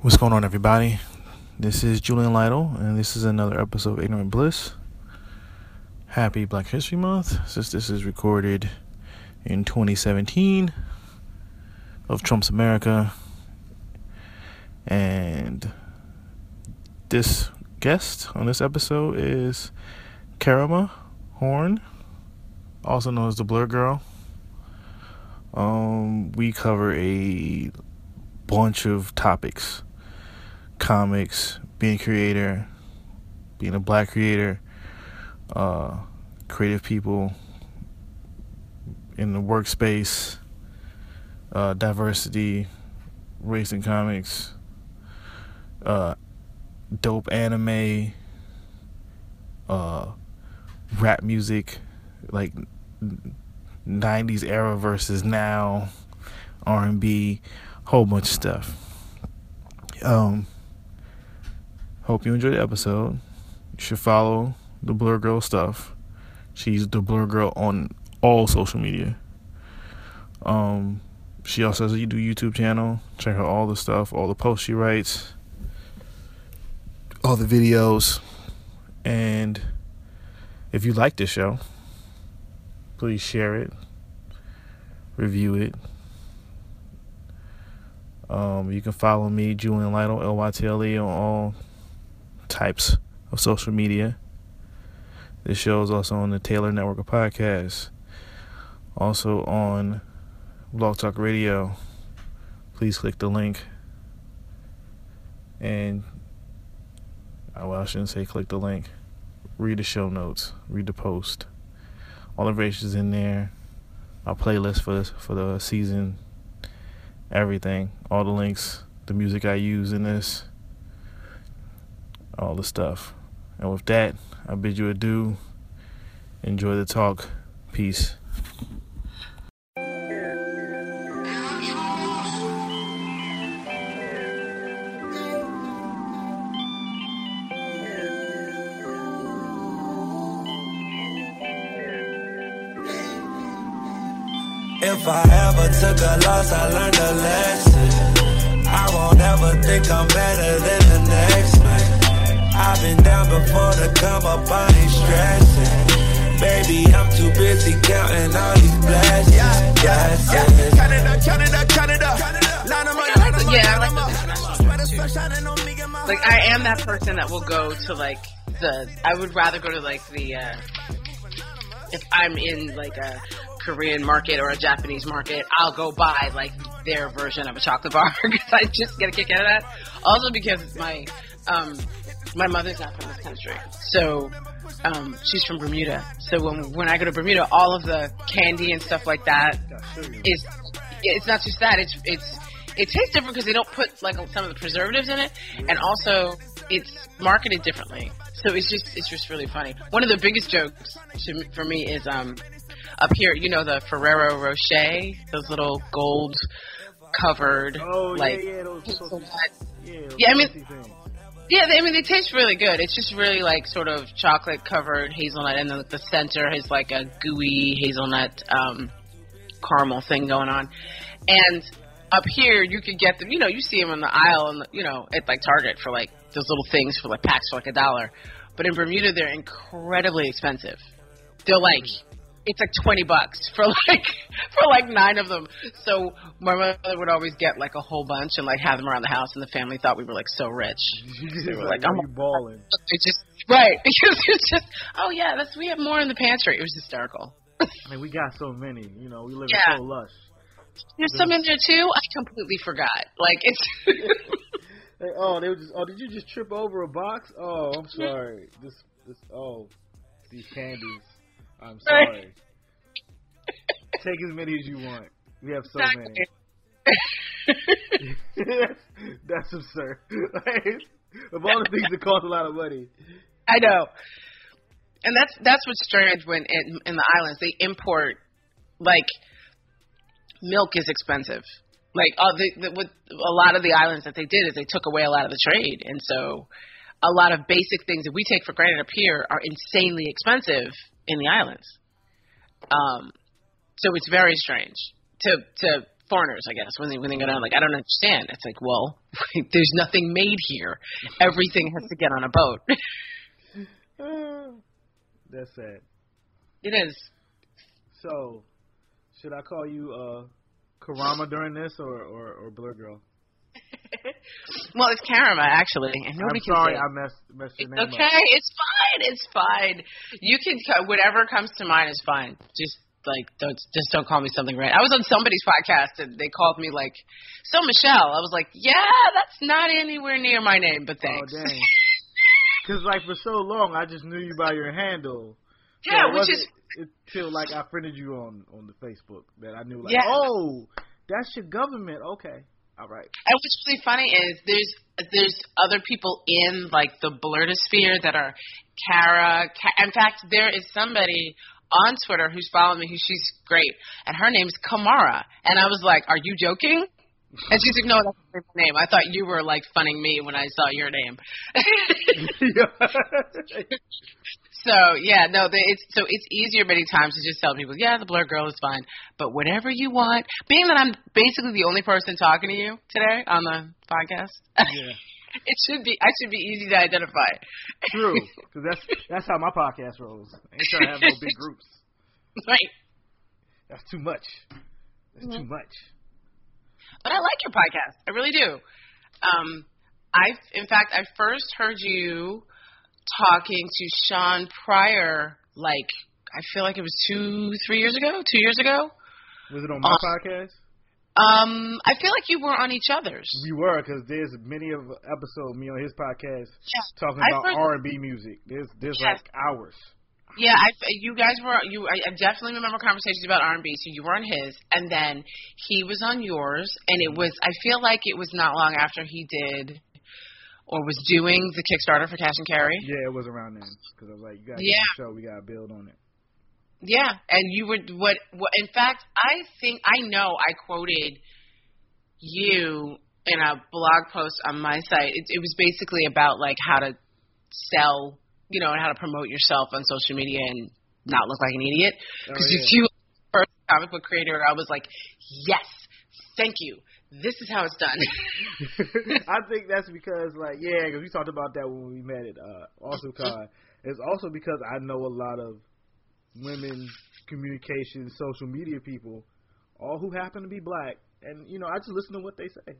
What's going on, everybody? This is Julian Lytle, and this is another episode of Ignorant Bliss. Happy Black History Month, since this is recorded in 2017 of Trump's America. And this guest on this episode is Karama Horne, also known as the Blerd Girl. Um, we cover a bunch of topics comics, being a creator, being a black creator, uh, creative people in the workspace, uh, diversity, race in comics, uh, dope anime, uh, rap music, like 90s era versus now, R&B, whole bunch of stuff. Um, Hope you enjoyed the episode. You should follow the Blerd Girl stuff. She's the Blerd Girl on all social media. Um, she also has a YouTube channel. Check out all the stuff, all the posts she writes, all the videos. And if you like this show, please share it, review it. Um, you can follow me, Julian Lytle, L Y T L E, on all types of social media. This show is also on the Taylor Network of Podcasts, also on Blog Talk Radio. Please click the link. And, oh, well, I shouldn't say click the link. Read the show notes, read the post. All the is in there. Our playlist for this, for the season, everything, all the links, the music I use in this all the stuff. And with that, I bid you adieu. Enjoy the talk. Peace. If I ever took a loss, I learned a lesson. I won't ever think I'm better than the next man. I've been down before to come up, I ain't stressing. Baby, I'm too busy counting all these blessings. Yeah, yeah, yeah. Like, I am that person that will go to, like, the. I would rather go to, like, the. Uh, if I'm in, like, a Korean market or a Japanese market, I'll go buy, like, their version of a chocolate bar because I just get a kick out of that. Also, because my. Um, my mother's not from this country, so um, she's from Bermuda. So when when I go to Bermuda, all of the candy and stuff like that is it's not just that it's it's it tastes different because they don't put like some of the preservatives in it, and also it's marketed differently. So it's just it's just really funny. One of the biggest jokes to, for me is um up here, you know the Ferrero Rocher, those little gold covered oh, like yeah, yeah, those, yeah, yeah, I mean yeah, I mean they taste really good. It's just really like sort of chocolate covered hazelnut, and then the center has like a gooey hazelnut um, caramel thing going on. And up here, you could get them. You know, you see them in the aisle, and you know, at like Target for like those little things for like packs for like a dollar. But in Bermuda, they're incredibly expensive. They're like it's like twenty bucks for like for like nine of them. So my mother would always get like a whole bunch and like have them around the house, and the family thought we were like so rich. they were like, "I'm balling." It just right because it's just oh yeah, that's we have more in the pantry. It was hysterical. I mean, we got so many. You know, we live Yeah. so lush. There's some in there too. I completely forgot. Like it's. Hey, oh, they were just. Oh, did you just trip over a box? Oh, I'm sorry. This, this. Oh, these candies. I'm sorry. Take as many as you want. We have so many. that's, absurd. Like, of all the things that cost a lot of money. I know, and that's that's what's strange when in, in the islands they import like milk is expensive. Like uh, the, the, with a lot of the islands that they did is they took away a lot of the trade, and so a lot of basic things that we take for granted up here are insanely expensive in the islands. Um, so it's very strange to to foreigners, I guess, when they when they go down. Like I don't understand. It's like, well, there's nothing made here. Everything has to get on a boat. That's sad. it is. So, should I call you uh Karama during this or or, or Blerd Girl? well, it's Karama actually, and nobody I'm can sorry. I messed messed your name okay. up. It's fine. It's fine. You can whatever comes to mind is fine. Just like don't just don't call me something right. I was on somebody's podcast and they called me like so Michelle. I was like, yeah, that's not anywhere near my name, but oh, thanks. Oh dang. Cause like for so long I just knew you by your handle. So yeah, which is until like I friended you on on the Facebook that I knew like Yeah. oh that's your government okay all right And what's really funny is there's there's other people in like the blerdosphere that are Kara. Ka- in fact, there is somebody on Twitter who's following me who she's great, and her name's Kamara. And I was like, "Are you joking?" And she's like, "No, that's her name. I thought you were like funning me when I saw your name." so yeah, no, the, it's so it's easier many times to just tell people, "Yeah, the blerd girl is fine," but whatever you want. Being that I'm basically the only person talking to you today on the podcast, yeah it should be I should be easy to identify. true because that's that's how my podcast rolls I ain't trying to have no big groups right. that's too much that's too Mm-hmm. much But I like your podcast. I really do. Um, I, in fact, I first heard you talking to Shawn Pryor. Like, I feel like it was two, three years ago. Two years ago. was it on my Uh, podcast Um, I feel like you were on each other's. we were because there's many of episode me on his podcast Yeah. talking I've about R and B music there's there's Yes. like hours Yeah, I, you guys were you. I I definitely remember conversations about R and B. So you were on his, and then he was on yours, and it was. I feel like it was not long after he did, or was doing the Kickstarter for Cash and Carry. yeah it was around then because I was like you gotta Yeah. get show we gotta build on it Yeah, and you were what? What? In fact, I think I know I quoted you in a blog post on my site. It, it was basically about like how to sell, you know, and how to promote yourself on social media and not look like an idiot. Oh, Because yeah. if you were a comic book creator, I was like, yes, thank you. This is how it's done. I think that's because, like, yeah, because we talked about that when we met at uh, AwesomeCon. It's also because I know a lot of women communication, social media people, all who happen to be black, and you know, I just listen to what they say.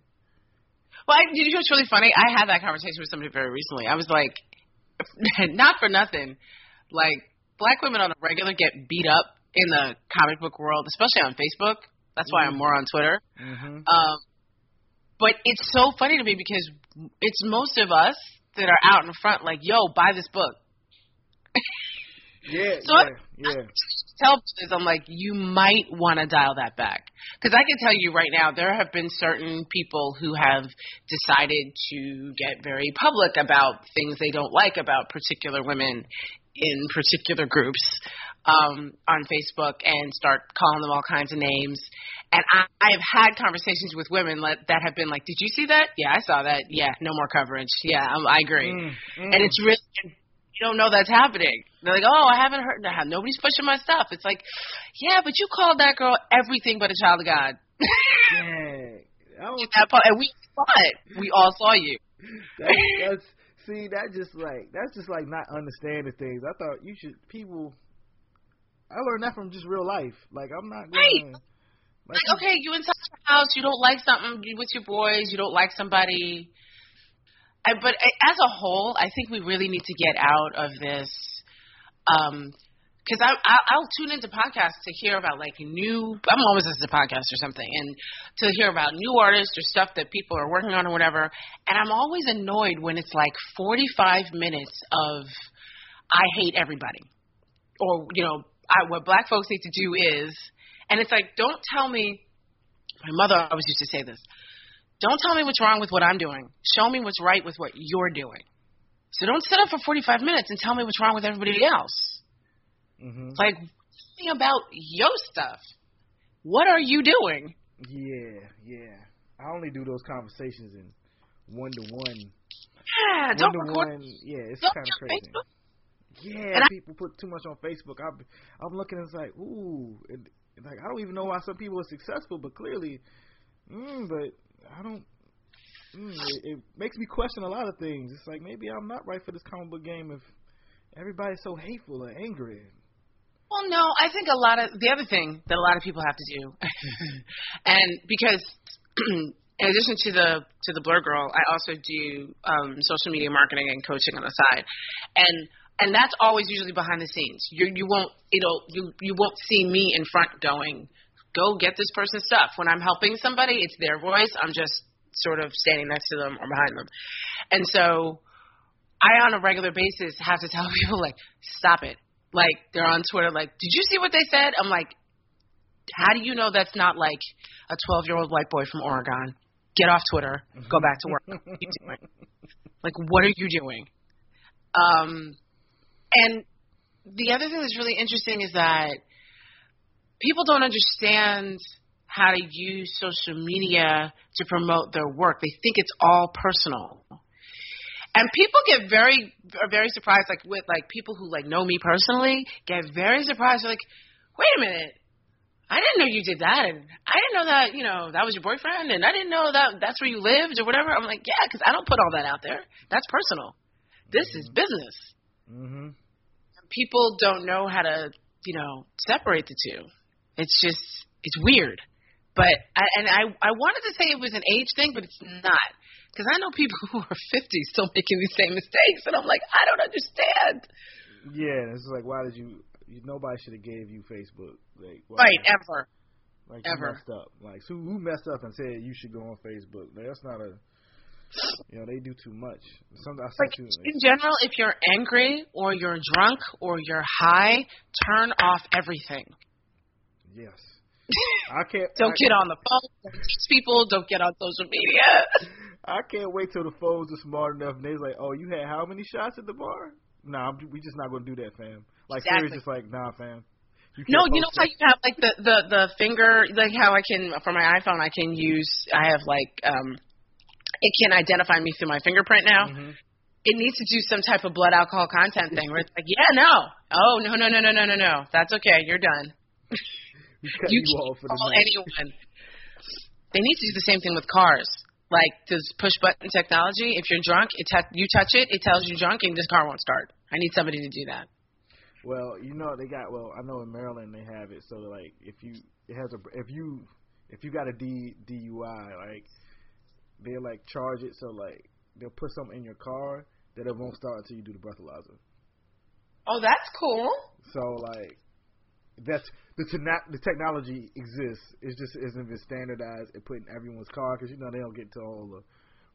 Well, I, you know what's really funny? I had that conversation with somebody very recently. I was like, not for nothing, like black women on a regular get beat up in the comic book world, especially on Facebook. That's why I'm more on Twitter. Mm-hmm. Um, but it's so funny to me because it's most of us that are out in front, like, "Yo, buy this book." Yeah, So yeah, I- yeah. tell is I'm like, you might want to dial that back. Because I can tell you right now, there have been certain people who have decided to get very public about things they don't like about particular women in particular groups um, on Facebook and start calling them all kinds of names. And I, I have had conversations with women let, that have been like, "Did you see that? Yeah, I saw that. Yeah, no more coverage. Yeah, um, I agree." Mm, mm. and it's really you don't know that's happening. They're like, oh, I haven't heard that. Nobody's pushing my stuff. It's like, yeah, but you called that girl everything but a child of God. Dang. That part, and we saw it. We all saw you. That's, that's see that just like that's just like not understanding things. I thought you should people. I learned that from just real life. Like I'm not Right. going. Like, okay, you inside your house, you don't like something you- with your boys, you don't like somebody. I, but as a whole, I think we really need to get out of this. Um, because I, I I'll tune into podcasts to hear about like new. I'm always listening to podcasts or something, and to hear about new artists or stuff that people are working on or whatever. And I'm always annoyed when it's like 45 minutes of I hate everybody, or you know, I, what black folks need to do is, and it's like, don't tell me. My mother always used to say this. Don't tell me what's wrong with what I'm doing. Show me what's right with what you're doing. So don't sit up for 45 minutes and tell me what's wrong with everybody else. hmm Like, tell me about your stuff. What are you doing? Yeah, yeah. I only do those conversations in one to one. Yeah, One don't record. one. Yeah, it's kind of crazy. Facebook. Yeah, I- people put too much on Facebook. I'm, I'm looking and it's like, ooh, and like I don't even know why some people are successful, but clearly Mm, but I don't. Mm, it, it makes me question a lot of things. It's like maybe I'm not right for this comic book game if everybody's so hateful and angry. Well, no, I think a lot of the other thing that a lot of people have to do, and because in addition to the to the Blerd Girl, I also do um, social media marketing and coaching on the side, and and that's always usually behind the scenes. You you won't it'll you you won't see me in front going, go get this person's stuff. When I'm helping somebody, it's their voice. I'm just sort of standing next to them or behind them, and so I on a regular basis have to tell people like, stop it like they're on Twitter like, "Did you see what they said?" I'm like, "How do you know that's not like a 12-year-old white boy from Oregon? Get off Twitter. Go back to work. Like, what are you doing?" Um, and the other thing that's really interesting is that people don't understand how to use social media to promote their work. They think it's all personal. And people get very are very surprised, like with like people who like know me personally, get very surprised. They're like, wait a minute, I didn't know you did that, and I didn't know that you know that was your boyfriend, and I didn't know that that's where you lived or whatever. I'm like, yeah, because I don't put all that out there. That's personal. This is business. Mm-hmm. People don't know how to you know separate the two. It's just it's weird. But I, and I I wanted to say it was an age thing, but it's not. Because I know people who are 50 still making these same mistakes, and I'm like, I don't understand. Yeah, it's like, why did you? you nobody should have gave you Facebook. Like, right, ever. Like ever. you messed up. Like who, who messed up and said you should go on Facebook? Like, that's not a. You know, they do too much. Some, I like, too, in general, if you're angry or you're drunk or you're high, turn off everything. Yes. I can't. don't I, get on the phone. Don't text people. Don't get on social media. I can't wait till the phones are smart enough and they're like, "Oh, you had how many shots at the bar?" Nah, we just not gonna do that, fam. Like exactly. Siri's just like, "Nah, fam." You no, you know how you have like the the the finger, like how I can for my iPhone, I can use. I have like um, it can't identify me through my fingerprint now. Mm-hmm. It needs to do some type of blood alcohol content thing where it's like, yeah, no, oh no no no no no no no, that's okay, you're done. you, you can't call anyone. They need to do the same thing with cars like this push button technology. If you're drunk, it te- you touch it, it tells you drunk, and this car won't start. I need somebody to do that. Well, you know they got. Well, I know in Maryland they have it. So like, if you it has a if you if you got a D DUI, like they like charge it. So like they'll put something in your car that it won't start until you do the breathalyzer. Oh, that's cool. So like that's the te- the technology exists. It just isn't been standardized and put in everyone's car because you know they don't get to all the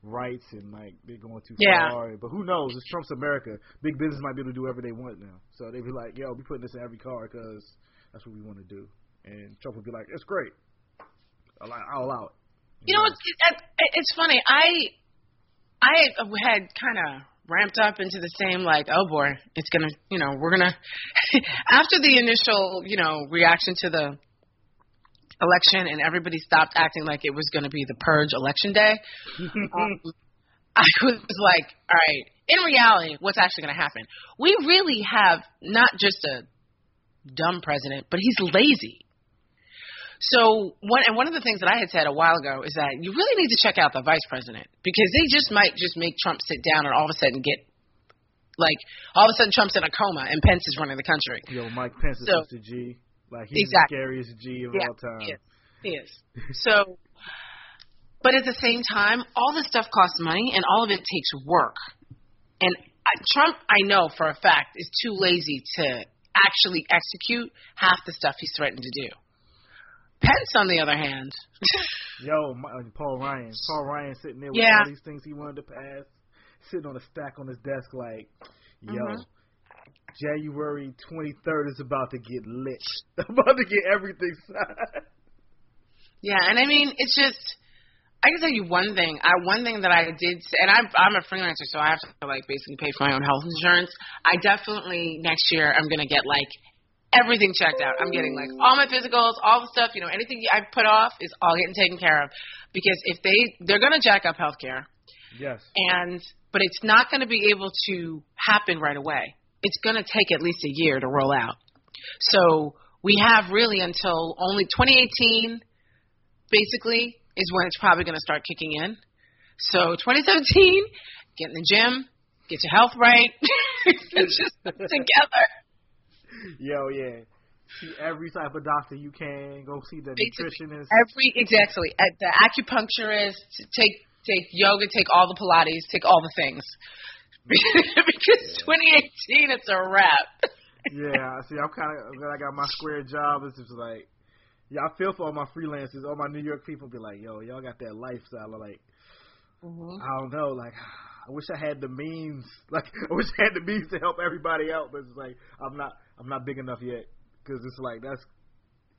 rights and like they're going too yeah. far. But who knows? It's Trump's America. Big business might be able to do whatever they want now. So they'd be like, "Yo, we putting this in every car because that's what we want to do." And Trump would be like, "It's great. I'll, I'll allow it." You know, it's, it's funny. I I had kind of ramped up into the same like oh boy it's gonna you know we're gonna after the initial you know reaction to the election and everybody stopped acting like it was going to be the purge election day um, i was like all right in reality what's actually going to happen we really have not just a dumb president but he's lazy so one and one of the things that I had said a while ago is that you really need to check out the vice president because they just might just make Trump sit down and all of a sudden get like all of a sudden Trump's in a coma and Pence is running the country. Yo, Mike Pence is so, the G. Like he's exactly. the scariest G of yeah, all time. He is. so but at the same time, all this stuff costs money and all of it takes work. And I, Trump, I know for a fact, is too lazy to actually execute half the stuff he's threatened to do. Pence, on the other hand. Yo, my, Paul Ryan. Paul Ryan sitting there with yeah. all these things he wanted to pass, sitting on a stack on his desk like, yo, mm-hmm. January 23rd is about to get lit. about to get everything signed. Yeah, and I mean, it's just. I can tell you one thing. I one thing that I did, and I'm I'm a freelancer, so I have to like basically pay for my own health insurance. I definitely next year I'm gonna get like everything checked out. I'm getting like all my physicals, all the stuff, you know, anything I put off is all getting taken care of. Because if they they're gonna jack up healthcare. Yes. And but it's not gonna be able to happen right away. It's gonna take at least a year to roll out. So we have really until only 2018 basically is when it's probably going to start kicking in. So 2017, get in the gym, get your health right, get yourself together. Yo, yeah. See every type of doctor you can. Go see the Basically, nutritionist. Every exactly, at the acupuncturist, take take yoga, take all the Pilates, take all the things. because 2018, it's a wrap. yeah, see, I'm kind of glad I got my square job. It's just like, yeah, I feel for all my freelancers, all my New York people. Be like, yo, y'all got that lifestyle. I'm like, Mm-hmm. I don't know, like. I wish I had the means, like I wish I had the means to help everybody out, but it's like I'm not, I'm not big enough yet, because it's like that's,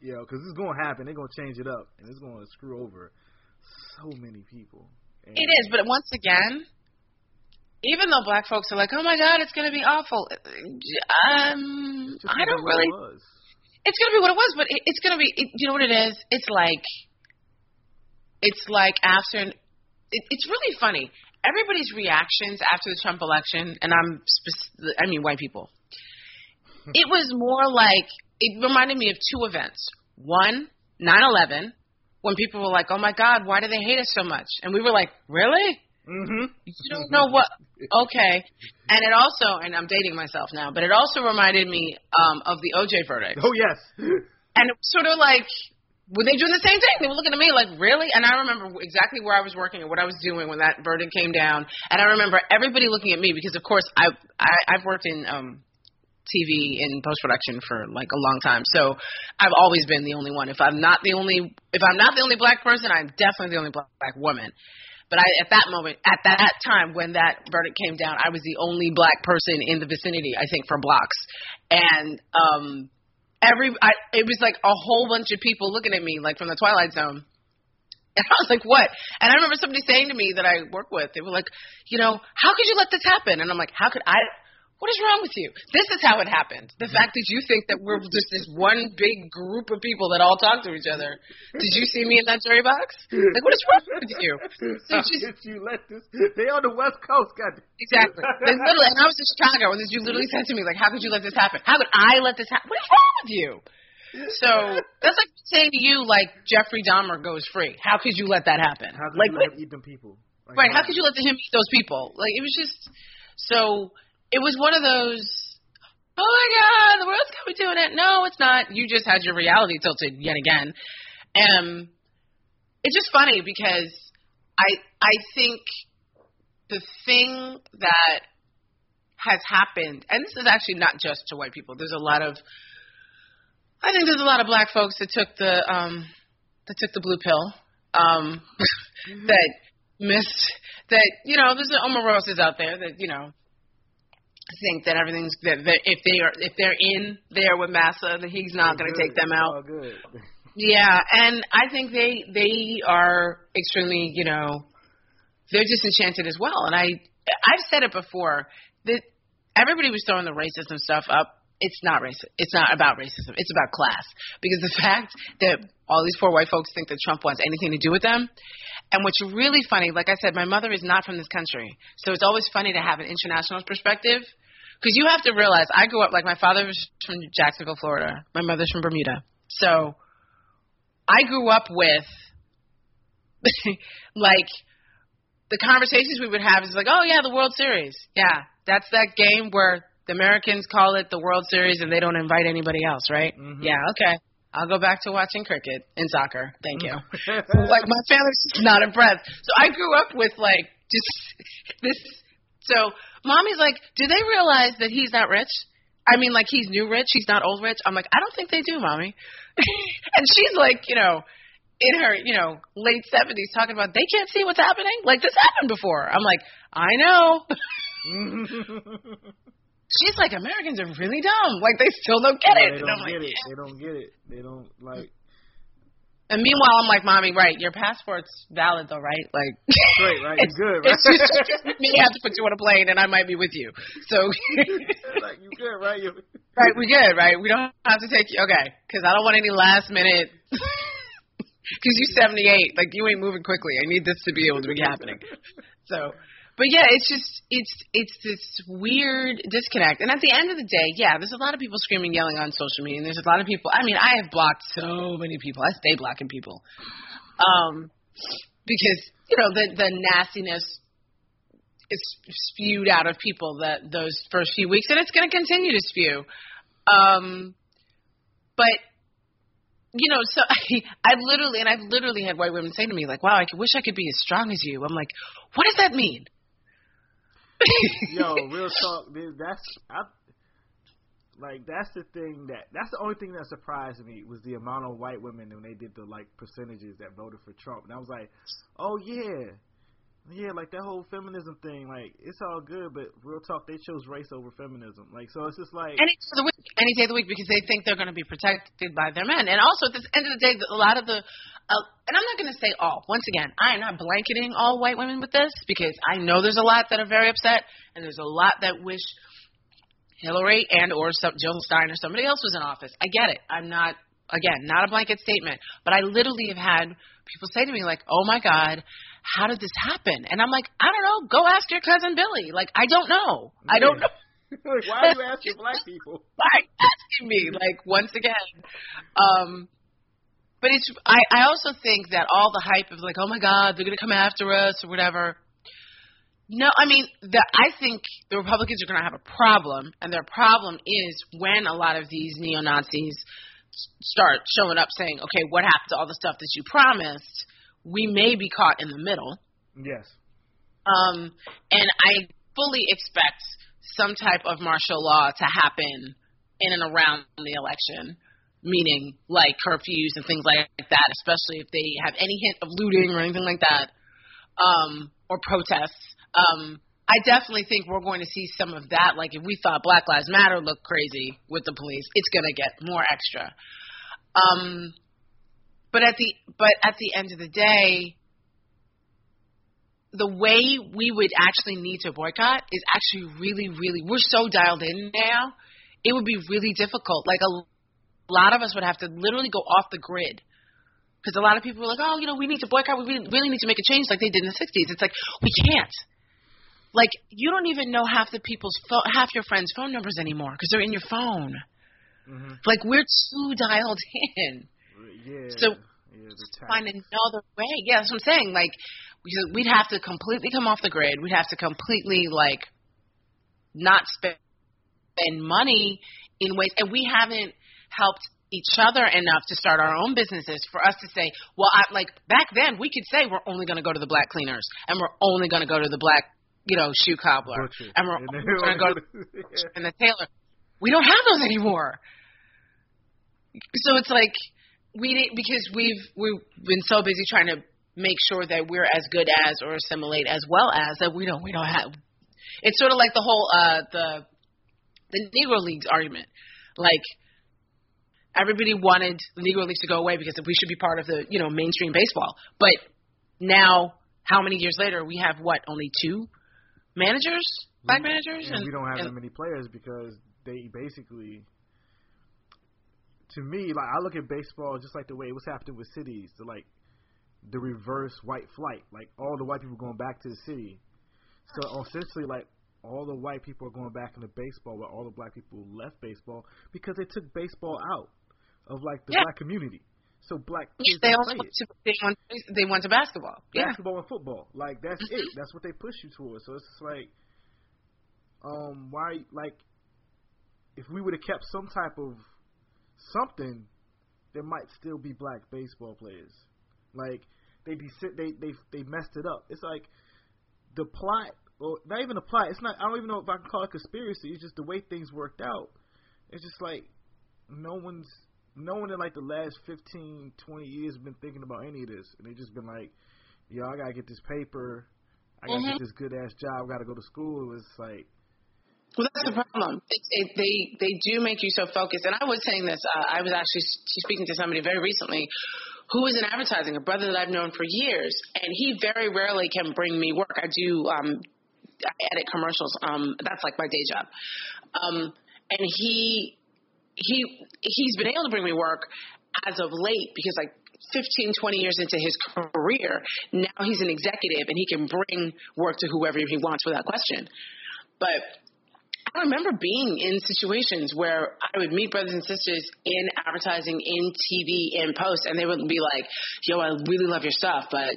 you know, because it's gonna happen. They're gonna change it up, and it's gonna screw over so many people. And It is, but once again, even though black folks are like, "Oh my God, it's going to be awful," um, I don't it really. It's going to be what it was, but it, it's going to be. It, you know what it is? It's like, it's like after. It, it's really funny. Everybody's reactions after the Trump election, and I'm, spec- I mean, white people. It was more like it reminded me of two events. One, 9/11, when people were like, "Oh my God, why do they hate us so much?" And we were like, "Really? Mm-hmm. You don't know what? Okay." And it also, and I'm dating myself now, but it also reminded me um, of the OJ verdict. Oh yes. And it was sort of like, were they doing the same thing? They were looking at me like, really? And I remember exactly where I was working and what I was doing when that verdict came down. And I remember everybody looking at me because, of course, I, I I've worked in um, TV in post production for like a long time. So I've always been the only one. If I'm not the only, if I'm not the only black person, I'm definitely the only black, black woman. But I, at that moment, at that time when that verdict came down, I was the only black person in the vicinity, I think, for blocks. And um, every, I, it was like a whole bunch of people looking at me, like from the Twilight Zone. And I was like, what? And I remember somebody saying to me that I work with, they were like, you know, how could you let this happen? And I'm like, how could I? What is wrong with you? This is how it happened. The mm-hmm. fact that you think that we're just this one big group of people that all talk to each other. Did you see me in that jury box? Like, what is wrong with you? So How just did you let this? They on the West Coast, God. Exactly. There's literally, and I was in Chicago, and you literally said to me, like, how could you let this happen? How could I let this happen? What is wrong with you? So that's like saying to you, like, Jeffrey Dahmer goes free. How could you let that happen? How could like, you let him eat them people? Like, right? How uh, could you let him eat those people? Like, it was just so. It was one of those. Oh my God, the world's coming to an end. No, it's not. You just had your reality tilted yet again. Um, it's just funny because I I think the thing that has happened, and this is actually not just to white people. There's a lot of, I think there's a lot of black folks that took the um, that took the blue pill, um, that missed that you know there's the Omarosas out there that you know think that everything's that, that if they are if they're in there with Massa that he's not going to take them out. Yeah, and I think they they are extremely, you know, they're disenchanted as well. And I I've said it before that everybody was throwing the racism stuff up. It's not racist. It's not about racism. It's about class. Because the fact that all these poor white folks think that Trump wants anything to do with them, and what's really funny, like I said, my mother is not from this country, so it's always funny to have an international perspective. Because you have to realize, I grew up like my father was from Jacksonville, Florida. My mother's from Bermuda. So I grew up with like the conversations we would have is like, oh yeah, the World Series. Yeah, that's that game where the Americans call it the World Series and they don't invite anybody else, right? Mhm. Yeah, okay. I'll go back to watching cricket and soccer. Thank you. like my family's just not impressed. So I grew up with like just this. So mommy's like, do they realize that he's not rich? I mean, like he's new rich, he's not old rich. I'm like, I don't think they do, mommy. and she's like, you know, in her, you know, late seventies, talking about they can't see what's happening. Like this happened before. I'm like, I know. She's like, Americans are really dumb. Like they still don't get Yeah, it. they don't get like, it. They don't get it. They don't like. And meanwhile, I'm like, mommy, right? Your passport's valid though, right? Like, Straight, right? It's, You good, right? it's just me have to put you on a plane, and I might be with you. So, like you good, right? You, right, we good, right? We don't have to take you, okay? Because I don't want any last minute. Because you're 78, like you ain't moving quickly. I need this to be able to be happening. So, but yeah, it's just it's it's this weird disconnect. And at the end of the day, yeah, there's a lot of people screaming, yelling on social media, and there's a lot of people. I mean, I have blocked so many people. I stay blocking people. Um, because you know the the nastiness is spewed out of people that those first few weeks, and it's going to continue to spew. Um, but you know, so I, I've literally, and I've literally had white women say to me, like, "Wow, I wish I could be as strong as you." I'm like, "What does that mean?" Yo, real talk. dude, That's I, like that's the thing that that's the only thing that surprised me was the amount of white women when they did the like percentages that voted for Trump, and I was like, "Oh yeah." Yeah, like that whole feminism thing, like it's all good, but real talk, they chose race over feminism. Like, so it's just like any day of the week, any day of the week, because they think they're going to be protected by their men. And also, at the end of the day, a lot of the, uh, and I'm not going to say all. Once again, I am not blanketing all white women with this because I know there's a lot that are very upset, and there's a lot that wish Hillary and or some, Jill Stein or somebody else was in office. I get it. I'm not again not a blanket statement, but I literally have had people say to me like, "Oh my God." How did this happen? And I'm like, I don't know. Go ask your cousin Billy. Like, I don't know. I don't know. why are you asking black people? Why are you asking me? Like once again, um, but it's. I I also think that all the hype of like, oh my God, they're gonna come after us or whatever. No, I mean, the, I think the Republicans are going to have a problem, and their problem is when a lot of these neo Nazis start showing up saying, okay, what happened to all the stuff that you promised? We may be caught in the middle. Yes. Um, and I fully expect some type of martial law to happen in and around the election, meaning like curfews and things like that, especially if they have any hint of looting or anything like that, um, or protests. Um, I definitely think we're going to see some of that. Like if we thought Black Lives Matter looked crazy with the police, it's going to get more extra. Um, but at the but at the end of the day, the way we would actually need to boycott is actually really, really. We're so dialed in now. It would be really difficult. Like a lot of us would have to literally go off the grid because a lot of people were like, "Oh, you know, we need to boycott. We really, need to make a change, like they did in the '60s." It's like we can't. Like you don't even know half the people's pho- half your friends' phone numbers anymore because they're in your phone. Mm-hmm. Like we're too dialed in. Yeah. So yeah, find another way. Yeah, that's what I'm saying. Like we- we'd have to completely come off the grid. We'd have to completely like not spend money in ways, and we haven't helped each other enough to start our own businesses for us to say, well, I, like back then we could say we're only going to go to the black cleaners and we're only going to go to the black, you know, shoe cobbler Butcher. and we're And only then- going to go to Yeah. and the tailor. We don't have those anymore. So it's like we didn't because we've we've been so busy trying to make sure that we're as good as or assimilate as well as that we don't we don't have. It's sort of like the whole uh the the Negro Leagues argument. Like everybody wanted the Negro Leagues to go away because we should be part of the you know mainstream baseball. But now, how many years later, we have what only two managers, black managers, and we don't have that many players because they basically to me like I look at baseball just like the way what's happening with cities the like the reverse white flight like all the white people going back to the city so essentially like all the white people are going back into baseball but all the black people left baseball because they took baseball out of like the Yeah. black community so black kids they also play it. to, they went they went to basketball. Yeah. basketball and football. Like that's it. That's what they push you towards. So it's just like, um, why? Like, if we would have kept some type of something, there might still be black baseball players. Like they be sit, they they they messed it up. It's like the plot, or not even the plot. It's not. I don't even know if I can call it conspiracy. It's just the way things worked out. It's just like no one's no one in like the last 15, 20 years been thinking about any of this, and they just been like, "Yo, I gotta get this paper, I gotta Mhm. get this good ass job, I gotta go to school." It's like, Well, that's the problem. It, they they do make you so focused. And I was saying this. Uh, I was actually speaking to somebody very recently who was in advertising, a brother that I've known for years, and he very rarely can bring me work. I do um, I edit commercials. Um, that's like my day job. Um, and he he he's been able to bring me work as of late because like 15 20 years into his career now he's an executive and he can bring work to whoever he wants without question but I remember being in situations where I would meet brothers and sisters in advertising, in TV, in post, and they would be like, "Yo, I really love your stuff, but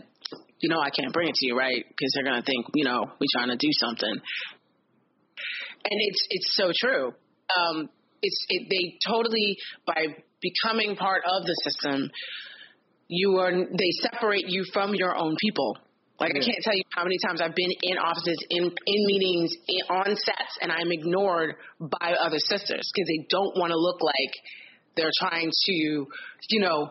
you know I can't bring it to you, right? Because they're gonna think, you know, we're trying to do something." And it's it's so true. Um, it's it, they totally by becoming part of the system, you are they separate you from your own people. Like I can't tell you how many times I've been in offices, in in meetings, in, on sets, and I'm ignored by other sisters because they don't want to look like they're trying to, you know,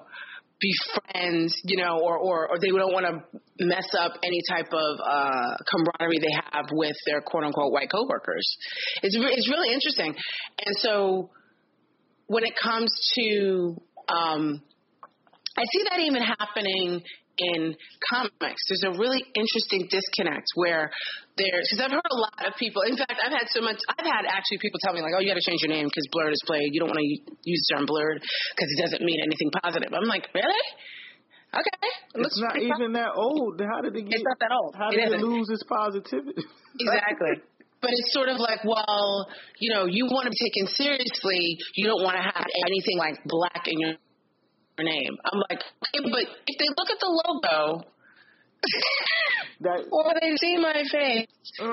be friends, you know, or or, or they don't want to mess up any type of uh, camaraderie they have with their quote unquote white coworkers. It's re- it's really interesting, and so when it comes to um, I see that even happening in comics. There's a really interesting disconnect where there's because I've heard a lot of people. In fact, I've had so much. I've had actually people tell me like, "Oh, you got to change your name because blerd is played. You don't want to use the term blerd because it doesn't mean anything positive." I'm like, really? Okay. It It's not even that old. How did it get? It's not that old. How It did it, lose its positivity? Exactly. But it's sort of like, well, you know, you want to be taken seriously. You don't want to have anything like black in your name. I'm like, okay, but if they look at the logo that or they see my face,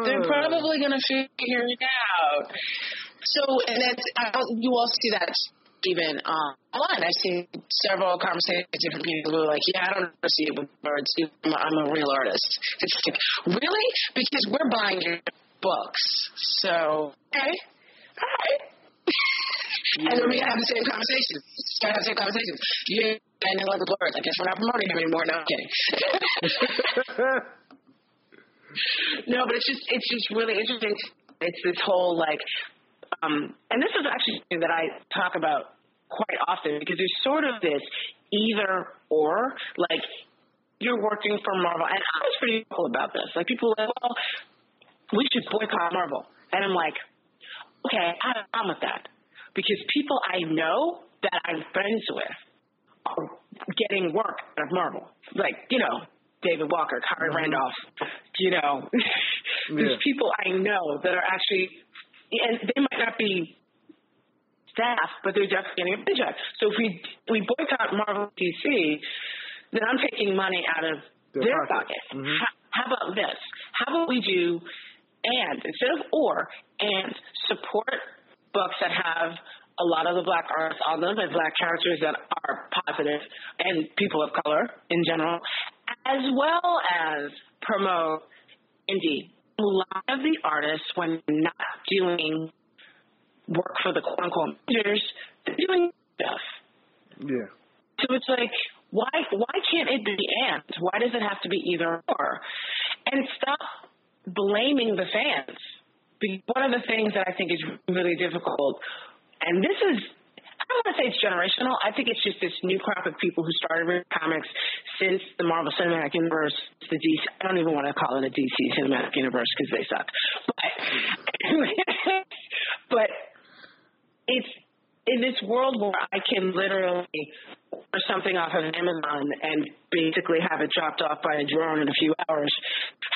they're Uh. probably going to figure it out. So, and that's, I, you also see that even um, online. I've seen several conversations with different people who are like, yeah, I don't see it with birds. I'm a, I'm a real artist. It's like, really? Because we're buying your books. So, okay. All right. And then we have the same conversation. We have the same conversation. You and the birds. I guess we're not promoting him anymore. No, I'm kidding. No, but it's just it's just really interesting. It's this whole like, um, and this is actually something that I talk about quite often because there's sort of this either or. Like you're working for Marvel, and I was pretty vocal about this. Like people were like, well, we should boycott Marvel, and I'm like, okay, I have a problem with that because people I know that I'm friends with are getting work out of Marvel. Like, you know, David Walker, Khary Randolph, you know, there's Yeah. people I know that are actually, and they might not be staff, but they're definitely getting a paycheck. So if we we boycott Marvel DC, then I'm taking money out of Their their, pocket. pocket. Mhm. How, how about this? How about we do and instead of or and support books that have a lot of the black artists on them and black characters that are positive and people of color in general, as well as promote indie. A lot of the artists, when not doing work for the quote unquote majors, they're doing stuff. yeah. So it's like, why why can't it be and? Why does it have to be either or? And stop blaming the fans. One of the things that I think is really difficult, and this is, I don't want to say it's generational. I think it's just this new crop of people who started reading comics since the Marvel Cinematic Universe, the DC. I don't even want to call it a DC Cinematic Universe because they suck. But, but it's in this world where I can literally order something off of Amazon and basically have it dropped off by a drone in a few hours,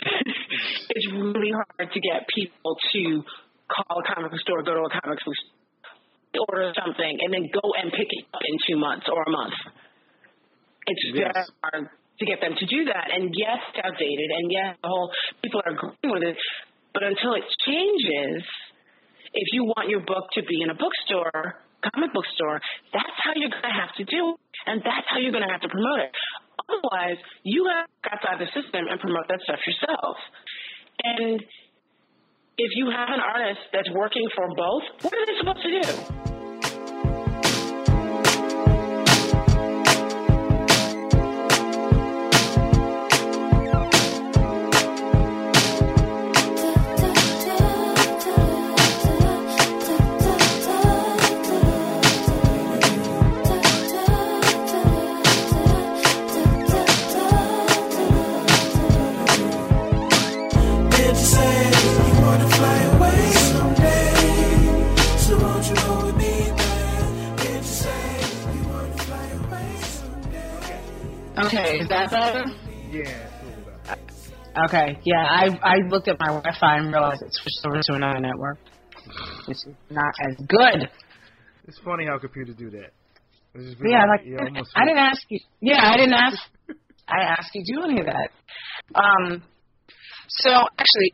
it's really hard to get people to call a comic book store, go to a comic book store, order something, and then go and pick it up in two months or a month. It's Yes. very hard to get them to do that. And yes, it's outdated, and yes, the whole people are agreeing with it. But until it changes, if you want your book to be in a bookstore, comic book store, that's how you're going to have to do it. And that's how you're going to have to promote it. Otherwise, you have to go outside the system and promote that stuff yourself. And if you have an artist that's working for both, what are they supposed to do? Okay, is that better? Yeah. a. Okay, yeah, I I looked at my Wi-Fi and realized it switched over to another network. This is not as good. It's funny how computers do that. Yeah, like you I didn't ask you. Yeah, I didn't ask. I asked you to do any of that. Um. So actually,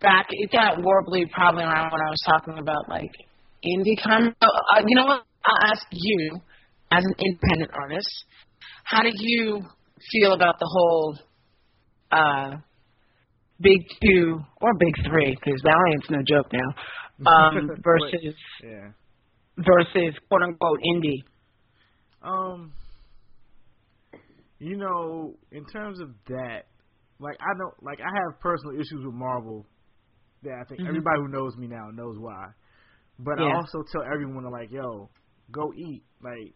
back it got warbly probably around when I was talking about like indie comic. Uh, you know what? I'll ask you, as an independent artist, how do you feel about the whole uh big two or big three? Because Valiant's no joke now. Um, versus Yeah. versus quote unquote indie. Um, you know, in terms of that, like I don't like I have personal issues with Marvel that I think Mhm. everybody who knows me now knows why. But I also tell everyone to like, yo, go eat. Like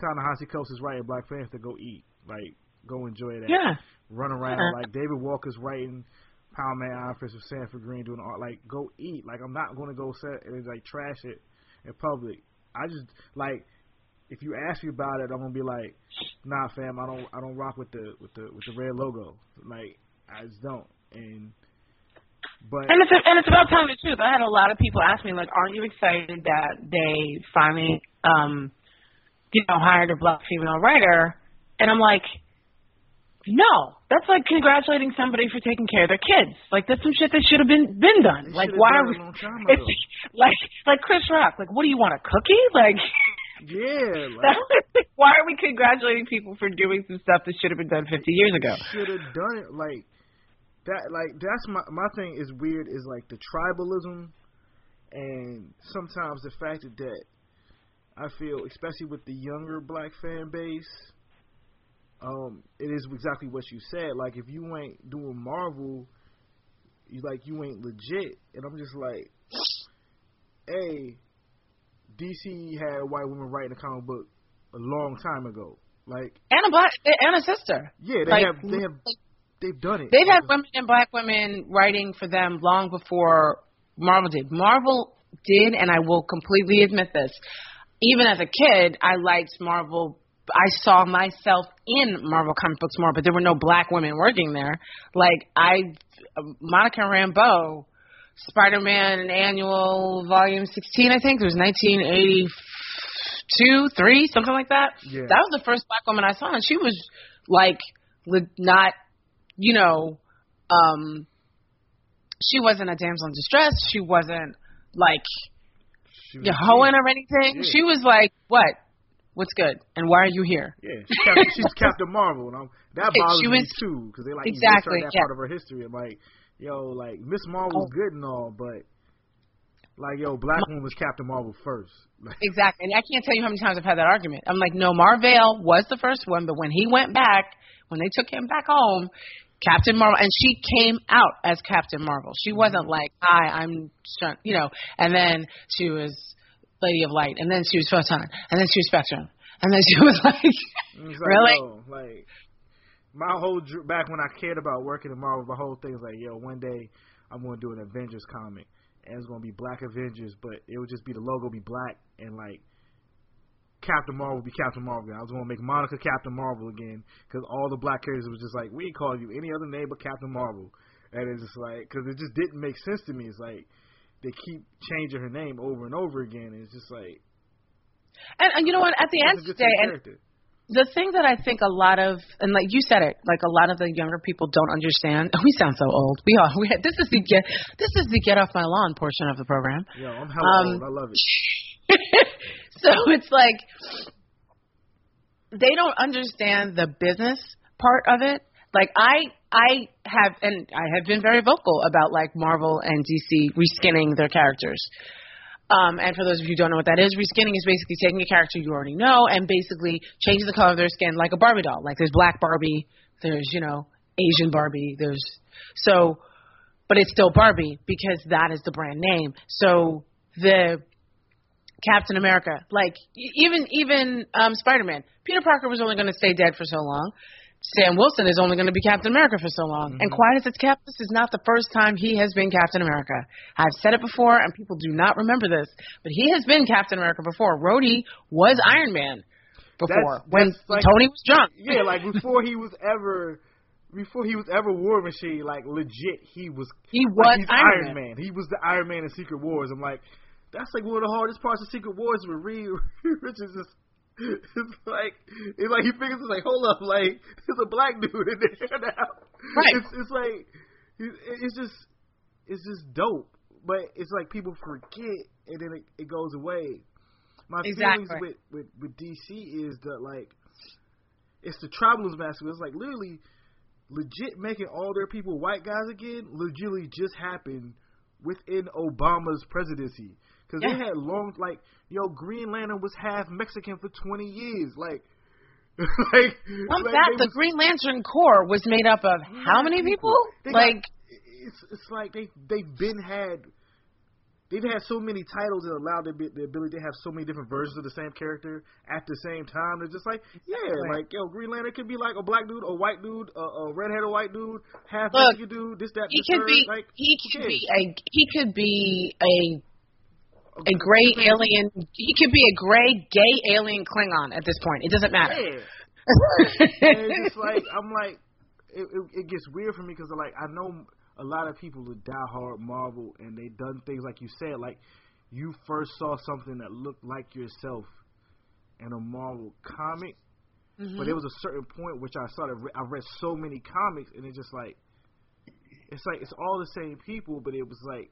Ta-Nehisi Coates is writing Black Panther, go eat. Like go enjoy that. Yeah. Run around. Yeah. Like David Walker's writing Power Man Office with Sanford Greene doing art. Like go eat. Like I'm not gonna go set and like trash it in public. I just like if you ask me about it, I'm gonna be like, nah, fam, I don't, I don't rock with the, with the, with the red logo. Like, I just don't. And, but And it's and it's about telling the truth. I had a lot of people ask me like, "Aren't you excited that they finally, um, you know, hired a black female writer?" And I'm like, "No, that's like congratulating somebody for taking care of their kids. Like that's some shit that should have been been done. They like why are we? a long time It's like like Chris Rock. Like what do you want a cookie? Like." yeah, like, why are we congratulating people for doing some stuff that should have been done 50 years ago? should have done it. Like that. Like that's my my thing is weird. Is like the tribalism, and sometimes the fact that, that I feel, especially with the younger black fan base, um, it is exactly what you said. Like if you ain't doing Marvel, you like you ain't legit. And I'm just like, hey, DC had white women writing a comic book a long time ago. Like And a black and a sister. yeah, they Like, have they have they've done it. They've had women and black women writing for them long before Marvel did. Marvel did, and I will completely admit this. Even as a kid, I liked Marvel. I saw myself in Marvel comic books more, but there were no black women working there. Like I, Monica Rambeau, Spider-Man Annual Volume 16, I think it was 1982, three, something like that. Yeah. That was the first black woman I saw, and she was like not you know, um, she wasn't a damsel in distress. She wasn't like she was hoeing or anything. Yeah. She was like, "What? What's good? And why are you here?" Yeah, she's Captain, she's Captain Marvel, and I'm, that bothers she me was- too because they like Exactly, that yeah. part of her history. I'm like, yo, like Ms. Marvel's Oh. good and all, but like, yo, Black Woman was Captain Marvel first. Exactly. And I can't tell you how many times I've had that argument. I'm like, no, Mar-Vell was the first one, but when he went back, when they took him back home, Captain Marvel, and she came out as Captain Marvel. She wasn't like, hi, I'm, you know, and then she was Lady of Light, and then she was Photon, and then she was Spectrum, and then she was like, it's like, really? yo, like my whole back when I cared about working in Marvel, my whole thing was like, yo, one day I'm gonna do an Avengers comic, and it's gonna be Black Avengers, but it would just be the logo be black and like. Captain Marvel be Captain Marvel. I was going to make Monica Captain Marvel again because all the black characters was just like, we ain't calling you any other name but Captain Marvel. And it's just like, because it just didn't make sense to me. It's like, they keep changing her name over and over again. And it's just like, and, and you know what? At the end of the day, and the thing that I think a lot of, and like you said it, like a lot of the younger people don't understand. We sound so old. We are. We this is the get. This is the get off my lawn portion of the program. Yo, I'm hella Um, old. I love it. so it's like they don't understand the business part of it. Like I, I have, and I have been very vocal about like Marvel and DC reskinning their characters. Um, and for those of you who don't know what that is, reskinning is basically taking a character you already know and basically changing the color of their skin like a Barbie doll. Like there's black Barbie, there's you know Asian Barbie, there's so, but it's still Barbie because that is the brand name. So the Captain America, like even even um, Spider Man, Peter Parker was only going to stay dead for so long. Sam Wilson is only going to be Captain America for so long. And quiet as it's kept, this is not the first time he has been Captain America. I've said it before, and people do not remember this, but he has been Captain America before. Rhodey was Iron Man before That's- when that's like- Tony was drunk. Yeah, like before he was ever before he was ever War Machine, like legit, he was He like, was he's Iron, Iron Man. He was the Iron Man in Secret Wars. I'm like, that's like one of the hardest parts of Secret Wars with Reed Richards. Is, it's like it's like he figures it's like hold up, like there's a black dude in there now. Right. It's it's like it's just it's just dope, but it's like people forget and then it, it goes away. My Exactly. feelings with, with with DC is that like it's the Travelers Massacre. It's like literally legit making all their people white guys again. Legitimately just happened within Obama's presidency because they had long like yo Green Lantern was half Mexican for twenty years. Like like like, that, the was- Green Lantern Corps was made up of how many people? They got- Like, it's it's like they they've been had they've had so many titles that allow the, the ability to have so many different versions of the same character at the same time. They're just like, yeah, Exactly. like yo, Green Lantern could be like a black dude, a white dude, a, a redheaded white dude, half Look, Mexican dude, this that. he this, could third, be like he could cares? be a he could be a a gray alien. He could be a gray gay alien Klingon at this point. It doesn't matter. Yeah. and it's just like I'm like, it, it, it gets weird for me because like I know a lot of people who die hard Marvel and they done things like you said, like you first saw something that looked like yourself in a Marvel comic, Mhm. but there was a certain point which I started. Re- I read so many comics and it's just like, it's like it's all the same people, but it was like.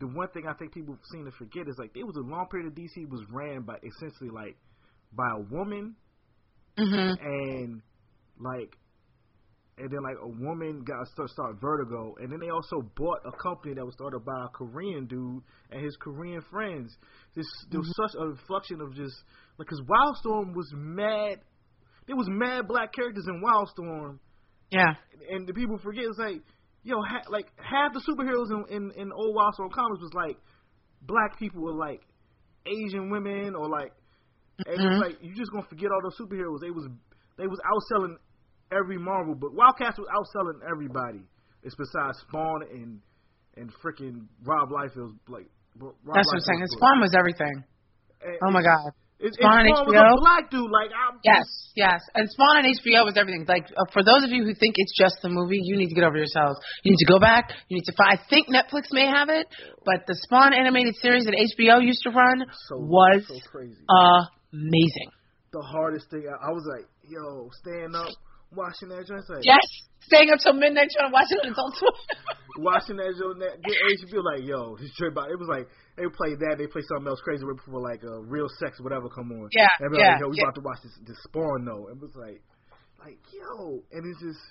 The one thing I think people seem to forget is like there was a long period of DC was ran by essentially like by a woman Mhm. and like and then like a woman got start start Vertigo, and then they also bought a company that was started by a Korean dude and his Korean friends. This there was such a reflection of just like because Wildstorm was mad. There was mad black characters in Wildstorm, Yeah. and the people forget it's like yo, ha- like half the superheroes in, in in old Wildstorm comics was like black people were like Asian women or like and Mhm. it's like you just gonna forget all those superheroes. They was they was outselling every Marvel, but Wildcats was outselling everybody. It's besides Spawn and and freaking Rob Liefeld's like. Rob That's what I'm saying. book. Spawn was everything. And Oh my god. It's, Spawn and Spawn was a black dude. Like I'm Yes, yes. And Spawn on HBO was everything. Like uh, for those of you who think it's just the movie, you need to get over yourselves. You need to go back. You need to find. I think Netflix may have it, but the Spawn animated series that HBO used to run so was so amazing. the hardest thing. I, I was like, yo, staying up, watching that joint. Like, Yes, staying up till midnight trying to watch it on Adult Swim. watching that joint, that get HBO. Like, yo, this trip out. It was like they would play that. They play something else crazy right before like uh, real sex, whatever, come on. Yeah, And yeah, like, yo, we yeah. about to watch this, this Spawn though. And it was like, like, yo, and it's just.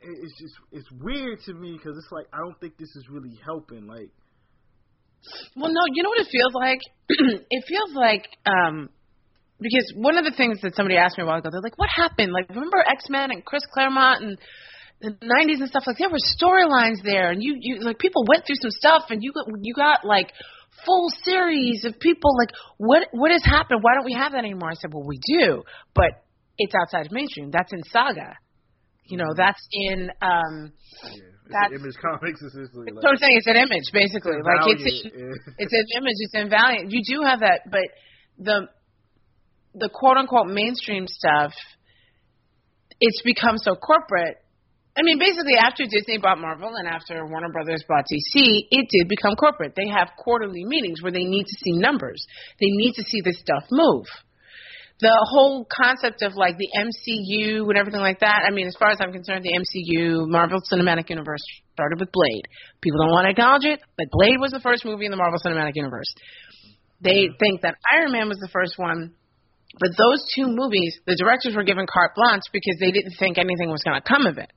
It's just it's weird to me because it's like I don't think this is really helping. Like Well, no, you know what it feels like? it feels like um because one of the things that somebody asked me a while ago, they're like, "What happened? Like, remember X Men and Chris Claremont and the '90s and stuff? Like, there were storylines there, and you, you like people went through some stuff, and you got you got like full series of people. Like, what what has happened? Why don't we have that anymore?" I said, "Well, we do, but it's outside of mainstream. That's in Saga. You know, that's in um." yeah, it's That's- Image Comics essentially. So I'm saying it's an image, basically. Like it's Valiant, in, it's an image. It's in Valiant. You do have that, but the the quote unquote mainstream stuff, it's become so corporate. I mean, basically, after Disney bought Marvel and after Warner Brothers bought DC, it did become corporate. They have quarterly meetings where they need to see numbers. They need to see this stuff move. The whole concept of like the MCU and everything like that. I mean, as far as I'm concerned, the MCU, Marvel Cinematic Universe, started with Blade. People don't want to acknowledge it, but Blade was the first movie in the Marvel Cinematic Universe. They think that Iron Man was the first one, but those two movies, the directors were given carte blanche because they didn't think anything was going to come of it.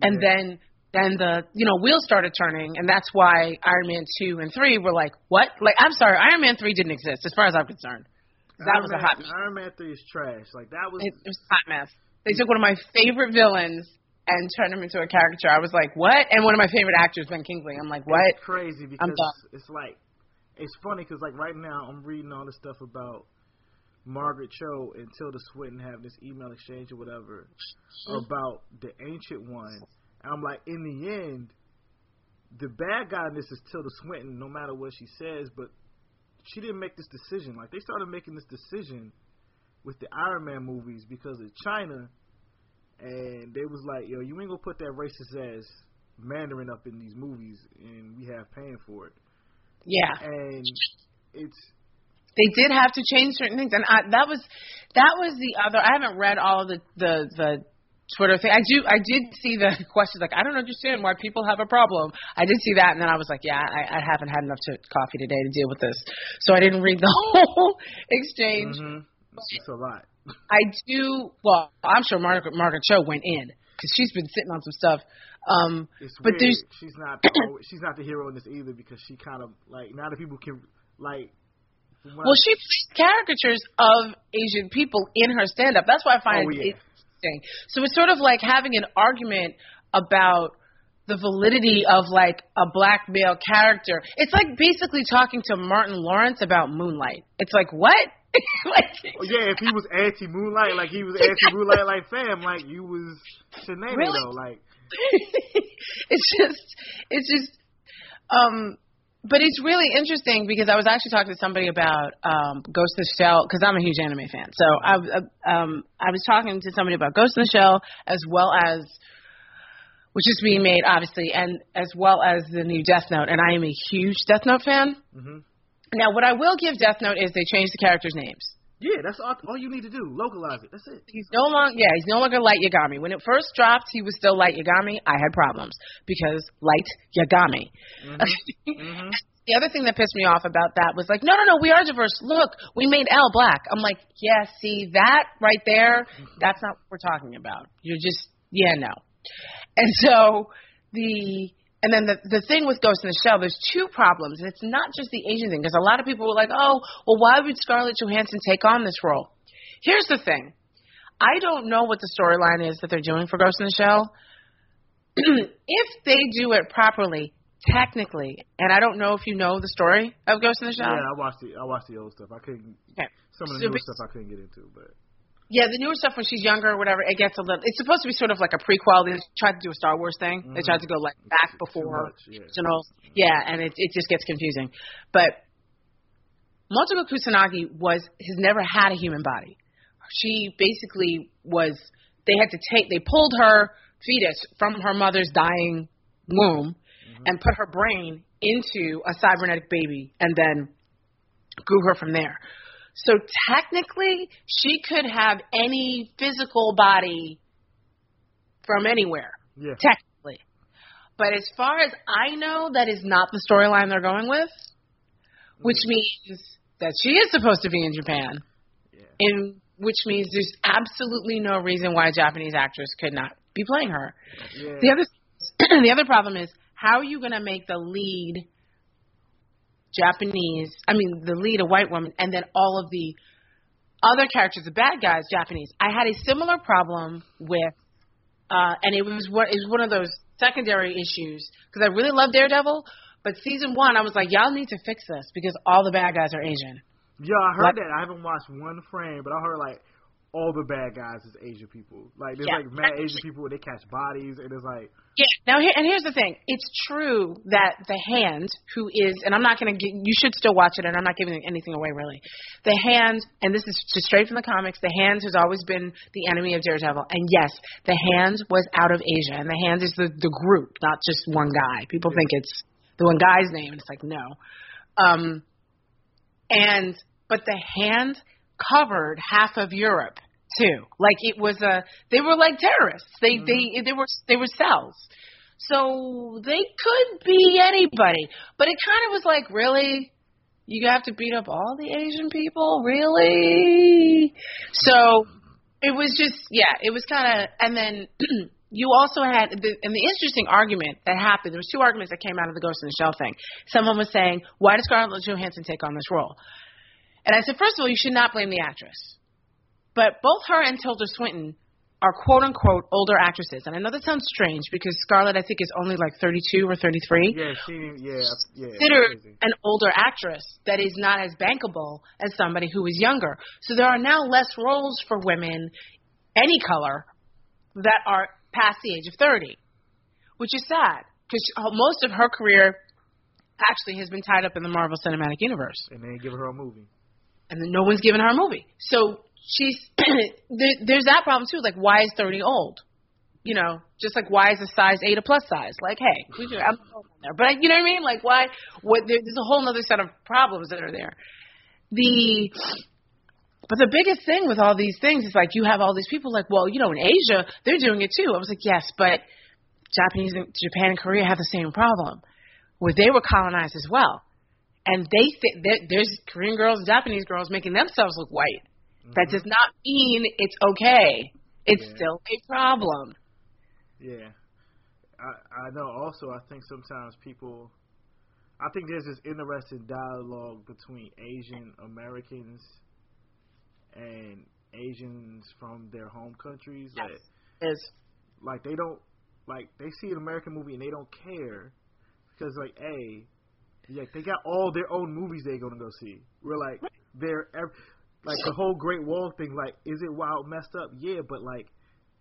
And then then the you know wheels started turning, and that's why Iron Man two and three were like, what? Like I'm sorry, Iron Man three didn't exist as far as I'm concerned. That Iron was a hot mess. Iron Man three is trash. Like that was It, it was a hot mess. They took one of my favorite villains and turned him into a caricature. I was like, what? And one of my favorite actors, Ben Kingsley. I'm like, what? It's crazy because it's like it's funny because like right now I'm reading all this stuff about Margaret Cho and Tilda Swinton having this email exchange or whatever about the Ancient One. And I'm like, in the end, the bad guy in this is Tilda Swinton, no matter what she says, but she didn't make this decision. Like they started making this decision with the Iron Man movies because of China and they was like, "Yo, you ain't gonna put that racist ass Mandarin up in these movies, and we have paying for it." Yeah, And it's they did have to change certain things, and I, that was that was the other. I haven't read all of the the the Twitter thing. I do. I did see the questions like I don't understand why people have a problem. I did see that, and then I was like, yeah, I, I haven't had enough to, coffee today to deal with this, so I didn't read the whole exchange. mhm, it's a lot. I do. Well, I'm sure Margaret Margaret Cho went in because she's been sitting on some stuff. Um, It's But weird. there's- she's not she's not the hero in this either because she kind of like now that people can like. What well, she plays caricatures of Asian people in her stand up. That's why I find Oh, it interesting. So it's sort of like having an argument about the validity of like a black male character. It's like basically talking to Martin Lawrence about Moonlight. It's like what? like Oh, yeah, if he was anti Moonlight, like he was anti Moonlight, like fam, like you was Sinead Really? though, like it's just it's just um but it's really interesting because I was actually talking to somebody about um Ghost in the Shell because I'm a huge anime fan. So I uh, um I was talking to somebody about Ghost in the Shell as well as which is being made obviously and as well as the new Death Note and I am a huge Death Note fan. hmm Now what I will give Death Note is they changed the characters' names. Yeah, that's all, all you need to do. Localize it. That's it. He's no longer, yeah, he's no longer Light Yagami. When it first dropped, he was still Light Yagami. I had problems because Light Yagami. hmm the other thing that pissed me off about that was like, no, no, no, we are diverse. Look, we made L black. I'm like, yeah, see that right there? That's not what we're talking about. You're just, yeah, no. And so the and then the the thing with Ghost in the Shell, there's two problems, and it's not just the Asian thing, because a lot of people were like, oh, well, why would Scarlett Johansson take on this role? Here's the thing. I don't know what the storyline is that they're doing for Ghost in the Shell. if they do it properly, technically, and I don't know if you know the story of Ghost in the Shell. Yeah, I watched the I watched the old stuff. I couldn't Okay. some of the So stuff I couldn't get into, but Yeah, the newer stuff when she's younger or whatever, it gets a little. It's supposed to be sort of like a prequel. They tried to do a Star Wars thing. They mm-hmm. tried to go like back before much, yeah. originals. Yeah, and it it just gets confusing. But Motoko Kusanagi was has never had a human body. She basically was. They had to take. They pulled her fetus from her mother's dying womb mm-hmm. and put her brain into a cybernetic baby, and then grew her from there. So technically, she could have any physical body from anywhere, yeah. technically. But as far as I know, that is not the storyline they're going with, which mm. means that she is supposed to be in Japan, Yeah. in which means there's absolutely no reason why a Japanese actress could not be playing her. Yeah. The other the other problem is how are you going to make the lead Japanese? I mean, the lead a white woman, and then all of the other characters, the bad guys, Japanese. I had a similar problem with, uh, and it was one it was one of those secondary issues because I really love Daredevil, but season one I was like, y'all need to fix this because all the bad guys are Asian. Yeah, I heard What? that. I haven't watched one frame, but I heard like all the bad guys is Asian people. Like there's Yeah. like mad Asian people where they catch bodies, and it's like Yeah. Now here and here's the thing. It's true that the hand, who is, and I'm not going to. Get, you should still watch it, and I'm not giving anything away really. The hand, and this is just straight from the comics. The hand has always been the enemy of Daredevil, and yes, the hand was out of Asia, and the hand is the the group, not just one guy. People think it's the one guy's name, and it's like no. Um, and but the hand covered half of Europe too. Like it was a they were like terrorists. They they mm-hmm. they were they were cells. So they could be anybody. But it kind of was like, really? You have to beat up all the Asian people? Really? So it was just yeah, it was kind of and then you also had the, and the interesting argument that happened. There was two arguments that came out of the Ghost in the Shell thing. Someone was saying, "Why does Scarlett Johansson take on this role?" And I said, first of all, you should not blame the actress. But both her and Tilda Swinton are quote unquote older actresses. And I know that sounds strange because Scarlett, I think, is only like 32 or 33. yeah, she yeah yeah. Considered an older actress that is not as bankable as somebody who is younger. So there are now less roles for women, any color, that are past the age of 30, which is sad because most of her career actually has been tied up in the Marvel Cinematic Universe and they give her a movie. and then no one's given her a movie. So she's there, there's that problem too. Like, why is thirty old? you know, just like why is a size eight a plus size? Like, hey, we do, I'm there, but you know what I mean? Like, why? What? There, there's a whole other set of problems that are there. The but the biggest thing with all these things is like you have all these people like, well, you know, in Asia they're doing it too. I was like, yes, but Japanese, Japan, and Korea have the same problem, where they were colonized as well, and they th- there's Korean girls, and Japanese girls making themselves look white. Mm-hmm. That does not mean it's okay. It's Yeah. still a problem. Yeah, I I know. Also, I think sometimes people, I think there's this interesting dialogue between Asian Americans and Asians from their home countries. Yes. That Is like they don't like they see an American movie and they don't care because like a yeah they got all their own movies they're gonna go see. We're like they're ev- like the whole Great Wall thing. Like, is it wild messed up? Yeah, but like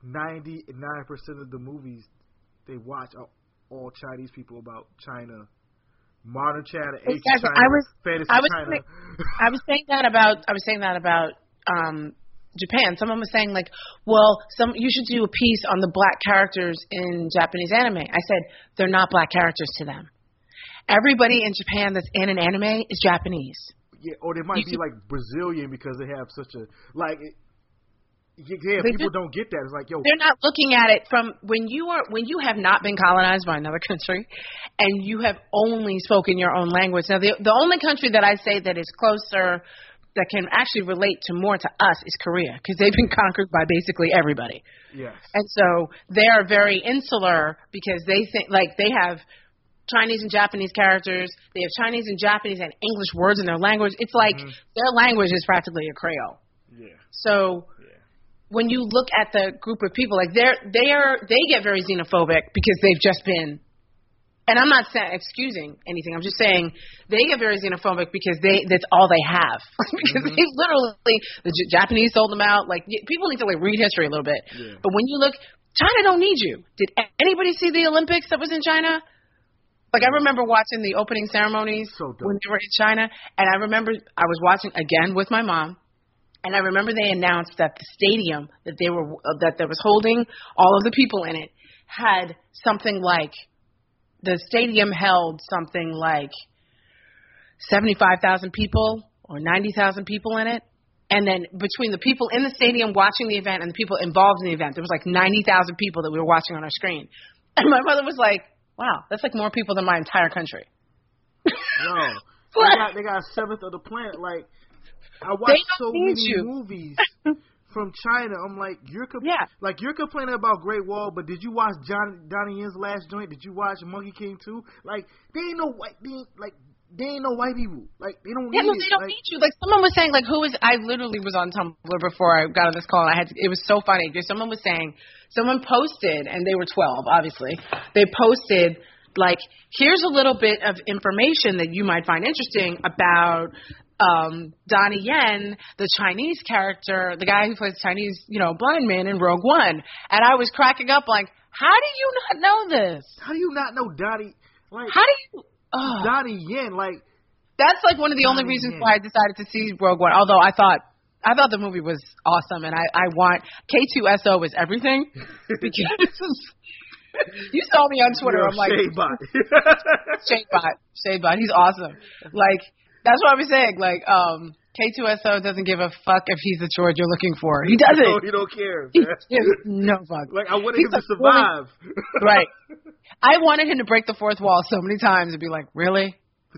ninety nine percent of the movies they watch are all Chinese people about China. Modern China, ancient Exactly. China, I was- fantasy I was China. saying- I was saying that about I was saying that about um Japan. Someone was saying like, well, some you should do a piece on the black characters in Japanese anime. I said they're not black characters to them. Everybody in Japan that's in an anime is Japanese. Yeah, or they might You be like Brazilian because they have such a like. Yeah, people just- don't get that. It's like, yo, They're not looking at it from when you are when you have not been colonized by another country, and you have only spoken your own language. Now, the the only country that I say that is closer, that can actually relate to more to us is Korea, because they've been conquered by basically everybody. yes, And so they are very insular because they think like they have Chinese and Japanese characters. They have Chinese and Japanese and English words in their language. It's like mm-hmm. their language is practically a Creole. yeah, So yeah. when you look at the group of people, like they're they are they get very xenophobic because they've just been. And I'm not saying excusing anything. I'm just saying they get very xenophobic because they that's all they have. because mm-hmm. they literally the J- Japanese sold them out. Like people need to like read history a little bit. Yeah. But when you look, China don't need you. Did anybody see the Olympics that was in China? Like I remember watching the opening ceremonies So when they were in China, and I remember I was watching again with my mom, and I remember they announced that the stadium that they were uh, that that was holding all of the people in it had something like the stadium held something like seventy five thousand people or ninety thousand people in it. And then between the people in the stadium watching the event and the people involved in the event, there was like ninety thousand people that we were watching on our screen. And my mother was like, "Wow, that's like more people than my entire country." Yo, they got they got a seventh of the planet. Like, I watch so many you. movies from China. I'm like, you're compl- Yeah. like you're complaining about Great Wall, but did you watch John Donnie Yen's last joint? Did you watch Monkey King 2? Like, they ain't no white, they ain't, like they ain't no white people. Like, they don't Yeah, need no, it. they don't like, need you. Like someone was saying, like who is? I literally was on Tumblr before I got on this call, and I had. To, it was so funny because someone was saying, someone posted, and they were twelve, obviously. They posted like, here's a little bit of information that you might find interesting about um Donnie Yen, the Chinese character, the guy who plays Chinese, you know, blind man in Rogue One. And I was cracking up like, how do you not know this? How do you not know Donnie? Like, How do you? Oh. Donnie Yen, like, That's like one of the only reasons Yen. why I decided to see Rogue One. Although I thought I thought the movie was awesome, and I I want K2SO is everything because you saw me on Twitter. yo, I'm like shade bot. Shadebot, Shadebot. He's awesome. Like that's what I was saying. Like um K2SO doesn't give a fuck if he's the George you're looking for. He doesn't. He don't care. He gives no fuck. Like, I wanted He's him to survive. Right. I wanted him to break the fourth wall so many times and be like, really,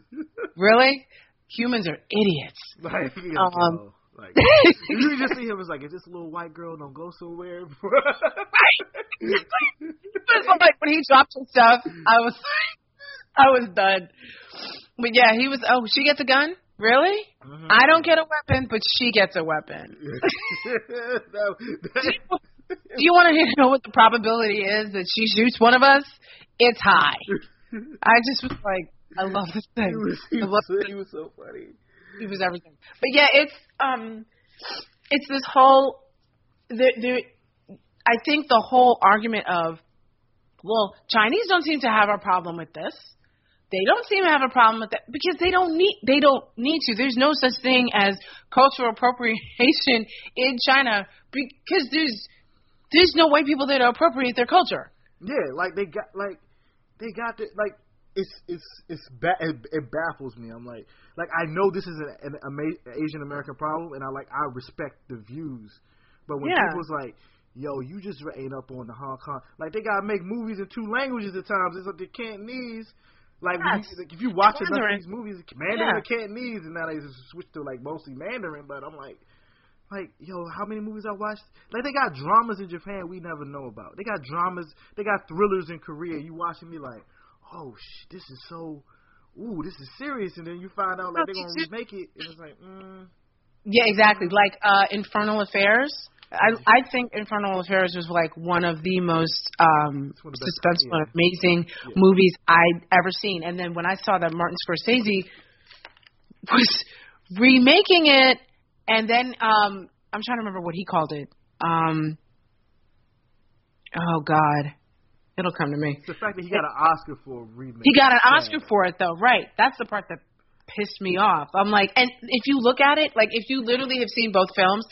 really, humans are idiots. Like, you Um, like you just see him as like, is this little white girl don't go somewhere? Was like when he dropped his stuff, I was I was done. But yeah, he was. Oh, she gets a gun. Really? Mhm. I don't get a weapon, but she gets a weapon. No, that- Do you want to know what the probability is that she shoots one of us? It's high. I just was like, I love this thing. he was, he was, he was so funny. He was everything. But yeah, it's um, it's this whole. There, there. I think the whole argument of, well, Chinese don't seem to have a problem with this. They don't seem to have a problem with that because they don't need. They don't need to. There's no such thing as cultural appropriation in China because there's there's no white people there to appropriate their culture. Yeah, like they got like they got the like it's it's it's ba- it, it baffles me. I'm like like I know this is an, an ama- Asian American problem, and I like I respect the views, but when Yeah. people's like. Yo, you just ain't up on the Hong Kong. Like they gotta make movies in two languages at times. It's like the Cantonese. Like, Yes. you, like if you watch enough of these movies, Mandarin Yeah. or Cantonese, and now they just switch to like mostly Mandarin. But I'm like, like yo, how many movies I watched? Like they got dramas in Japan we never know about. They got dramas. They got thrillers in Korea. You watching me like, oh sh, this is so, ooh, this is serious. And then you find out like they're gonna remake it, and it's like, mm, Yeah, exactly. Like uh, Infernal Affairs. I I think Infernal Affairs was like one of the most um, It's one the suspenseful and yeah. amazing Yeah. movies I'd ever seen. And then when I saw that Martin Scorsese was remaking it, and then um, I'm trying to remember what he called it. Um, oh God, it'll come to me. it's the fact that he got an Oscar for a remake. He got an. Oscar for it though, right? That's the part that pissed me off. I'm like, and if you look at it, like if you literally have seen both films,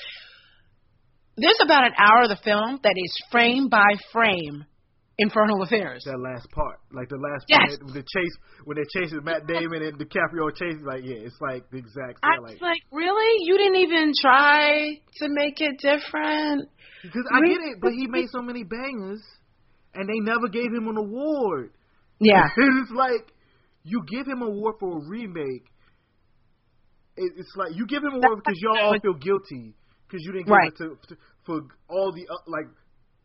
there's about an hour of the film that is frame by frame Infernal Affairs. That last part, like the last Yes. part, the chase, when they chase Matt Damon and DiCaprio chase, like yeah, it's like the exact I Like, like, really? You didn't even try to make it different? because I get it, but he made so many bangers, and they never gave him an award. Yeah. It's like you give him an award for a remake. It's like you give him an award because y'all all feel guilty because you didn't give Right. it to, to for all the uh, like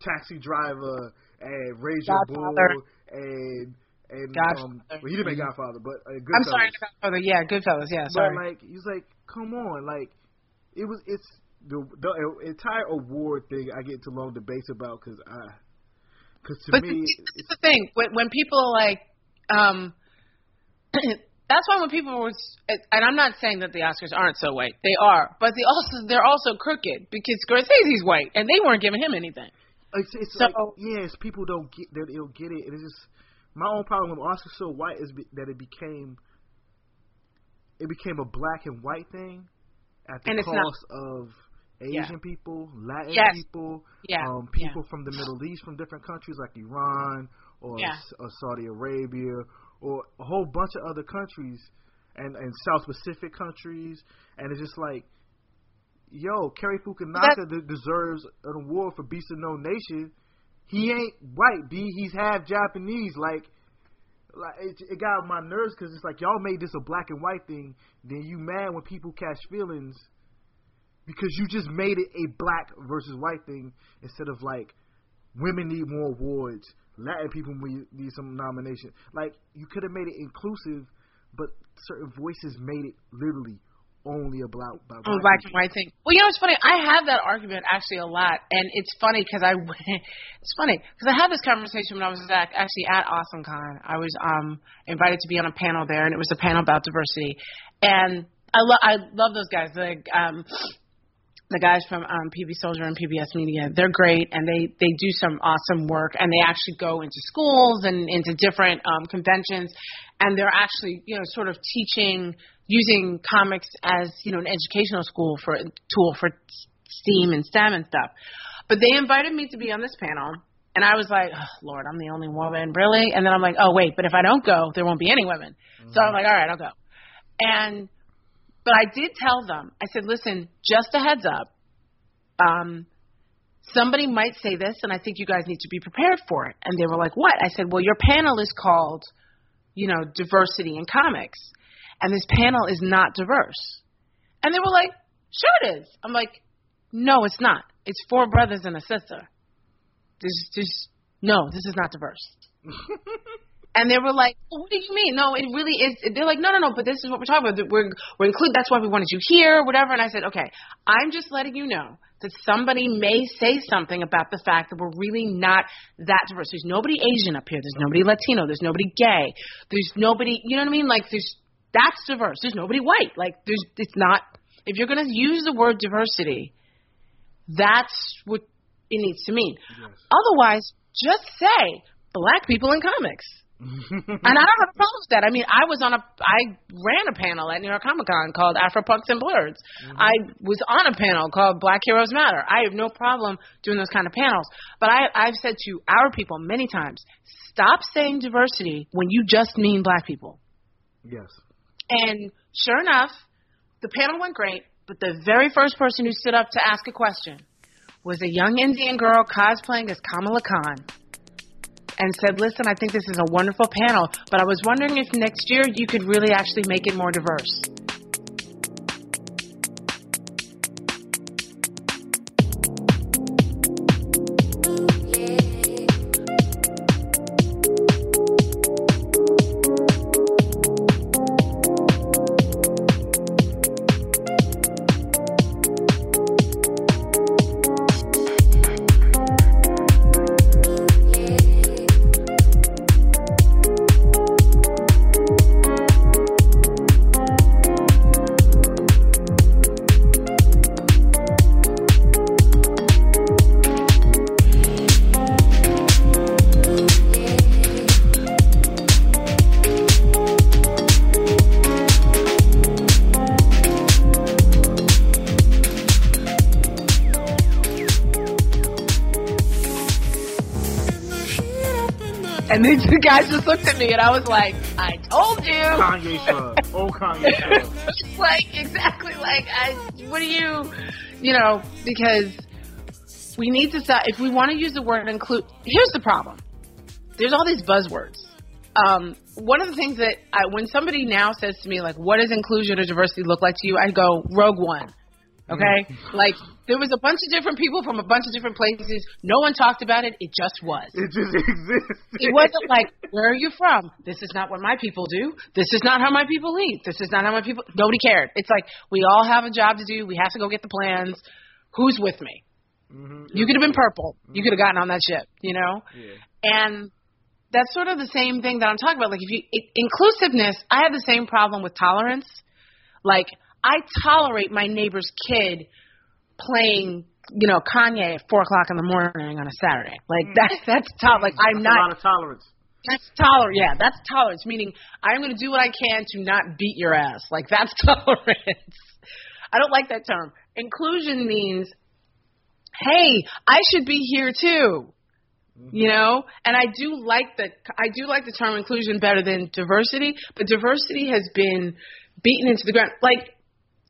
Taxi Driver and Your Godfather. Bull and and um, well, he didn't make Godfather, but uh, I'm sorry, Godfather. Yeah, Goodfellas. Yeah, sorry. But like he's like, come on, like it was. It's the the entire award thing. I get into long debates about because I, because to But me, it's, the thing when when people are like, um, that's why when people were, and I'm not saying that the Oscars aren't so white, they are, but they also they're also crooked because Scorsese's white and they weren't giving him anything. It's, it's So- like yes, people don't get that. They don't get it. And it's just my own problem with Oscar so white is be, that it became it became a black and white thing at the cost of Yeah. Asian people, Latin Yes. people, Yeah, um, yeah. people from the Middle East, from different countries like Iran or, Yeah. Or Saudi Arabia, or a whole bunch of other countries, and and South Pacific countries, and it's just like, yo, Cary Fukunaga de- deserves an award for Beast of No Nation. He ain't white, b. He's half Japanese. Like, like it, it got on my nerves because it's like y'all made this a black and white thing. Then you mad when people catch feelings because you just made it a black versus white thing instead of like women need more awards, Latin people need need some nomination. Like you could have made it inclusive, but certain voices made it literally only about about Oh, black and white thing. Well, you know, it's funny. I have that argument actually a lot, and it's funny because I, it's funny because I had this conversation when I was ac- actually at AwesomeCon. I was um invited to be on a panel there, and it was a panel about diversity, and I love I love those guys. Like um, the guys from um, PB Soldier and PBS Media. They're great, and they they do some awesome work, and they actually go into schools and into different um, conventions, and they're actually you know sort of teaching using comics as you know an educational school for tool for STEAM and STEM and stuff. But they invited me to be on this panel. And I was like, oh, Lord, I'm the only woman, really? And then I'm like, oh, wait, but if I don't go, there won't be any women. So I'm like, all right, I'll go. And but I did tell them, I said, listen, just a heads up. Um, somebody might say this, and I think you guys need to be prepared for it. And they were like, what? I said, well, your panel is called, you know, diversity in comics, and this panel is not diverse. And they were like, sure it is. I'm like, no, it's not. It's four brothers and a sister. This, there's, no, this is not diverse. And they were like, well, "What do you mean? No, it really is." They're like, "No, no, no, but this is what we're talking about. We're we're include. That's why we wanted you here, whatever." And I said, "Okay, I'm just letting you know that somebody may say something about the fact that we're really not that diverse. There's nobody Asian up here. There's nobody Latino. There's nobody gay. There's nobody. You know what I mean? Like there's that's diverse. There's nobody white. Like there's it's not. If you're gonna use the word diversity, that's what it needs to mean. Yes. Otherwise, just say black people in comics. and I don't have a problem with that. I mean, I was on a, I ran a panel at New York Comic Con called Afro Punks and Blerds. Mm-hmm. I was on a panel called Black Heroes Matter. I have no problem doing those kind of panels. But I, I've said to our people many times, stop saying diversity when you just mean black people. Yes. And sure enough, the panel went great, but the very first person who stood up to ask a question was a young Indian girl cosplaying as Kamala Khan and said, Listen, I think this is a wonderful panel, but I was wondering if next year you could really actually make it more diverse. Me, and I was like, "I told you." Kanye shrug. Oh, Kanye shrug. like exactly like I. What do you, you know? Because we need to stop. If we want to use the word include, here's the problem. There's all these buzzwords. Um, one of the things that I, when somebody now says to me like, "What does inclusion or diversity look like to you?" I go, "Rogue One." Okay, like there was a bunch of different people from a bunch of different places. No one talked about it. It just was. It just existed. It wasn't like, where are you from? This is not what my people do. This is not how my people eat. This is not how my people. Nobody cared. It's like we all have a job to do. We have to go get the plans. Who's with me? Mm-hmm. You could have been purple. Mm-hmm. You could have gotten on that ship. You know. Yeah. And that's sort of the same thing that I'm talking about. Like if you it, inclusiveness, I have the same problem with tolerance. Like I tolerate my neighbor's kid playing, you know, Kanye at four o'clock in the morning on a Saturday. Like mm. that that's top like I'm that's not a lot of tolerance. That's tolerance. Yeah, that's tolerance. Meaning I'm going to do what I can to not beat your ass. Like that's tolerance. I don't like that term. Inclusion means, hey, I should be here too. Mm-hmm. You know, and I do like the I do like the term inclusion better than diversity, but diversity has been beaten into the ground. Like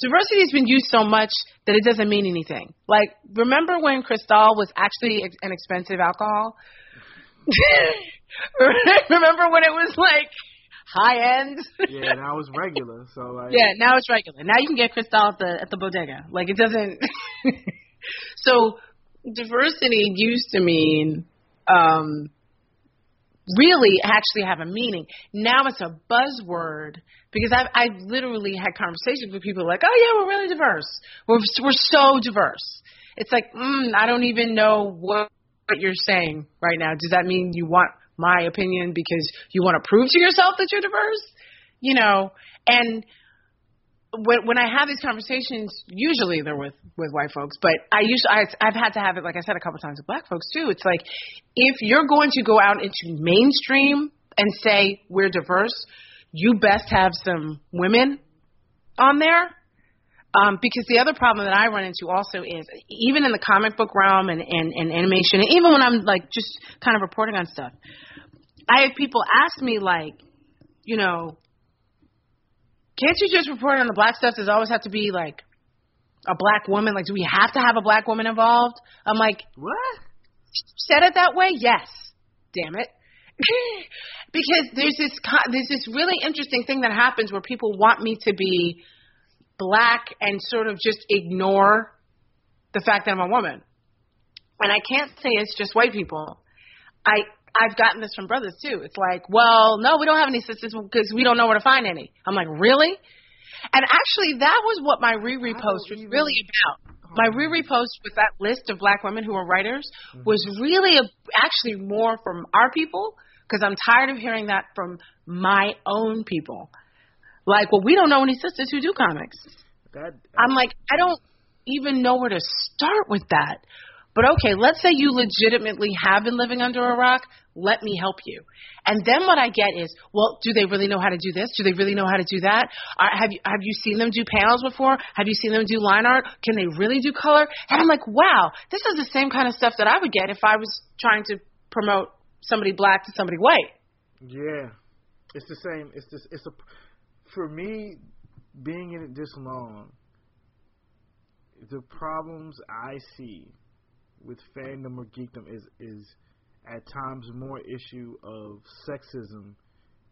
diversity has been used so much that it doesn't mean anything. Like, remember when Cristal was actually an expensive alcohol? remember when it was like high end? yeah, now it's regular. So like, yeah, now it's regular. Now you can get Cristal at the at the bodega. Like it doesn't. so diversity used to mean um, really actually have a meaning. Now it's a buzzword because I've I've literally had conversations with people like, oh yeah, we're really diverse. We're we're so diverse. It's like, mm, I don't even know what what you're saying right now. Does that mean you want my opinion because you want to prove to yourself that you're diverse? You know, and when when I have these conversations, usually they're with with white folks, but I usually I, I've had to have it, like I said, a couple times with black folks too. It's like if you're going to go out into mainstream and say we're diverse, you best have some women on there. Um, because the other problem that I run into also is even in the comic book realm and, and, and animation, and even when I'm like just kind of reporting on stuff, I have people ask me like, you know, can't you just report on the black stuff? Does always have to be like a black woman? Like, do we have to have a black woman involved? I'm like, what? Said it that way? Yes. Damn it. because there's this there's this really interesting thing that happens where people want me to be black and sort of just ignore the fact that I'm a woman. And I can't say it's just white people. I I've gotten this from brothers too. It's like, well, no, we don't have any sisters because we don't know where to find any. I'm like, really? And actually, that was what my re post was really about. My re post with that list of black women who are writers mm-hmm. was really a, actually more from our people because I'm tired of hearing that from my own people. Like, well, we don't know any sisters who do comics. That, I'm like, I don't even know where to start with that. But okay, let's say you legitimately have been living under a rock. Let me help you. And then what I get is, well, do they really know how to do this? Do they really know how to do that? Uh, have you have you seen them do panels before? Have you seen them do line art? Can they really do color? And I'm like, wow, this is the same kind of stuff that I would get if I was trying to promote somebody black to somebody white. Yeah, it's the same. It's just it's a for me being in it this long. The problems I see with fandom or geekdom is is at times more issue of sexism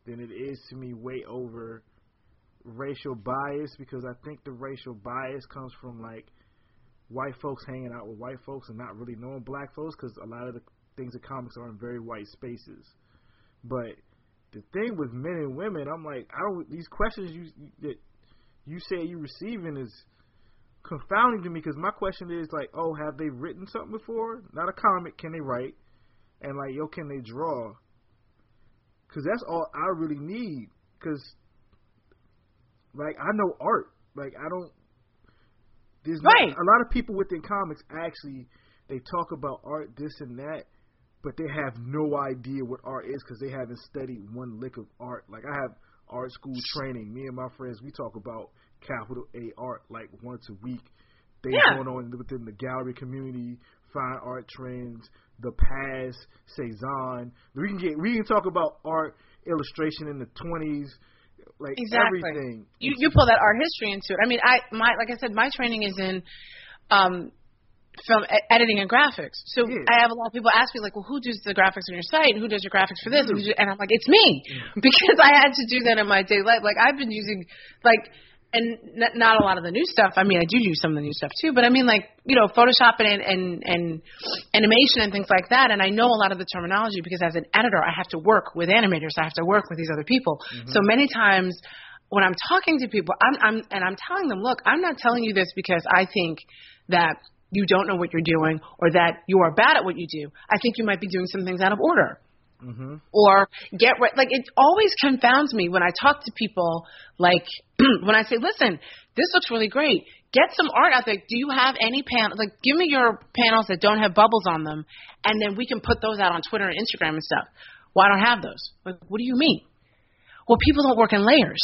than it is to me way over racial bias because I think the racial bias comes from like white folks hanging out with white folks and not really knowing black folks because a lot of the things in comics are in very white spaces. But the thing with men and women, I'm like, I don't. These questions you that you say you receiving is confounding to me because my question is like, oh, have they written something before? Not a comic. Can they write? And like, yo, can they draw? Because that's all I really need. Because like I know art. Like I don't. There's right. not, a lot of people within comics actually they talk about art, this and that, but they have no idea what art is because they haven't studied one lick of art. Like I have art school training. Me and my friends, we talk about capital A art like once a week. Things Yeah. going on within the gallery community, fine art trends, the past, Cezanne. We can get we can talk about art illustration in the twenties, like Exactly. everything. you you pull that art history into it. I mean, I my like I said, my training is in um film e- editing and graphics. So Yeah. I have a lot of people ask me like, well, who does the graphics on your site? And who does your graphics for this? And, You. who do- and I'm like, it's me because I had to do that in my daily life. Like I've been using like. And n- not a lot of the new stuff. I mean, I do use some of the new stuff too, but I mean, like you know, Photoshop and and and animation and things like that. And I know a lot of the terminology because as an editor, I have to work with animators. I have to work with these other people. Mm-hmm. So many times when I'm talking to people, I'm, I'm and I'm telling them, look, I'm not telling you this because I think that you don't know what you're doing or that you are bad at what you do. I think you might be doing some things out of order. Mm-hmm. Or get right. Like it always confounds me when I talk to people. Like when I say, "Listen, this looks really great. Get some art out there. Do you have any pan? Like, give me your panels that don't have bubbles on them, and then we can put those out on Twitter and Instagram and stuff. Well, I don't have those. Like, what do you mean? Well, people don't work in layers,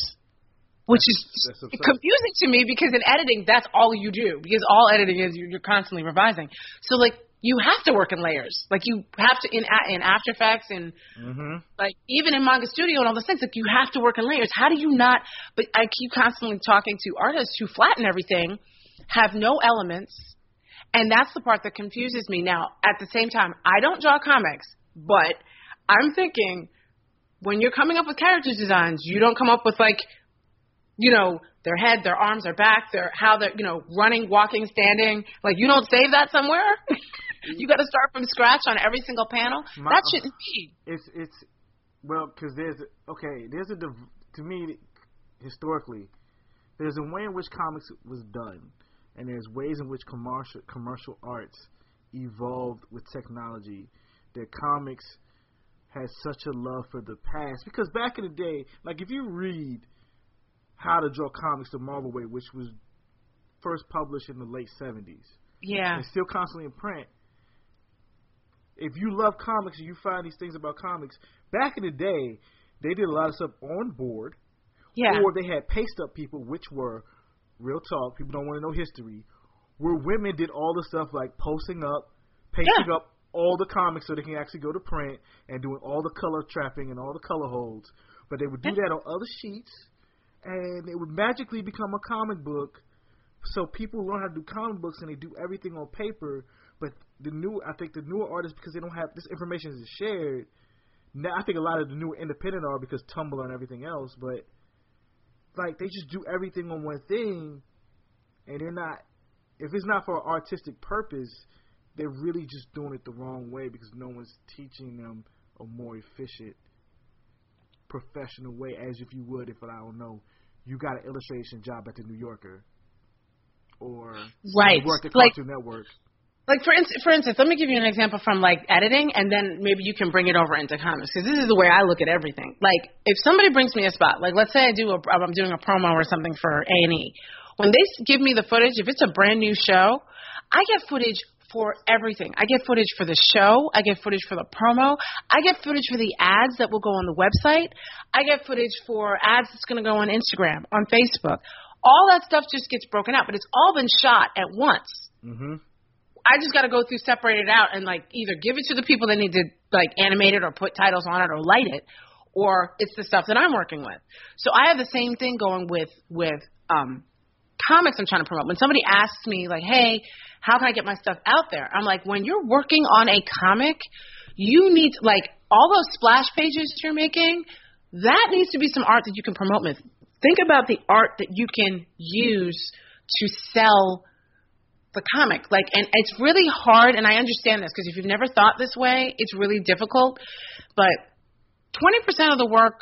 which is That's confusing to me because in editing, that's all you do. Because all editing is you're, you're constantly revising. So like you have to work in layers. Like you have to in in After Effects and Mm-hmm. like even in Manga Studio and all those things. Like you have to work in layers. How do you not? But I keep constantly talking to artists who flatten everything, have no elements, and that's the part that confuses me. Now, at the same time, I don't draw comics, but I'm thinking when you're coming up with character designs, you don't come up with like, you know, their head, their arms, their back, their how they're, you know, running, walking, standing. Like you don't save that somewhere. Mm-hmm. you got to start from scratch on every single panel. My- that shouldn't uh, be. It's it's well because there's okay there's a div- to me historically there's a way in which comics was done and there's ways in which commercial commercial arts evolved with technology that comics has such a love for the past because back in the day like if you read how to draw comics the Marvel way which was first published in the late 70s Yeah. and still constantly in print. If you love comics and you find these things about comics, back in the day, they did a lot of stuff on board, Yeah. or they had paste up people, which were real talk. People don't want to know history. Where women did all the stuff like posting up, pasting Yeah. up all the comics so they can actually go to print and doing all the color trapping and all the color holds. But they would do that on other sheets, and it would magically become a comic book so people learn how to do comic books and they do everything on paper. But the new, I think the newer artists because they don't have this information is shared. Now I think a lot of the newer independent are because Tumblr and everything else. But like they just do everything on one thing, and they're not. If it's not for an artistic purpose, they're really just doing it the wrong way because no one's teaching them a more efficient, professional way. As if you would, if I don't know, you got an illustration job at the New Yorker or Right. you worked at Like- Cartoon Network. Like for instance, for instance, let me give you an example from like editing, and then maybe you can bring it over into comics because this is the way I look at everything. Like if somebody brings me a spot, like let's say I do a, I'm doing a promo or something for A and E, when they give me the footage, if it's a brand new show, I get footage for everything. I get footage for the show. I get footage for the promo. I get footage for the ads that will go on the website. I get footage for ads that's going to go on Instagram, on Facebook. All that stuff just gets broken out, but it's all been shot at once. Mhm. I just got to go through, separate it out, and like either give it to the people that need to like animate it or put titles on it or light it, or it's the stuff that I'm working with. So I have the same thing going with with um, comics I'm trying to promote. When somebody asks me like, "Hey, how can I get my stuff out there?" I'm like, when you're working on a comic, you need like all those splash pages you're making. That needs to be some art that you can promote with. Think about the art that you can use to sell the comic. Like, and it's really hard, and I understand this because if you've never thought this way, it's really difficult. But 20% of the work,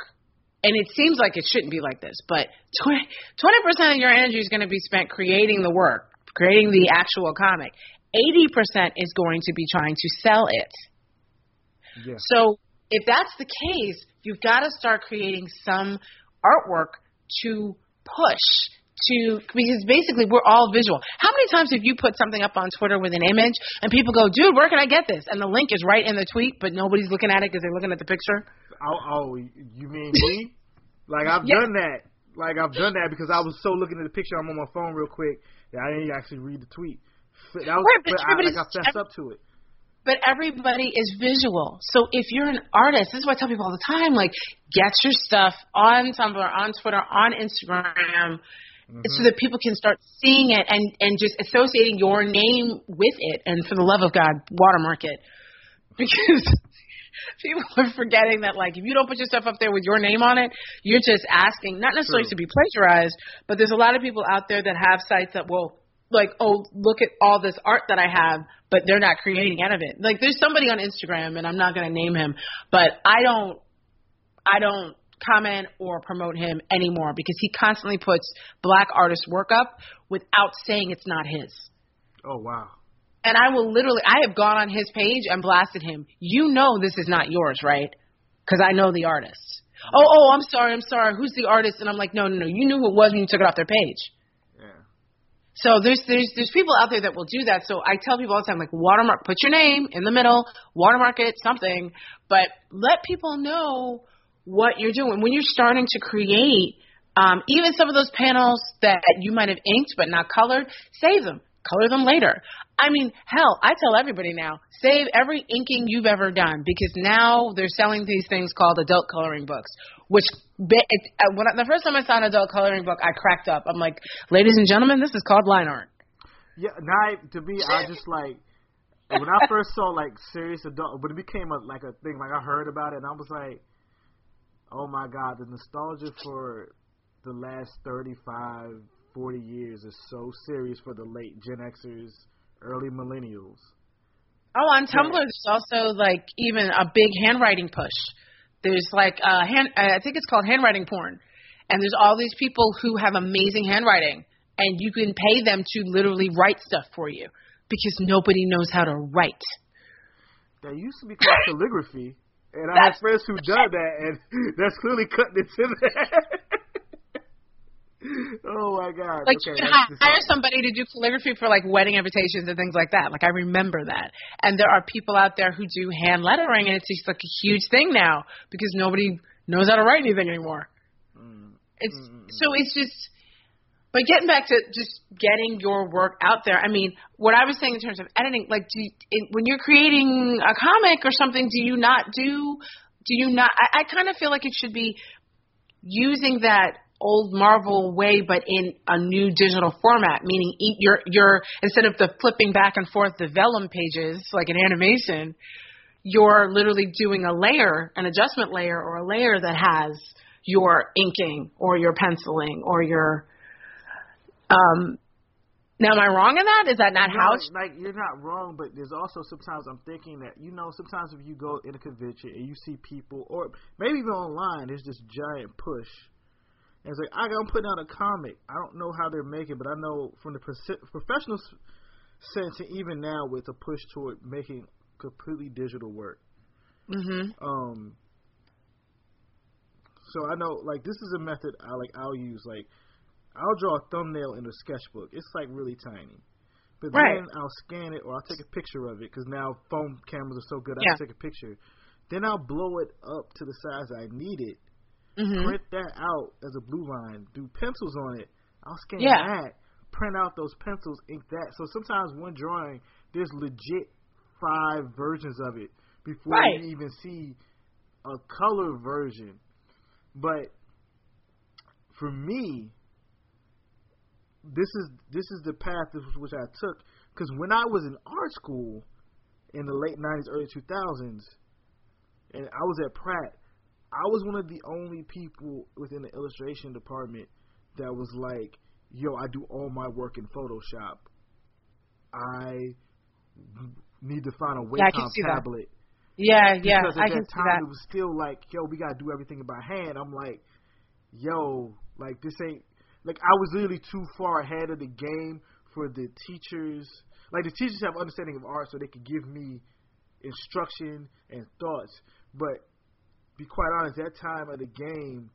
and it seems like it shouldn't be like this, but 20, 20% of your energy is going to be spent creating the work, creating the actual comic. 80% is going to be trying to sell it. Yeah. So if that's the case, you've got to start creating some artwork to push to because basically we're all visual. How many times have you put something up on Twitter with an image and people go, "Dude, where can I get this?" and the link is right in the tweet, but nobody's looking at it because they're looking at the picture. Oh, oh, you mean me? like I've Yeah. done that. Like I've done that because I was so looking at the picture. I'm on my phone real quick that I didn't actually read the tweet. That was, Right, but I, like I fessed up to it. But everybody is visual. So if you're an artist, this is what I tell people all the time, like get your stuff on Tumblr, on Twitter, on Instagram so that people can start seeing it and and just associating your name with it and for the love of God, watermark it. Because people are forgetting that like if you don't put your stuff up there with your name on it, you're just asking not necessarily True. to be plagiarized, but there's a lot of people out there that have sites that will like, oh, look at all this art that I have, but they're not creating out of it. Like there's somebody on Instagram and I'm not gonna name him, but I don't I don't comment or promote him anymore because he constantly puts black artist work up without saying it's not his. Oh wow. And I will literally, I have gone on his page and blasted him. You know this is not yours, right? Because I know the artist. Oh, oh, I'm sorry, I'm sorry. Who's the artist? And I'm like, no, no, no. You knew who it was when you took it off their page. Yeah. So there's there's there's people out there that will do that. So I tell people all the time, like watermark, put your name in the middle, watermark it, something, but let people know what you're doing when you're starting to create. Um, even some of those panels that you might have inked but not colored, save them, color them later. I mean, hell, I tell everybody now, save every inking you've ever done because now they're selling these things called adult coloring books. Which it, uh, when I, the first time I saw an adult coloring book, I cracked up. I'm like, ladies and gentlemen, this is called line art. Yeah, now to me, I just like when I first saw like serious adult, when it became a like a thing, like I heard about it, and I was like, oh my god, the nostalgia for the last 35, 40 years is so serious for the late Gen Xers, early millennials. Oh, on Tumblr, there's also like even a big handwriting push. There's like uh, hand, I think it's called handwriting porn, and there's all these people who have amazing handwriting, and you can pay them to literally write stuff for you because nobody knows how to write. That used to be called calligraphy, and I have friends who done that, and that's clearly cutting into that. oh my god! Like okay, you can hire somebody to do calligraphy for like wedding invitations and things like that. Like I remember that. And there are people out there who do hand lettering, and it's just like a huge thing now because nobody knows how to write anything anymore. Mm. It's so it's just. But getting back to just getting your work out there, I mean, what I was saying in terms of editing, like, do you, in, when you're creating a comic or something, do you not do? Do you not? I, I kind of feel like it should be using that old Marvel way, but in a new digital format. Meaning, eat your your instead of the flipping back and forth the vellum pages like an animation, you're literally doing a layer, an adjustment layer, or a layer that has your inking or your penciling or your. Um, now, am I wrong in that? Is that not how? It's, like you're not wrong, but there's also sometimes I'm thinking that you know sometimes if you go in a convention and you see people, or maybe even online, there's this giant push. And it's like I I'm putting out a comic. I don't know how they're making, but I know from the professional sense, and even now with a push toward making completely digital work. Mm-hmm. Um. So I know, like, this is a method I like. I'll use like, I'll draw a thumbnail in a sketchbook. It's like really tiny, But Right. then I'll scan it or I'll take a picture of it because now phone cameras are so good. I can take a picture. Then I'll blow it up to the size I need it. hmm Print that out as a blue line. Do pencils on it. I'll scan Yeah. that. Print out those pencils. Ink that. So sometimes one drawing, there's legit five versions of it before Right. you even see a color version. But for me, this is this is the path which, which I took because when I was in art school in the late '90s, early 2000s, and I was at Pratt, I was one of the only people within the illustration department that was like, "Yo, I do all my work in Photoshop. I need to find a Yeah, Wacom that. tablet." Yeah, yeah, because at I that can see time that. it was still like, yo, we gotta do everything by hand. I'm like, yo, like this ain't like I was literally too far ahead of the game for the teachers. Like the teachers have understanding of art, so they could give me instruction and thoughts. But be quite honest, that time of the game,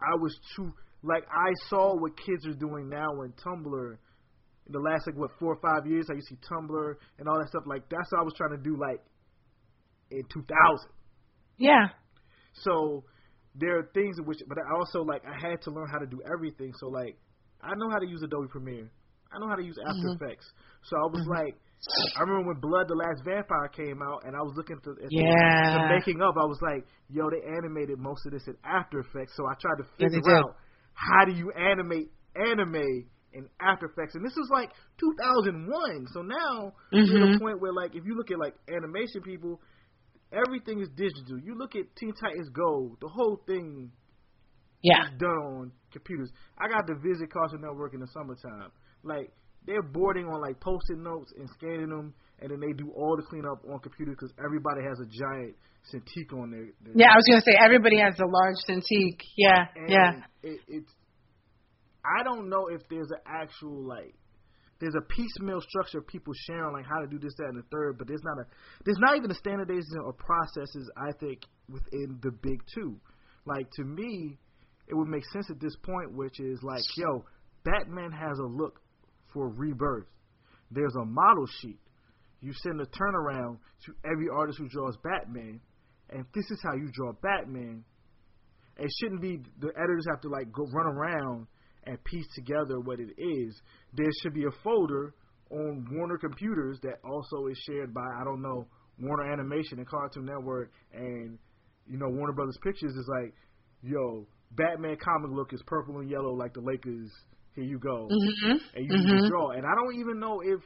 I was too like I saw what kids are doing now in Tumblr. In the last like what four or five years, I used to see Tumblr and all that stuff. Like that's what I was trying to do. Like in 2000. Yeah, So there are things in which, but I also like I had to learn how to do everything. So like I know how to use Adobe Premiere. I know how to use After Mhm. Effects. So I was like, I remember when Blood the Last Vampire came out, and I was looking to, at the- Yeah. the making up. I was like, yo, they animated most of this in After Effects. So I tried to Yeah, figure did. out how do you animate anime in After Effects, and this was like 2001. So now we're at a Mhm. point where like if you look at like animation people, everything is digital. You look at Teen Titans Go, the whole thing yeah, is done on computers. I got to visit Cartoon Network in the summertime. Like they're boarding on like post-it notes and scanning them, and then they do all the cleanup on computers because everybody has a giant Cintiq on their. their yeah. I was gonna say everybody has a large Cintiq. Yeah, and yeah. It, it's. I don't know if there's an actual like. There's a piecemeal structure of people sharing like how to do this, that, and the third, but there's not a there's not even a standardization or processes. I think within the big two, like to me, it would make sense at this point, which is like, yo, Batman has a look for rebirth. There's a model sheet. You send a turnaround to every artist who draws Batman, and this is how you draw Batman. It shouldn't be the editors have to like go run around and piece together what it is. There should be a folder on Warner computers that also is shared by I don't know Warner Animation and Cartoon Network and you know Warner Brothers Pictures is like, yo, Batman comic look is purple and yellow like the Lakers. Here you go, Mhm. and you can Mhm. draw. And I don't even know if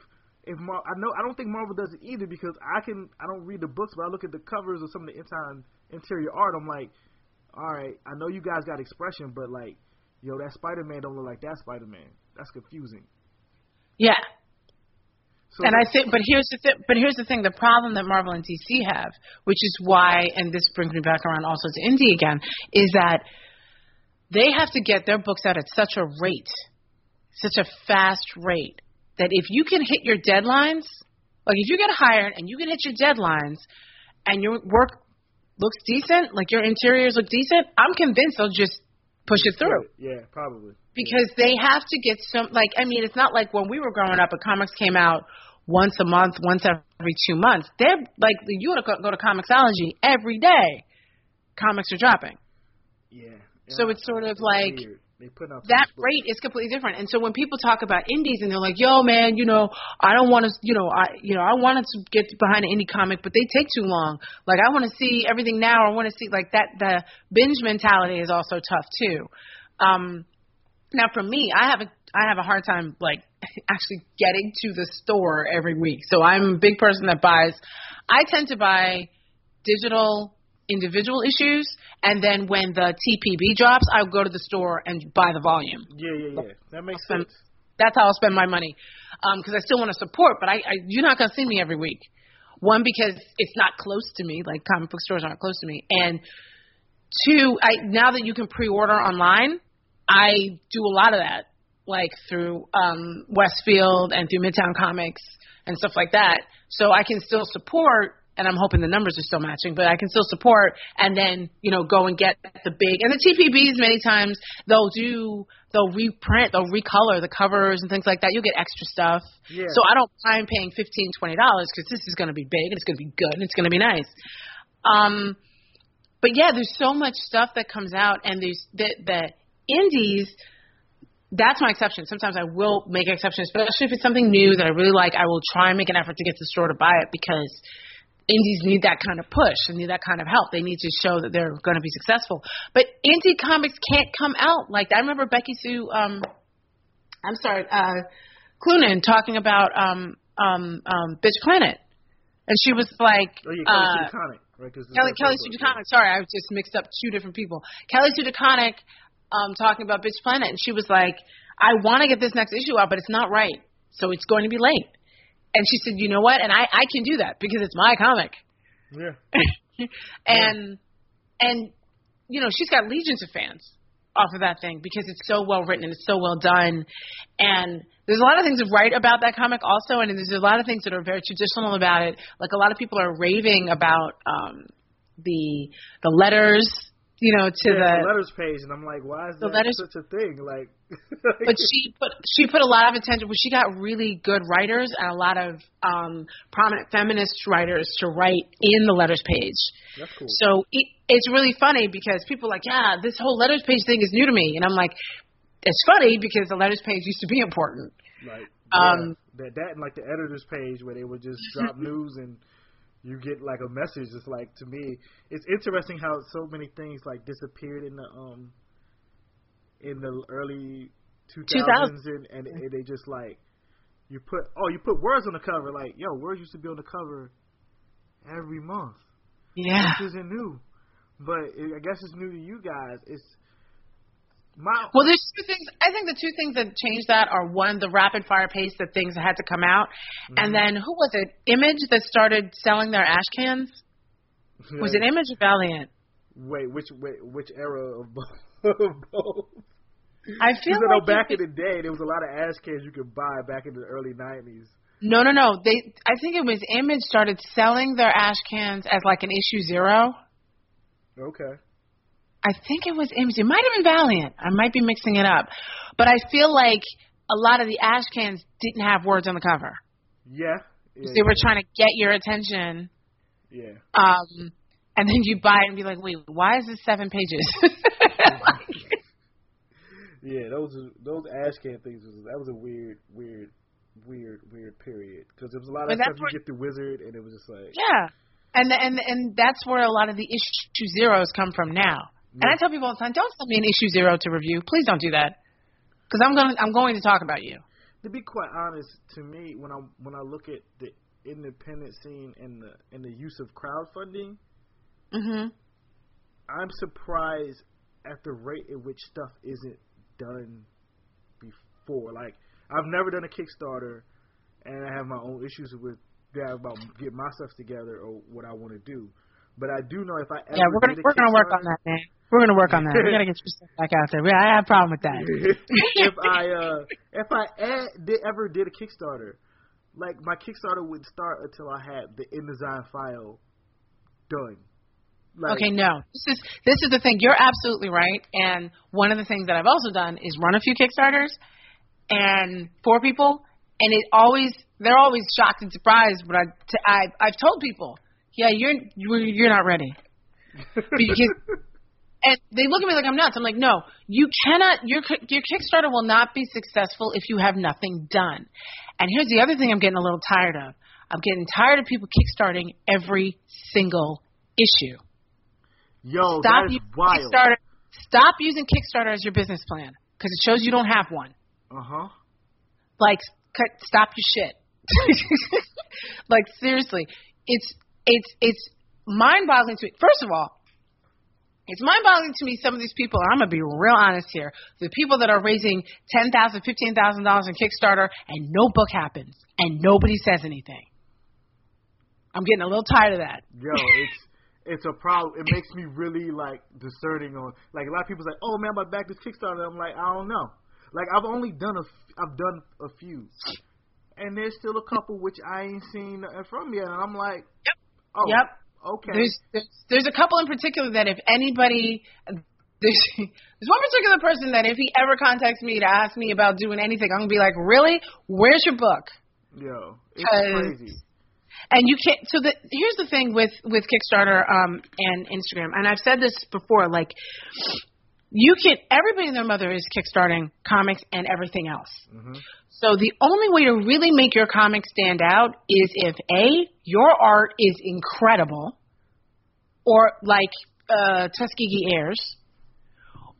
if Mar- I know I don't think Marvel does it either because I can I don't read the books, but I look at the covers of some of the interior art. I'm like, all right, I know you guys got expression, but like, yo, that Spider Man don't look like that Spider Man. That's confusing. Yeah. So And I think, but here's the th- but here's the thing: the problem that Marvel and DC have, which is why, and this brings me back around also to Indie again, is that they have to get their books out at such a rate, such a fast rate, that if you can hit your deadlines, like if you get hired and you can hit your deadlines, and your work looks decent, like your interiors look decent, I'm convinced they'll just push it through Yeah, probably. because they have to get some like I mean it's not like when we were growing up a comics came out once a month, once every two months. They're like you want to go, to Comixology every day. Comics are dropping. Yeah. So it's sort of like weird. They put out that rate is completely different. And so when people talk about indies and they're like, "Yo, man, you know, I don't want to, you know, I, you know, I wanted to get behind an indie comic, but they take too long. Like, I want to see everything now. Or I want to see like that. The binge mentality is also tough too. Um, now, for me, I have a I have a hard time like actually getting to the store every week. So I'm a big person that buys. I tend to buy digital individual issues, and then when the TPB drops, I'll go to the store and buy the volume. Yeah, yeah, yeah. That makes Awesome. sense. That's how I'll spend my money because I still want to support. But I, I you're not gonna see me every week. One because it's not close to me, like comic book stores aren't close to me, and two, I now that you can pre-order online, I do a lot of that, like through um, Westfield and through Midtown Comics and stuff like that. So I can still support and I'm hoping the numbers are still matching, but I can still support and then, you know, go and get the big and the TPBs many times they'll do they'll reprint, they'll recolor the covers and things like that. You'll get extra stuff. Yeah. So I don't mind paying fifteen, twenty dollars because this is going to be big and it's going to be good and it's going to be nice. Um, but yeah, there's so much stuff that comes out, and there's the the indies. That's my exception. Sometimes I will make an exception, especially if it's something new that I really like. I will try and make an effort to get the store to buy it because indies need that kind of push and need that kind of help. They need to show that they're going to be successful. But indie comics can't come out like that. I remember Becky Sue. Um, I'm sorry, uh, Cloonan talking about um, um, um, Bitch Planet, and she was like, Oh yeah, Kelly uh, Sue DeConnick, right? Kelly Kelly DeConnick. Sorry, I just mixed up two different people. Kelly Sue DeConnick um, talking about Bitch Planet, and she was like, "I want to get this next issue out, but it's not right, so it's going to be late." And she said, "You know what? And I I can do that because it's my comic." Yeah. and and you know she's got legions of fans off of that thing because it's so well written and it's so well done and there's a lot of things right about that comic also and there's a lot of things that are very traditional about it like a lot of people are raving about um the the letters you know to yeah, the the letters page, and I'm like, why is the that letters- such a thing? Like, but she put she put a lot of attention. Well, she got really good writers and a lot of um, prominent feminist writers to write in the letters page. that's cool. So it, it's really funny because people are like, yeah, this whole letters page thing is new to me, and I'm like, it's funny because the letters page used to be important. Like, Um, yeah, that that and like the editors page where they would just drop news and you get like a message. It's like to me, it's interesting how so many things like disappeared in the um in the early 2000s, and, and, and they just like you put oh you put words on the cover like yo words used to be on the cover every month. Yeah. This isn't new, but it, I guess it's new to you guys. It's my Well, there's two things. I think the two things that changed that are one, the rapid fire pace that things had to come out, mm-hmm. and then who was it? Image that started selling their ash cans. Was it Image or Valiant? Wait, which wait, which era of both? I feel I know like back in the day, there was a lot of ash cans you could buy back in the early '90s. No, no, no. They. I think it was Image started selling their ash cans as like an issue zero. Okay. I think it was Image. It might have been Valiant. I might be mixing it up, but I feel like a lot of the ash cans didn't have words on the cover. Yeah. yeah They were yeah, trying to get your attention, Yeah. um, and then you buy it and be like, "Wait, why is this seven pages?" Yeah, those those ash can things was that was a weird, weird, weird, weird period because there was a lot of stuff you get the wizard and it was just like Yeah, and and and that's where a lot of the issue zeros come from now. And I tell people all the time, don't send me an issue zero to review. Please don't do that, because I'm going I'm going to talk about you. to be quite honest, to me, when I when I look at the independent scene and the and the use of crowdfunding, hmm I'm surprised at the rate at which stuff isn't done before. Like I've never done a Kickstarter, and I have my own issues with that about getting my stuff together or what I want to do. But I do know if I ever Yeah, we're gonna we're gonna work on that, man. We're gonna work on that. We gotta get your stuff back out there. I have a problem with that. if I uh if I ad, did, ever did a Kickstarter, like my Kickstarter would start until I had the InDesign file done. Like, Okay, no. This is this is the thing. You're absolutely right. And one of the things that I've also done is run a few Kickstarters and for people, and it always they're always shocked and surprised when I t- I I've told people, yeah, you're you're, you're not ready because and they look at me like I'm nuts. I'm like, no, you cannot. Your your Kickstarter will not be successful if you have nothing done. And here's the other thing I'm getting a little tired of. I'm getting tired of people kickstarting every single issue. Yo, Stop that is using wild. Kickstarter. Stop using Kickstarter as your business plan because it shows you don't have one. Uh huh. Like, cut, stop your shit. like seriously, it's it's it's mind-boggling to me. First of all, it's mind-boggling to me. Some of these people, and I'm gonna be real honest here, the people that are raising ten thousand, fifteen thousand dollars in Kickstarter, and no book happens, and nobody says anything. I'm getting a little tired of that. Yo, it's it's a problem. It makes me really like discerning on like a lot of people's like, oh man, I'm about to back this Kickstarter. I'm like, I don't know. Like I've only done a f- I've done a few, and there's still a couple which I ain't seen from yet, and I'm like, Yep. Oh, Yep. Okay. There's, there's there's a couple in particular that if anybody there's there's one particular person that if he ever contacts me to ask me about doing anything, I'm gonna be like, really? Where's your book? Yo, it's crazy. And you can't. So the here's the thing with with Kickstarter um and Instagram, and I've said this before. Like, you can everybody and their mother is kickstarting comics and everything else. Mhm. So the only way to really make your comic stand out is if a your art is incredible, or like uh, Tuskegee Heirs,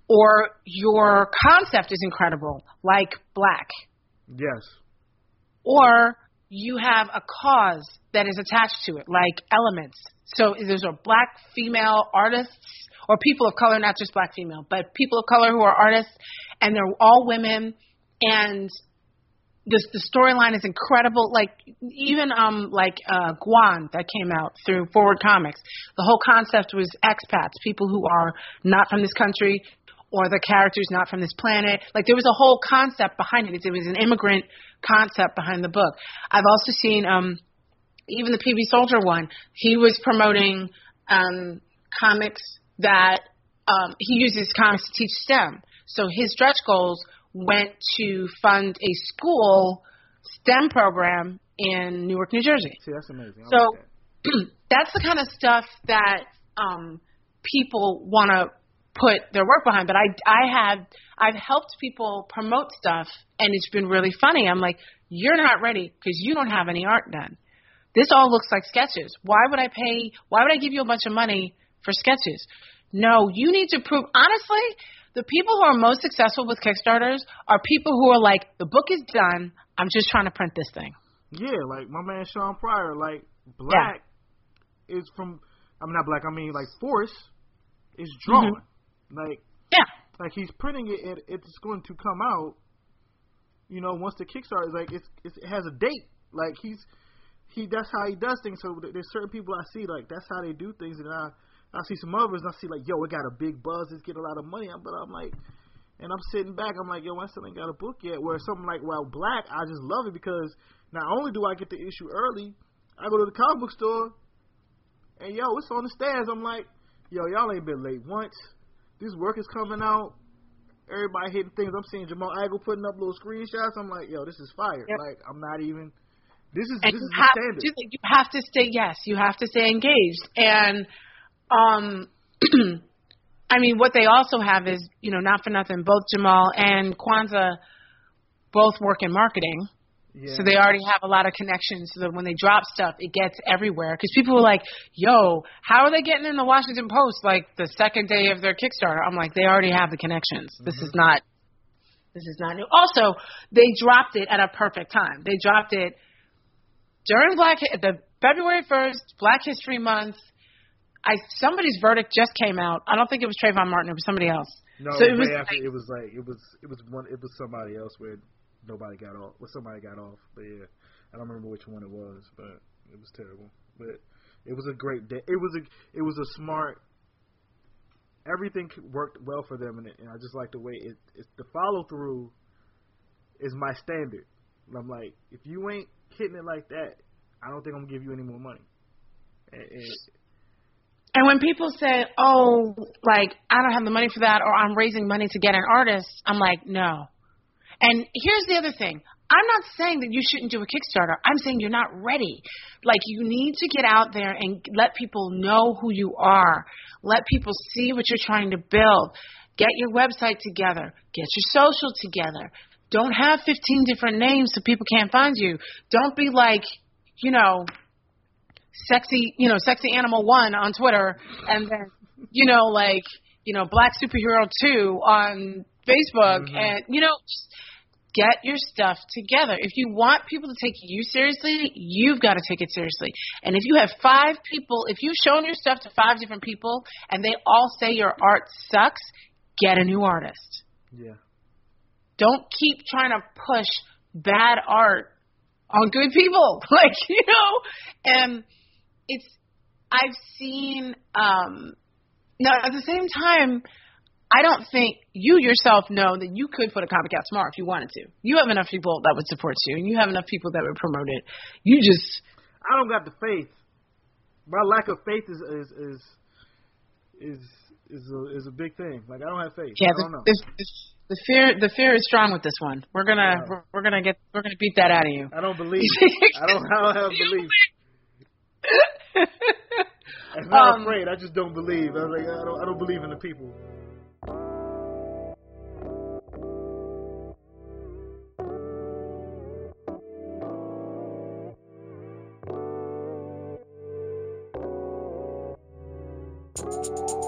or your concept is incredible, like Black, Yes. or you have a cause that is attached to it, like Elements. So there's a black female artists or people of color, not just black female, but people of color who are artists, and they're all women, and the the storyline is incredible. Like even um like uh Guan that came out through Forward Comics. The whole concept was expats, people who are not from this country or the characters not from this planet. Like there was a whole concept behind it. It was an immigrant concept behind the book. I've also seen um even the PB Soldier one. He was promoting um comics that um he uses comics to teach STEM. So his stretch goals went to fund a school STEM program in Newark, New Jersey. See, that's amazing. I So like that. that's the kind of stuff that um, people want to put their work behind. But I, I have, I've helped people promote stuff, and it's been really funny. I'm like, you're not ready because you don't have any art done. This all looks like sketches. Why would I pay? Why would I give you a bunch of money for sketches? No, you need to prove. Honestly, the people who are most successful with Kickstarters are people who are like, the book is done. I'm just trying to print this thing. Yeah, like my man Shawn Pryor, like Black is from. I'm not Black. I mean, like Force is drawn. Mm-hmm. Like, Yeah. like he's printing it. and It's going to come out. You know, once the Kickstarter is like it's, it's it has a date. Like he's he that's how he does things. So there's certain people I see like that's how they do things, and I I see some others and I see like yo, it got a big buzz, it's getting a lot of money. But I'm like, and I'm sitting back, I'm like yo, I still ain't got a book yet. Where something like well, Black, I just love it because not only do I get the issue early, I go to the comic book store, and yo, it's on the stands. I'm like, yo, y'all ain't been late once. This work is coming out. Everybody hitting things. I'm seeing Jamal Igle putting up little screenshots. I'm like, yo, this is fire. Yep. Like, I'm not even. This is and this you is the have standard. to you have to stay yes you have to stay engaged. And um i mean what they also have is you know not for nothing both jamal and kwanza both work in marketing. Yeah. so they already have a lot of connections so that when they drop stuff it gets everywhere. Because people were like yo how are they getting in the washington post like the second day of their kickstarter? I'm like they already have the connections. This is not this is not new. Also they dropped it at a perfect time. They dropped it during Black the February first Black History Month. I somebody's verdict just came out. I don't think it was Trayvon Martin. It was somebody else. No, so it was after like- it was like it was it was one it was somebody else where nobody got off. Well, somebody got off, but yeah, I don't remember which one it was, but it was terrible. But it was a great day. It was a it was a smart. Everything worked well for them, and, and I just like the way it. It's the follow through is my standard. And I'm like, if you ain't hitting it like that, I don't think I'm gonna give you any more money. And, and And when people say, "Oh, like I don't have the money for that," or "I'm raising money to get an artist," I'm like, "No." And here's the other thing. I'm not saying that you shouldn't do a Kickstarter. I'm saying you're not ready. Like you need to get out there and let people know who you are. Let people see what you're trying to build. Get your website together. Get your social together. Don't have 15 different names so people can't find you. Don't be like, you know, sexy, you know, sexy animal one on Twitter, and then, you know, like, you know, black superhero two on Facebook, mm-hmm. and you know, just get your stuff together. If you want people to take you seriously, you've got to take it seriously. And if you have five people, if you've shown your stuff to five different people, and they all say your art sucks, get a new artist yeah, don't keep trying to push bad art on good people like you know and it's i've seen um now at the same time i don't think you yourself know that you could put a comic out tomorrow if you wanted to you have enough people that would support you and you have enough people that would promote it you just I don't got the faith my lack of faith is is is is is a, is a big thing. Like I don't have faith. Yeah, I don't know. the, the, the fear the fear is strong with this one. We're gonna Yeah. we're, we're gonna get we're gonna beat that out of you. I don't believe. I don't. I don't have belief. I'm not Um, afraid. I just don't believe. I was like, I don't. I don't believe in the people. I'm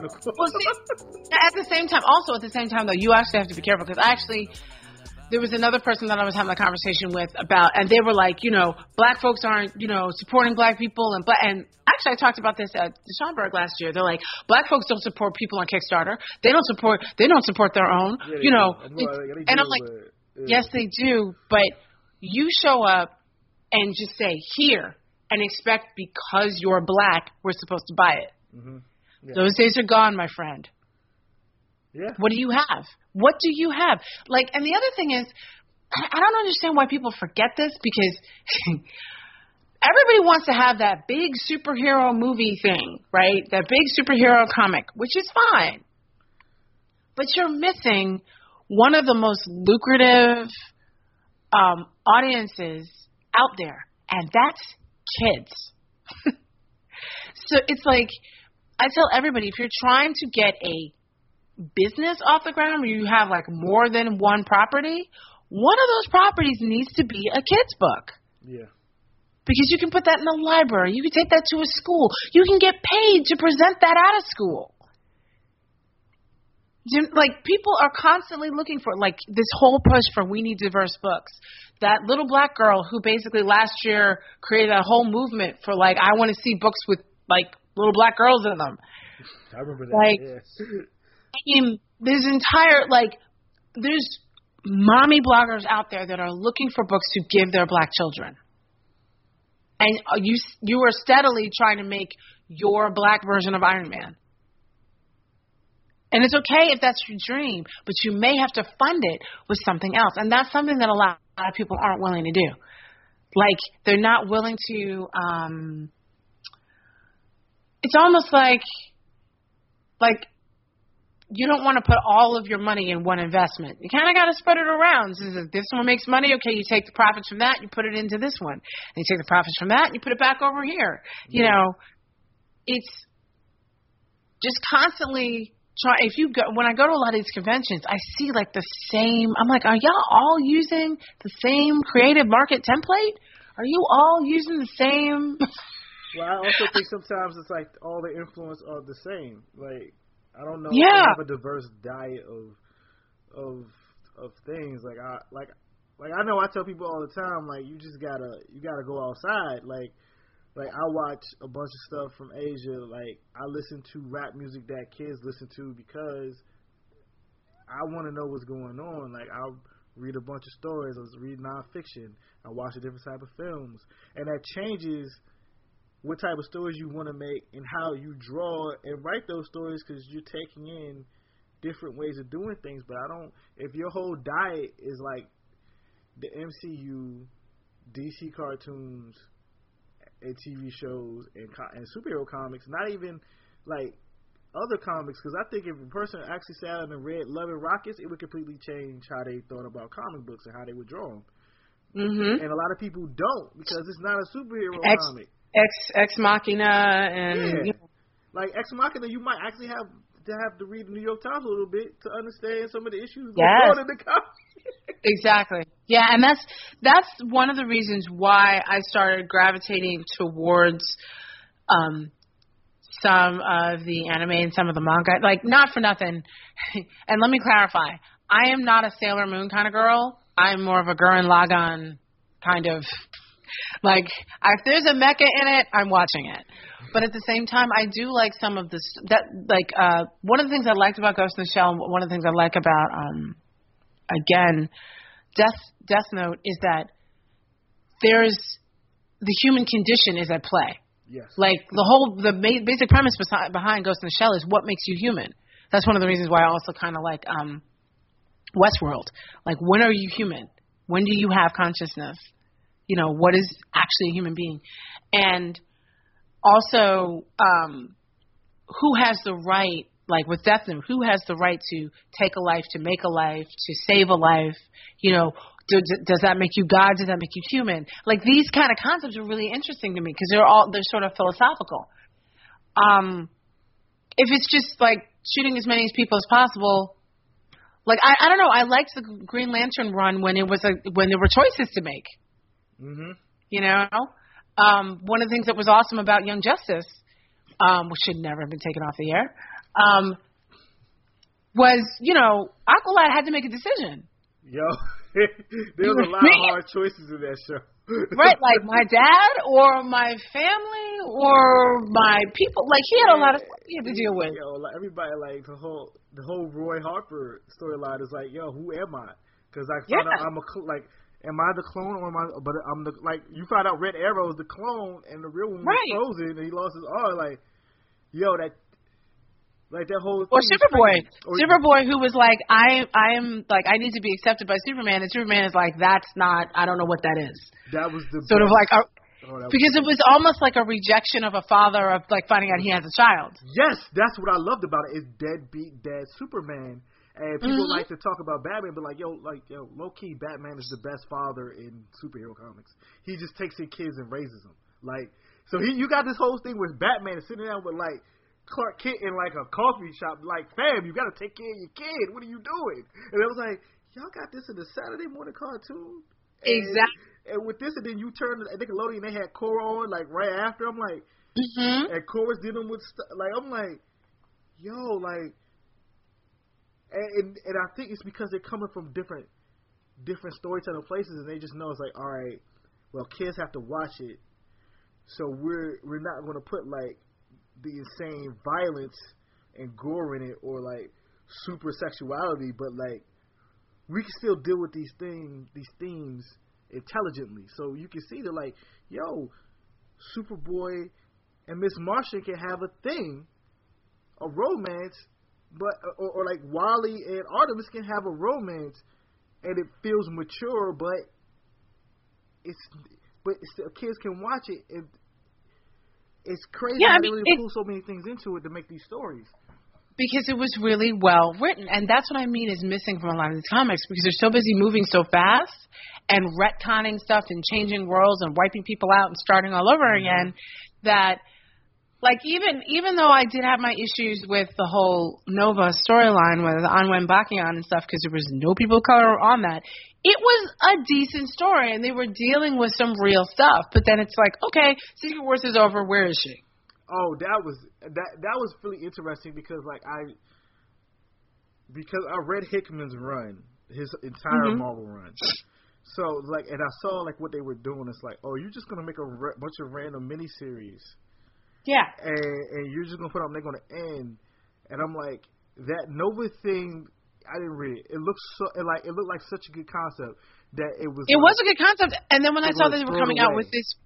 cynical. Well, see, at the same time, also at the same time though, you actually have to be careful because actually, there was another person that I was having a conversation with about, and they were like, you know, black folks aren't, you know, supporting black people, and black, and actually I talked about this at Schomburg last year. They're like, black folks don't support people on Kickstarter. They don't support, they don't support their own, Yeah, you know. do. Well, it's- they and I'm like, yes, they do, but you show up and just say here and expect because you're black, we're supposed to buy it. mhm. Yeah. Those days are gone, my friend. Yeah. What do you have? What do you have? Like, and the other thing is, I I don't understand why people forget this because everybody wants to have that big superhero movie thing, right? That big superhero comic, which is fine. But you're missing one of the most lucrative um, audiences out there, and that's kids. so it's like, I tell everybody if you're trying to get a business off the ground where you have like more than one property, one of those properties needs to be a kid's book. Yeah. Because you can put that in the library, you can take that to a school, you can get paid to present that at a school. Like people are constantly looking for like this whole push for we need diverse books. That little black girl who basically last year created a whole movement for like I want to see books with like little black girls in them. I remember that. Like- yeah. mean, there's entire like there's mommy bloggers out there that are looking for books to give their black children, and uh, you you are steadily trying to make your black version of Iron Man. And it's okay if that's your dream, but you may have to fund it with something else, and that's something that a lot, a lot of people aren't willing to do. Like they're not willing to. um It's almost like like you don't want to put all of your money in one investment. You kind of got to spread it around. If this one makes money, okay, you take the profits from that, you put it into this one, and you take the profits from that, and you put it back over here. You know, it's just constantly try. If you go when I go to a lot of these conventions, I see like the same. I'm like, are y'all all using the same creative market template? Are you all using the same? Well, I also think sometimes it's like all the influence are the same. Like I don't know Yeah. have a diverse diet of of of things. Like I like like I know I tell people all the time like you just gotta you gotta go outside. Like like I watch a bunch of stuff from Asia. Like I listen to rap music that kids listen to because I want to know what's going on. Like I read a bunch of stories. I was reading nonfiction. I watch a different type of films, and that changes what type of stories you want to make and how you draw and write those stories because you're taking in different ways of doing things. But I don't. If your whole diet is like the MCU, DC cartoons, and TV shows and and superhero comics, not even like other comics, because I think if a person actually sat down and read Love and Rockets, it would completely change how they thought about comic books and how they would draw them. mm-hmm. And a lot of people don't because it's not a superhero Ex- comic. Ex Ex Machina and Yeah. Like Ex Machina, you might actually have to have to read the New York Times a little bit to understand some of the issues going Yes. on in the comic. Exactly. Yeah, and that's that's one of the reasons why I started gravitating towards um some of the anime and some of the manga. Like not for nothing. and let me clarify. I am not a Sailor Moon kind of girl. I'm more of a Gurren Lagann kind of like if there's a mecha in it, I'm watching it. But at the same time, I do like some of this that like uh one of the things I liked about Ghost in the Shell, and one of the things I like about um again Death Death Note is that there's the human condition is at play. Yes. Like the whole the ma- basic premise behind Ghost in the Shell is what makes you human. That's one of the reasons why I also kind of like um Westworld. Like when are you human? When do you have consciousness? You know, what is actually a human being? And also um who has the right like with Death who has the right to take a life, to make a life, to save a life? You know, do, do- does that make you God? Does that make you human? Like these kind of concepts are really interesting to me because they're all they're sort of philosophical. Um, if it's just like shooting as many people as possible, like I, I don't know, I liked the Green Lantern run when it was a when there were choices to make. Mhm. You know, um, one of the things that was awesome about Young Justice, um, which should never have been taken off the air, um, was you know Aqualad had to make a decision. Yo, there was a lot of hard choices in that show. right, like my dad or my family or my people. Like he had a lot of stuff he had to deal with. Yo, like everybody, like the whole the whole Roy Harper storyline is like, yo, who am I? Because I found Yeah. out I'm a like, am I the clone or am I? But I'm the like you find out Red Arrow is the clone and the real one was frozen and he lost his arm. Like, yo, that. Like that whole Or Superboy. Or- Superboy, who was like, I, I am like, I need to be accepted by Superman, and Superman is like, that's not, I don't know what that is. That was the Sort of like, a, Oh, because it was almost like a rejection of a father of like finding out he has a child. Yes, that's what I loved about it. Is deadbeat dad Superman, and people Mhm. like to talk about Batman, but like yo, like yo, low key, Batman is the best father in superhero comics. He just takes his kids and raises them. Like so, he you got this whole thing with Batman is sitting down with like Clark Kent in like a coffee shop, like fam, you got to take care of your kid. What are you doing? And I was like, y'all got this in the Saturday morning cartoon. And- Exactly. And with this, and then you turn to Nickelodeon, and they had Korra on like right after. I'm like, Mm-hmm. and Korra's dealing with st- like I'm like, yo, like, and, and and I think it's because they're coming from different different storytelling places, and they just know it's like, all right, well, kids have to watch it, so we're we're not going to put like the insane violence and gore in it or like super sexuality, but like we can still deal with these things these themes intelligently. So you can see that like, yo, Superboy and Miss Martian can have a thing, a romance, but or, or like Wally and Artemis can have a romance, and it feels mature, but it's but it's, kids can watch it. And it's crazy Yeah, I they mean, really it- pull so many things into it to make these stories. because it was really well written and that's what i mean is missing from a lot of these comics because they're so busy moving so fast and retconning stuff and changing worlds and wiping people out and starting all over mm-hmm. again that like even even though I did have my issues with the whole Nova storyline with Anwen Bakian and stuff because there was no people of color on that, it was a decent story and they were dealing with some real stuff. But then it's like, okay, Secret Wars is over. Where is she? Oh, that was that that was really interesting because like I because I read Hickman's run, his entire Mhm. Marvel run. So like, and I saw like what they were doing. It's like, oh, you're just gonna make a ra- bunch of random miniseries, Yeah. and and you're just gonna put them. They're gonna end, and I'm like, that Nova thing. I didn't read it. It looked so it like it looked like such a good concept that it was. It like, was a good concept. And then when I saw that they were coming out with this,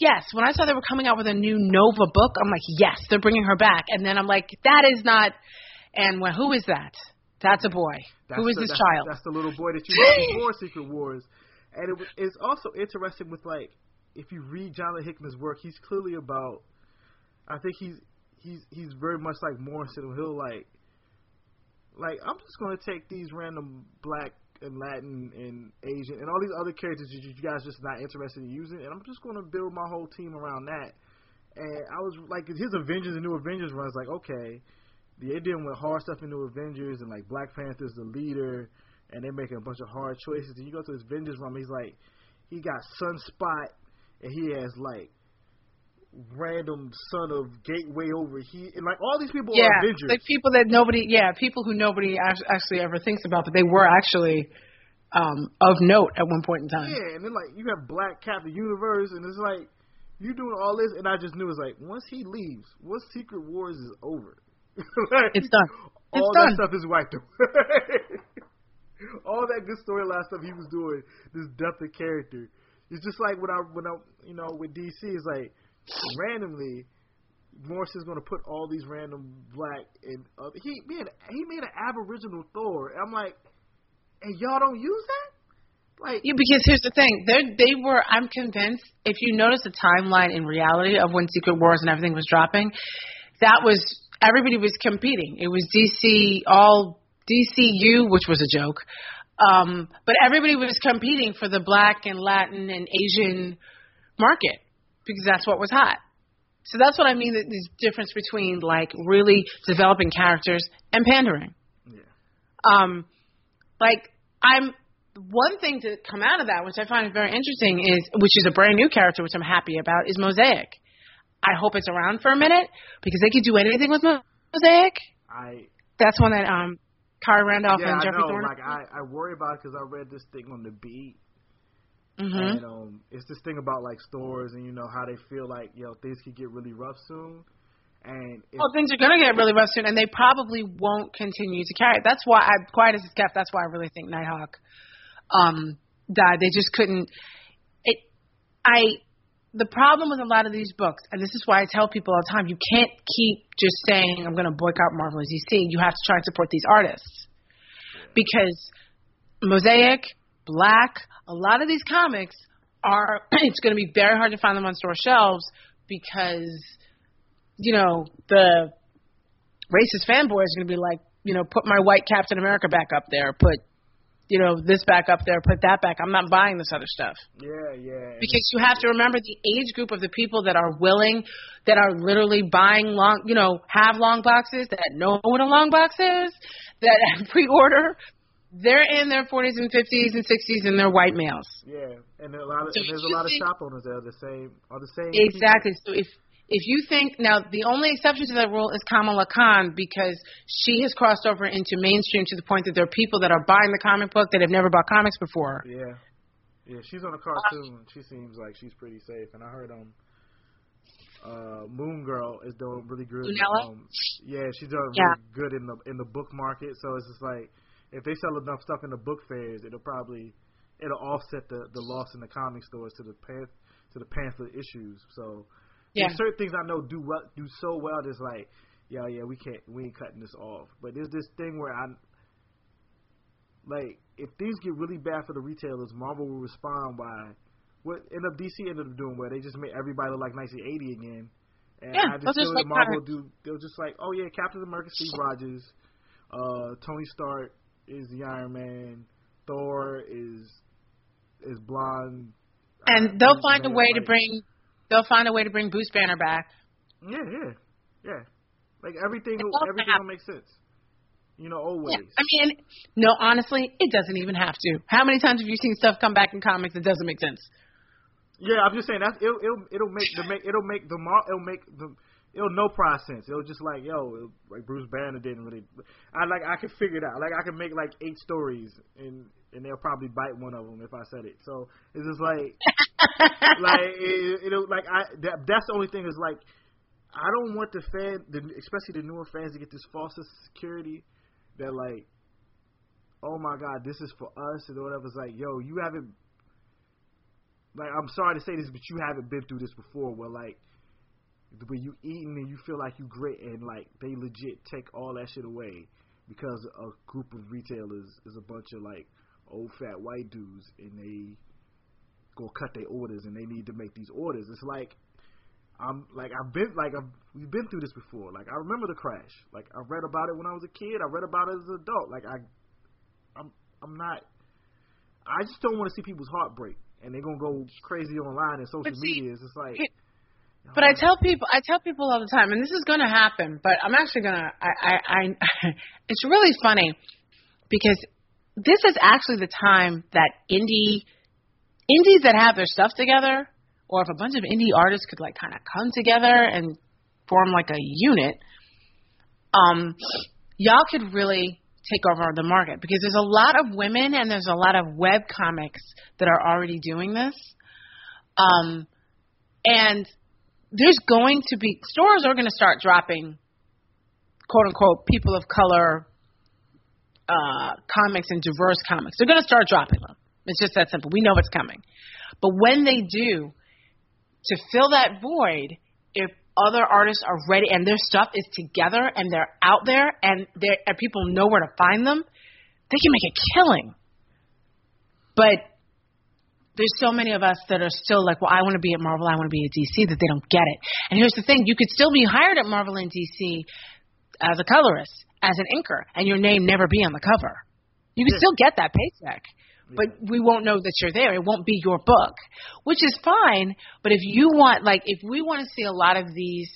yes, when I saw they were coming out with a new Nova book, I'm like, yes, they're bringing her back. And then I'm like, that is not. And well, who is that? That's a boy. That's who is the, this that's, child? That's the little boy that you had before Secret Wars, and it was, it's also interesting with like if you read Jonathan Hickman's work, he's clearly about. I think he's he's he's very much like Morrison. He'll like like I'm just to take these random black and Latin and Asian and all these other characters that you guys just not interested in using, and I'm just to build my whole team around that. And I was like, his Avengers and New Avengers runs like okay they're dealing with hard stuff in New Avengers and like Black Panther's the leader and they're making a bunch of hard choices. And you go to his Avengers run, he's like, he got Sunspot and he has like random son of Gateway over here, and like all these people yeah, are Avengers. like people that nobody, yeah, people who nobody actually ever thinks about, but they were actually um of note at one point in time. yeah, and then like you have Black Captain Universe, and it's like you doing all this, and I just knew it's like once he leaves, what Secret Wars is over, like, It's done. It's all done. that stuff is wiped away. all that good storyline stuff he was doing, this depth of character. It's just like when I when I you know with DC, it's like randomly Morrison's going to put all these random black and uh, he man he made an Aboriginal Thor. I'm like, and y'all don't use that. Like, Yeah, because here's the thing. They they were I'm convinced if you notice the timeline in reality of when Secret Wars and everything was dropping, that was everybody was competing. It was DC all DCU, which was a joke. Um, but everybody was competing for the black and Latin and Asian market because that's what was hot. So that's what I mean. that There's difference between like really developing characters and pandering. yeah, Um, like I'm one thing to come out of that, which I find very interesting, is which is a brand new character, which I'm happy about, is Mosaic. I hope it's around for a minute because they could do anything with Mosaic. I That's one that um, Khary Randolph yeah and I Geoffrey know. Thorne. Like I I worry about it because I read this thing on the beat. Hmm And um, it's this thing about like stores and you know how they feel like yo things could get really rough soon, and it's, Well, things are going to get really rough soon, and they probably won't continue to carry it. That's why, I, quiet as it's kept, that's why I really think Nighthawk um, died. They just couldn't. It. I. The problem with a lot of these books, and this is why I tell people all the time, you can't keep just saying I'm going to boycott Marvel and DC. You have to try and support these artists because Mosaic, Black, a lot of these comics are. It's going to be very hard to find them on store shelves because you know, the racist fanboy is going to be like, you know, put my white Captain America back up there, put, you know, this back up there, put that back. I'm not buying this other stuff. yeah yeah Because you have to remember the age group of the people that are willing, that are literally buying long, you know, have long boxes, that know what a long box is, that pre-order. They're in their 40s and 50s and 60s and they're white males. Yeah, and a lot of, So and there's a lot of think- shop owners that are the same are the same. Exactly. So if if you think now the only exception to that rule is Kamala Khan because she has crossed over into mainstream to the point that there are people that are buying the comic book that have never bought comics before. Yeah, yeah, she's on a cartoon. She seems like she's pretty safe, and I heard um, uh, Moon Girl is doing really good. Um, yeah, she's doing Yeah. really good in the in the book market. So it's just like if they sell enough stuff in the book fairs, it'll probably it'll offset the the loss in the comic stores to the pan, to the pamphlet issues. So Yeah. there's certain things I know do well do so well. That's like, yeah, yeah, we can't we ain't cutting this off. But there's this thing where I like if things get really bad for the retailers, Marvel will respond by what end up DC ended up doing where they just made everybody look like 1980 again. And Yeah, I just feel just that like Marvel do they'll just like, oh yeah, Captain America, Steve Rogers, uh, Tony Stark is the Iron Man, Thor is is blonde, And uh, they'll find a way to bring they'll find a way to bring Bruce Banner back. Yeah, yeah, yeah. Like everything, It's will, everything will make sense. You know, always. Yeah. I mean, no, honestly, it doesn't even have to. How many times have you seen stuff come back in comics that doesn't make sense? Yeah, I'm just saying that it'll it'll, it'll make the make it'll make the it'll make the it'll no process. It was just like yo, like Bruce Banner didn't really. I like I can figure it out. Like I can make like eight stories and and they'll probably bite one of them if I said it. So it's just like like it, it'll like I that, that's the only thing is like I don't want the fan, the, especially the newer fans, to get this false security that like, oh my god, this is for us and whatever. It's like, yo, you haven't. Like I'm sorry to say this, but you haven't been through this before. Where like, where you eating and you feel like you great, and like they legit take all that shit away because a group of retailers is a bunch of like old fat white dudes, and they go cut their orders, and they need to make these orders. It's like I'm like I've been like I've, we've been through this before. Like I remember the crash. Like I read about it when I was a kid. I read about it as an adult. Like I, I'm I'm not. I just don't want to see people's heart break, and they're gonna go crazy online and social But see, media. It's just like. But I tell people, I tell people all the time, and this is going to happen. But I'm actually going to. I, I. It's really funny because this is actually the time that indie indies that have their stuff together, or if a bunch of indie artists could like kind of come together and form like a unit, um, y'all could really take over the market because there's a lot of women and there's a lot of web comics that are already doing this. Um, and there's going to be stores are going to start dropping quote unquote people of color uh, comics and diverse comics. They're going to start dropping them. It's just that simple. We know it's coming. But when they do, to fill that void, if other artists are ready and their stuff is together and they're out there and they're, and people know where to find them, they can make a killing. But there's so many of us that are still like, well, I want to be at Marvel, I want to be at DC, that they don't get it. And here's the thing: you could still be hired at Marvel and DC as a colorist, as an inker, and your name never be on the cover. You can Yeah. still get that paycheck, but we won't know that you're there. It won't be your book, which is fine. But if you want, like, if we want to see a lot of these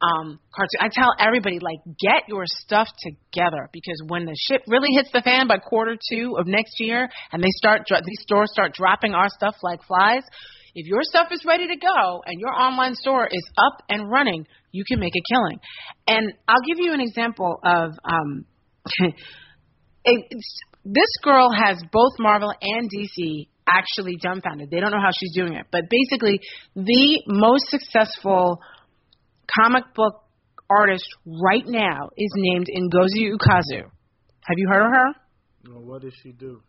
um cartoons, I tell everybody, like, get your stuff together because when the shit really hits the fan by quarter two of next year, and they start dro- these stores start dropping our stuff like flies. If your stuff is ready to go and your online store is up and running, you can make a killing. And I'll give you an example of um, this girl has both Marvel and DC actually dumbfounded. They don't know how she's doing it. But basically, the most successful comic book artist right now is named Ngozi Ukazu. Have you heard of her? No, what does she do?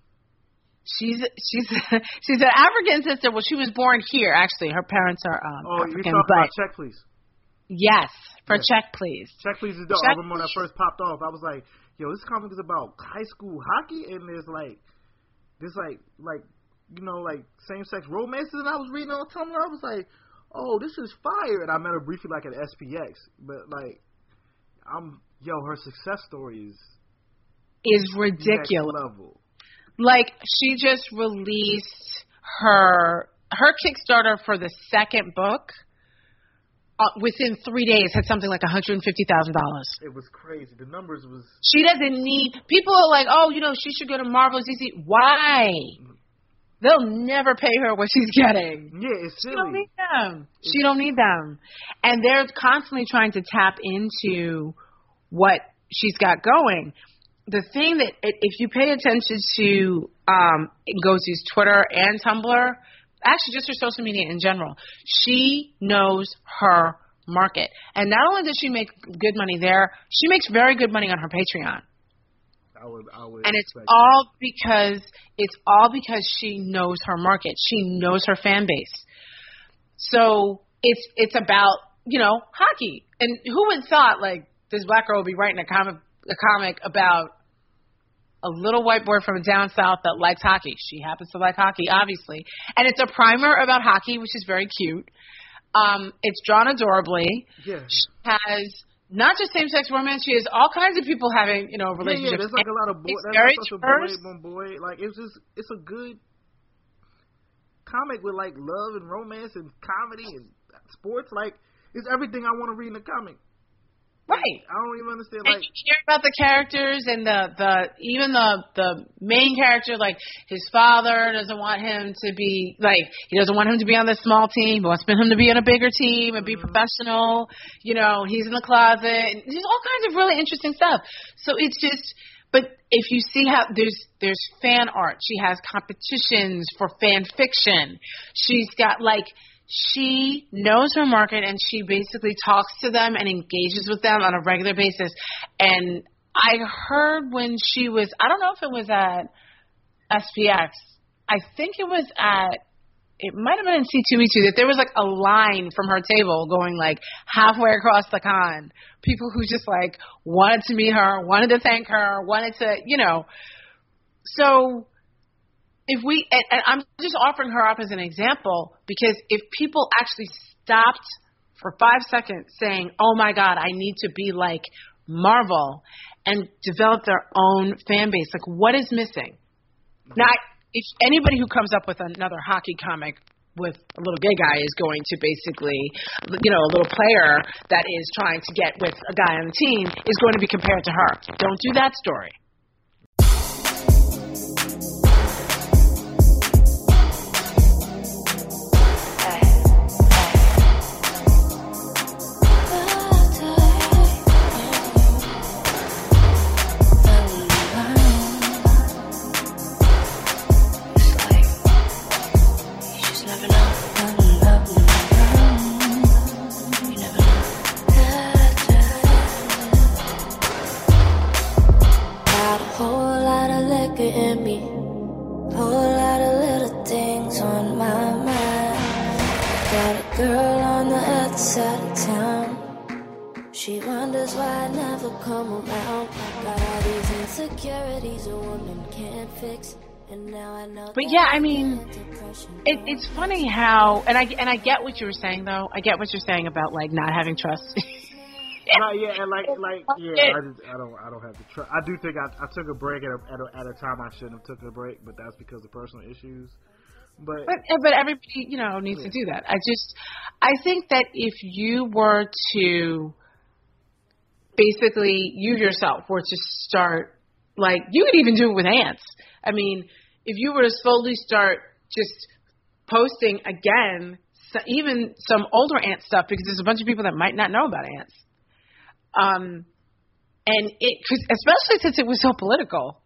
She's she's she's an African sister. Well, she was born here. Actually, her parents are um, Oh, African. talking But about Check Please. yes, for Yes. check, please. Check Please is the Check album when I first popped off. I was like, yo, this comic is about high school hockey, and there's like, there's like, like, you know, like same sex romances. And I was reading on Tumblr. I was like, oh, this is fire. And I met her briefly like at SPX, but like, I'm, yo, her success story is Is ridiculous. level. like she just released her her Kickstarter for the second book. Uh, within three days, had something like one hundred and fifty thousand dollars. It was crazy. The numbers was She doesn't need. People are like, oh, you know, she should go to Marvel DC. Why? They'll never pay her what she's getting. yeah, it's silly. She don't need them. She don't need them. And they're constantly trying to tap into what she's got going. The thing that if you pay attention to um Ngozi's Twitter and Tumblr, actually just her social media in general, she knows her market. And not only does she make good money there, she makes very good money on her Patreon I would, I would. and it's all because it's all because she knows her market. She knows her fan base. So it's it's about you know hockey. And who would thought like this black girl would be writing a comic a comic about a little white boy from down south that likes hockey. She happens to like hockey, obviously, and it's a primer about hockey, which is very cute. Um, it's drawn adorably. Yeah. She has not just same sex romance. She has all kinds of people having you know Yeah, yeah, relationships. there's like a lot of boy. That's very such a boy, boy, boy. Like it's just, it's a good comic with like love and romance and comedy and sports. Like it's everything I want to read in a comic. Right. I don't even understand. And Like you care about the characters and the the even the the main character like his father doesn't want him to be like he doesn't want him to be on this small team he wants him to be on a bigger team and be mm-hmm. professional you know he's in the closet and there's all kinds of really interesting stuff so it's just but if you see how there's there's fan art she has competitions for fan fiction she's got like she knows her market and she basically talks to them and engages with them on a regular basis. And I heard when she was, I don't know if it was at SPX, I think it was at, it might have been in C2E2 that there was like a line from her table going like halfway across the con. People who just like wanted to meet her, wanted to thank her, wanted to, you know. So if we and, and I'm just offering her up as an example because if people actually stopped for five seconds saying, "Oh my God, I need to be like Marvel," and develop their own fan base, like what is missing? Mm-hmm. Now, I- if anybody who comes up with another hockey comic with a little gay guy is going to basically, you know, a little player that is trying to get with a guy on the team is going to be compared to her. Don't do that story. Come around. I Got all these insecurities a woman can't fix. And now I know But yeah, I mean, It, it's funny how, and I and I get what you were saying though. I get what you're saying about like not having trust. Like, yeah, and like, like, yeah, I just, I don't, I don't have to try. I do think I, I took a break at a, at a, at a time I shouldn't have took a break, but that's because of personal issues. But But eh, but everybody, you know, needs to do that. I just I think that if you were to basically you yourself were to start like you could even do it with ants. I mean, if you were to slowly start just posting again, so even some older ant stuff because there's a bunch of people that might not know about ants. Um and it especially since it was so political.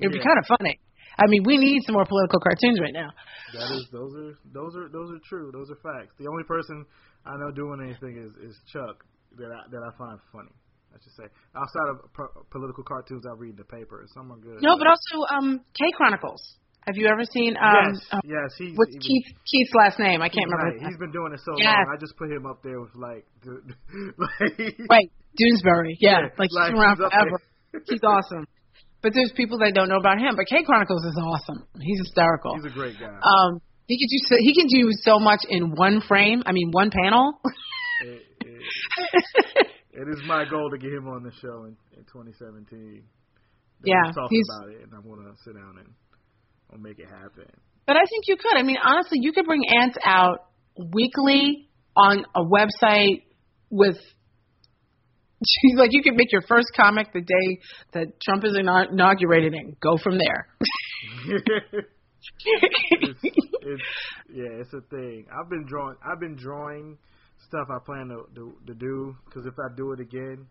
It'd be kind of funny. I mean, we need some more political cartoons right now. that is, those are, those are, those are true. Those are facts. The only person I know doing anything is is Chuck that I that I find funny. I should say outside of pro- political cartoons, I read the paper. Some are good. No, but also um K Chronicles. Have you ever seen um yes, uh, yes, he's what's even- Keith Keith's last name? I can't remember. right. He's been doing it so Yes. long. I just put him up there with like, the, like Right, Doonesbury. Yeah, Yeah, like he's like, been around he's forever. he's awesome. But there's people that don't know about him. But K Chronicles is awesome. He's hysterical. he's a great guy. um, he can do so, he can do so much in one frame. I mean, one panel. it, it, it is my goal to get him on the show in, in 2017. Yeah, he's- about it, and I'm gonna sit down and I'll make it happen. But I think you could. I mean, honestly, you could bring ants out weekly on a website with. like you could make your first comic the day that Trump is inaugurated and go from there. it's, it's yeah, it's a thing. I've been drawing. I've been drawing stuff I plan to to, to do because if I do it again,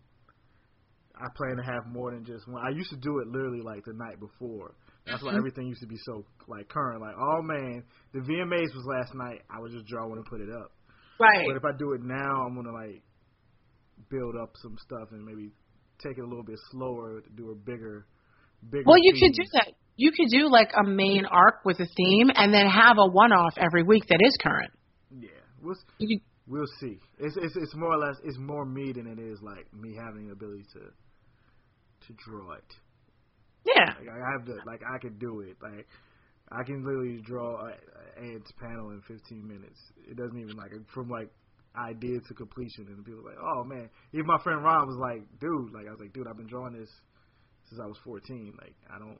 I plan to have more than just one. I used to do it literally like the night before. That's why mm-hmm. everything used to be so like current. Like, oh man, the VMAs was last night. I would just draw one and put it up. right. But if I do it now, I'm gonna like build up some stuff and maybe take it a little bit slower to do a bigger, bigger. Well, you could do that. You could do like a main arc with a theme, and then have a one-off every week that is current. Yeah, we'll s- You could, we'll see. It's it's it's more or less it's more me than it is like me having the ability to to draw it. yeah. Like I have the like I can do it. Like I can literally draw a, a ants panel in 15 minutes. It doesn't even like from like idea to completion, and people are like, oh man. Even my friend Ron was like, dude, like I was like, dude, I've been drawing this since I was 14. Like I don't.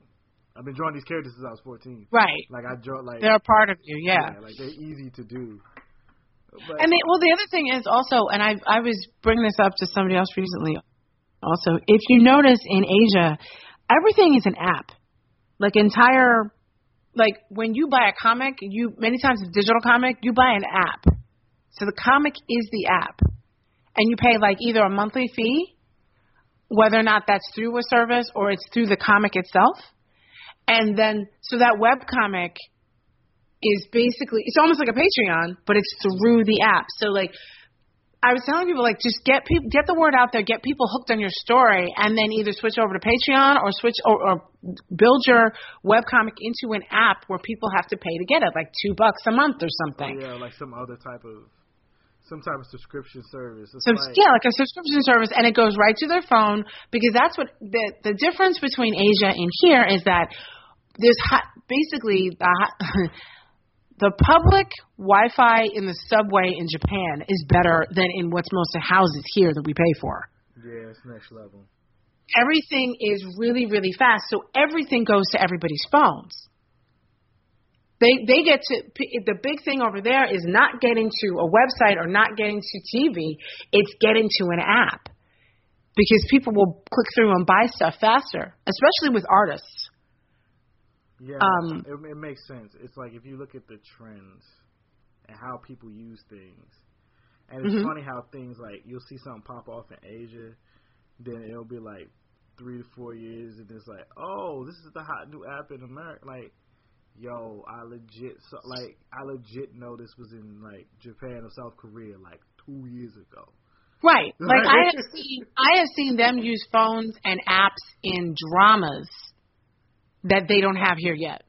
I've been drawing these characters since I was 14. Right. Like I draw like They're a part of you. Yeah. like they're easy to do. But, And the, well, the other thing is also, and I I was bringing this up to somebody else recently. Also, if you notice in Asia, everything is an app. Like entire, like when you buy a comic, you many times a digital comic, you buy an app. So the comic is the app, and you pay like either a monthly fee, whether or not that's through a service or it's through the comic itself, and then so that web comic is basically it's almost like a Patreon, but it's through the app. So like I was telling people like just get people get the word out there, get people hooked on your story, and then either switch over to Patreon or switch or, or build your webcomic into an app where people have to pay to get it, like two bucks a month or something. Oh, yeah, like some other type of some type of subscription service. It's So like, yeah, like a subscription service, and it goes right to their phone because that's what the the difference between Asia and here is that there's hot, basically the hot, the public Wi-Fi in the subway in Japan is better than in what's most of houses here that we pay for. Yeah, it's next level. Everything is really really fast, so everything goes to everybody's phones. They they get to the big thing over there is not getting to a website or not getting to TV. It's getting to an app because people will click through and buy stuff faster, especially with artists. Yeah, Um, it, it makes sense. It's like if you look at the trends and how people use things, and it's Mhm. funny how things like you'll see something pop off in Asia, then it'll be like three to four years, and it's like, oh, this is the hot new app in America. Like, yo, I legit so, like I legit know this was in like Japan or South Korea like two years ago. Right. Like I have seen I have seen them use phones and apps in dramas that they don't have here yet.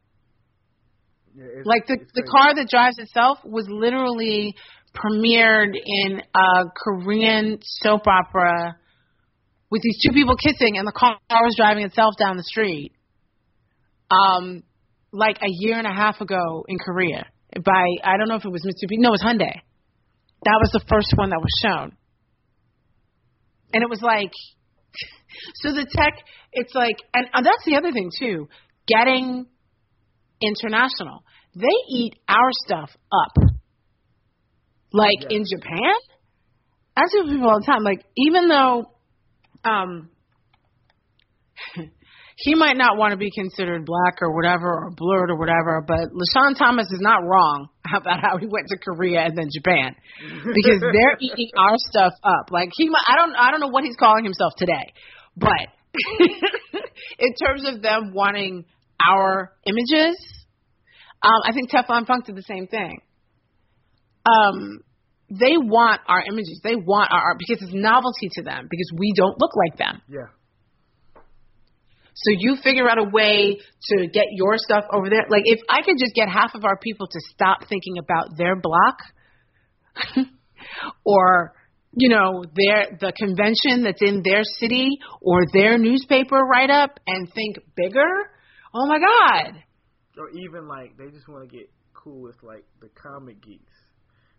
Yeah, Like the the car that drives itself was literally premiered in a Korean soap opera with these two people kissing and the car was driving itself down the street. Um, like a year and a half ago in Korea by I don't know if it was Mitsubishi. No, it was Hyundai. That was the first one that was shown, and it was like, so the tech. It's like, and, and that's the other thing too. Getting international, they eat our stuff up. Like Yeah. in Japan, I tell people all the time. Like even though, um, he might not want to be considered black or whatever or blerd or whatever, but LeSean Thomas is not wrong about how he went to Korea and then Japan because they're eating our stuff up. Like he, might, I don't, I don't know what he's calling himself today, but in terms of them wanting our images, um, I think Teflon Funk did the same thing. Um, they want our images. They want our art because it's novelty to them because we don't look like them. Yeah. So you figure out a way to get your stuff over there. Like if I could just get half of our people to stop thinking about their block or you know their the convention that's in their city or their newspaper write up and think bigger. Oh my god. Or even like they just want to get cool with like the comic geeks.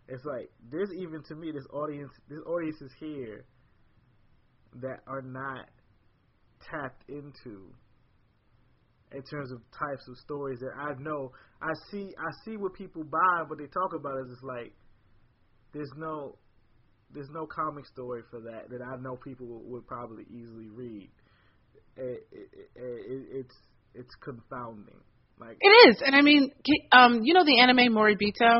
It's like there's even to me this audience this audience is here that are not tapped into in terms of types of stories that I know I see I see what people buy but they talk about is it's like there's no there's no comic story for that that I know people would, would probably easily read. It, it, it, it's it's confounding. Like It is. And I mean, um you know the anime Moribito?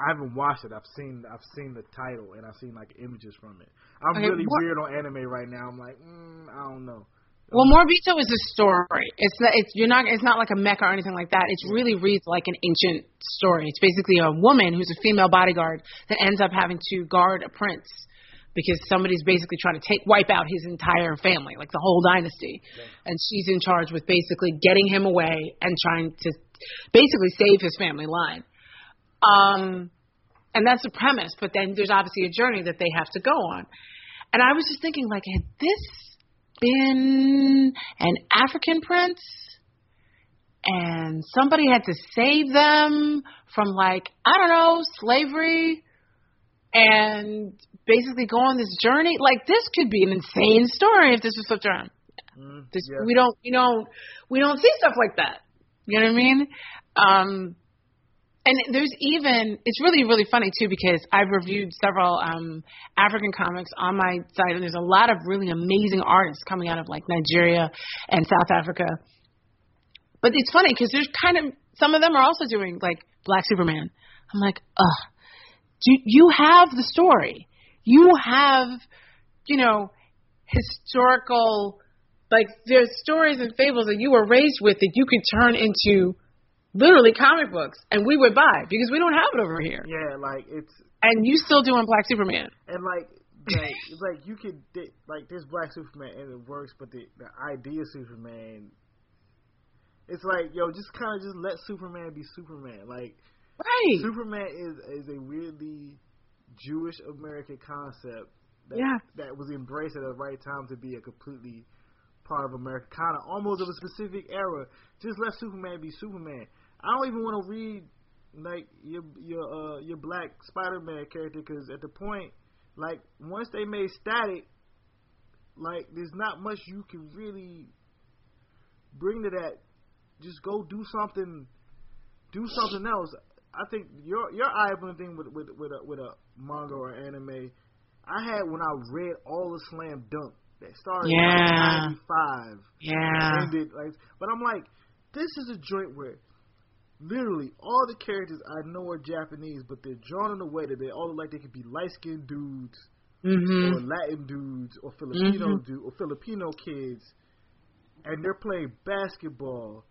I haven't watched it. I've seen I've seen the title and I've seen like images from it. I'm Okay, really what- weird on anime right now. I'm like, mm, I don't know. Well, Moribito is a story. It's not, it's you're not it's not like a mecha or anything like that. It really reads like an ancient story. It's basically a woman who's a female bodyguard that ends up having to guard a prince because somebody's basically trying to take wipe out his entire family, like the whole dynasty. And she's in charge with basically getting him away and trying to basically save his family line. Um and that's the premise, but then there's obviously a journey that they have to go on. And I was just thinking like had this been an African prince and somebody had to save them from like I don't know slavery and basically go on this journey like this could be an insane story if this was flipped around Mm, this, yeah. we don't we don't we don't see stuff like that you know what I mean um and there's even it's really really funny too because I've reviewed several um African comics on my site and there's a lot of really amazing artists coming out of like Nigeria and South Africa. But it's funny because there's kind of some of them are also doing like Black Superman. I'm like, ugh, do you have the story? You have, you know, historical like there's stories and fables that you were raised with that you could turn into literally comic books and we would buy because we don't have it over here. Yeah, like it's And you still doing Black Superman. and like like like you could like there's Black Superman and it works, but the the idea of Superman, it's like yo, just kind of just let Superman be Superman. Like Right. Superman is is a weirdly Jewish American concept that Yeah. that was embraced at the right time to be a completely part of America, kind of almost of a specific era. Just let Superman be Superman. I don't even want to read like your your uh your black Spider-Man character because at the point, like once they made Static, like there's not much you can really bring to that. Just go do something, do something else. I think your your eye opening thing with with with a, with a manga or anime, I had when I read all the Slam Dunk that started Yeah. in '95 Yeah. ended like but I'm like, this is a joint where literally all the characters I know are Japanese, but they're drawn in a way that they all look like they could be light skinned dudes or Mhm. Latin dudes or Filipino Mhm. dude or Filipino kids and they're playing basketball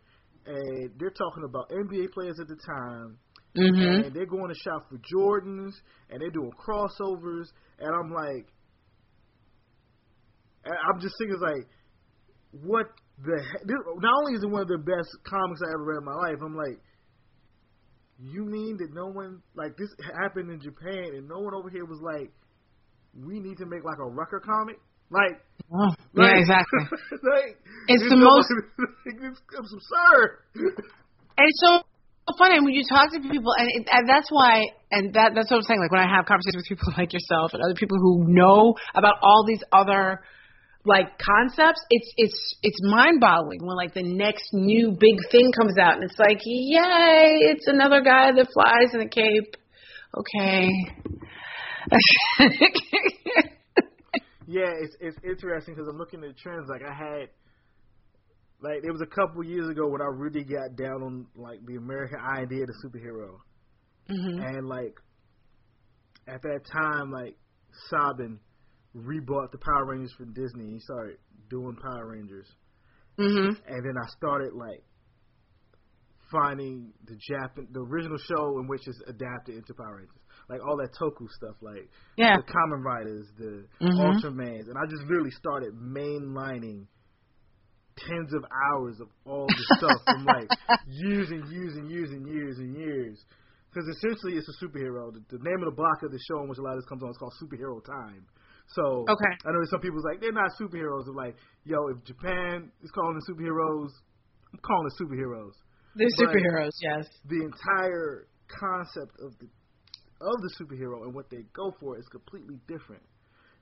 and they're talking about NBA players at the time Mhm. and they're going to shop for Jordans and they're doing crossovers and I'm like I'm just thinking like what the heck? This, not only is it one of the best comics I ever read in my life, I'm like you mean that no one like this happened in Japan and no one over here was like, we need to make like a Rucker comic? Like, Oh, like yeah, exactly. like, It's the know, most- it's, it's absurd. And so funny when you talk to people, and, it, and that's why, and that that's what I'm saying. Like when I have conversations with people like yourself and other people who know about all these other like concepts, it's it's it's mind-boggling when like the next new big thing comes out, and it's like, yay, it's another guy that flies in a cape. Okay. Yeah, it's it's interesting because I'm looking at trends. Like I had, like there was a couple years ago when I really got down on like the American idea of the superhero, hmm and like at that time, like Saban rebought the Power Rangers from Disney. He started doing Power Rangers, hmm and then I started like finding the Japan, the original show in which it's adapted into Power Rangers, like all that Toku stuff, like Yeah. the Kamen Riders, the Mhm. Ultramans, and I just literally started mainlining tens of hours of all the stuff from like years and years and years and years and years. Because essentially, it's a superhero. The, the name of the block of the show in which a lot of this comes on is called Superhero Time. So Okay. I know some people's like they're not superheroes. They're like, yo, if Japan is calling them superheroes, I'm calling it superheroes. They're But- superheroes, yes. The entire concept of the of the superhero and what they go for is completely different.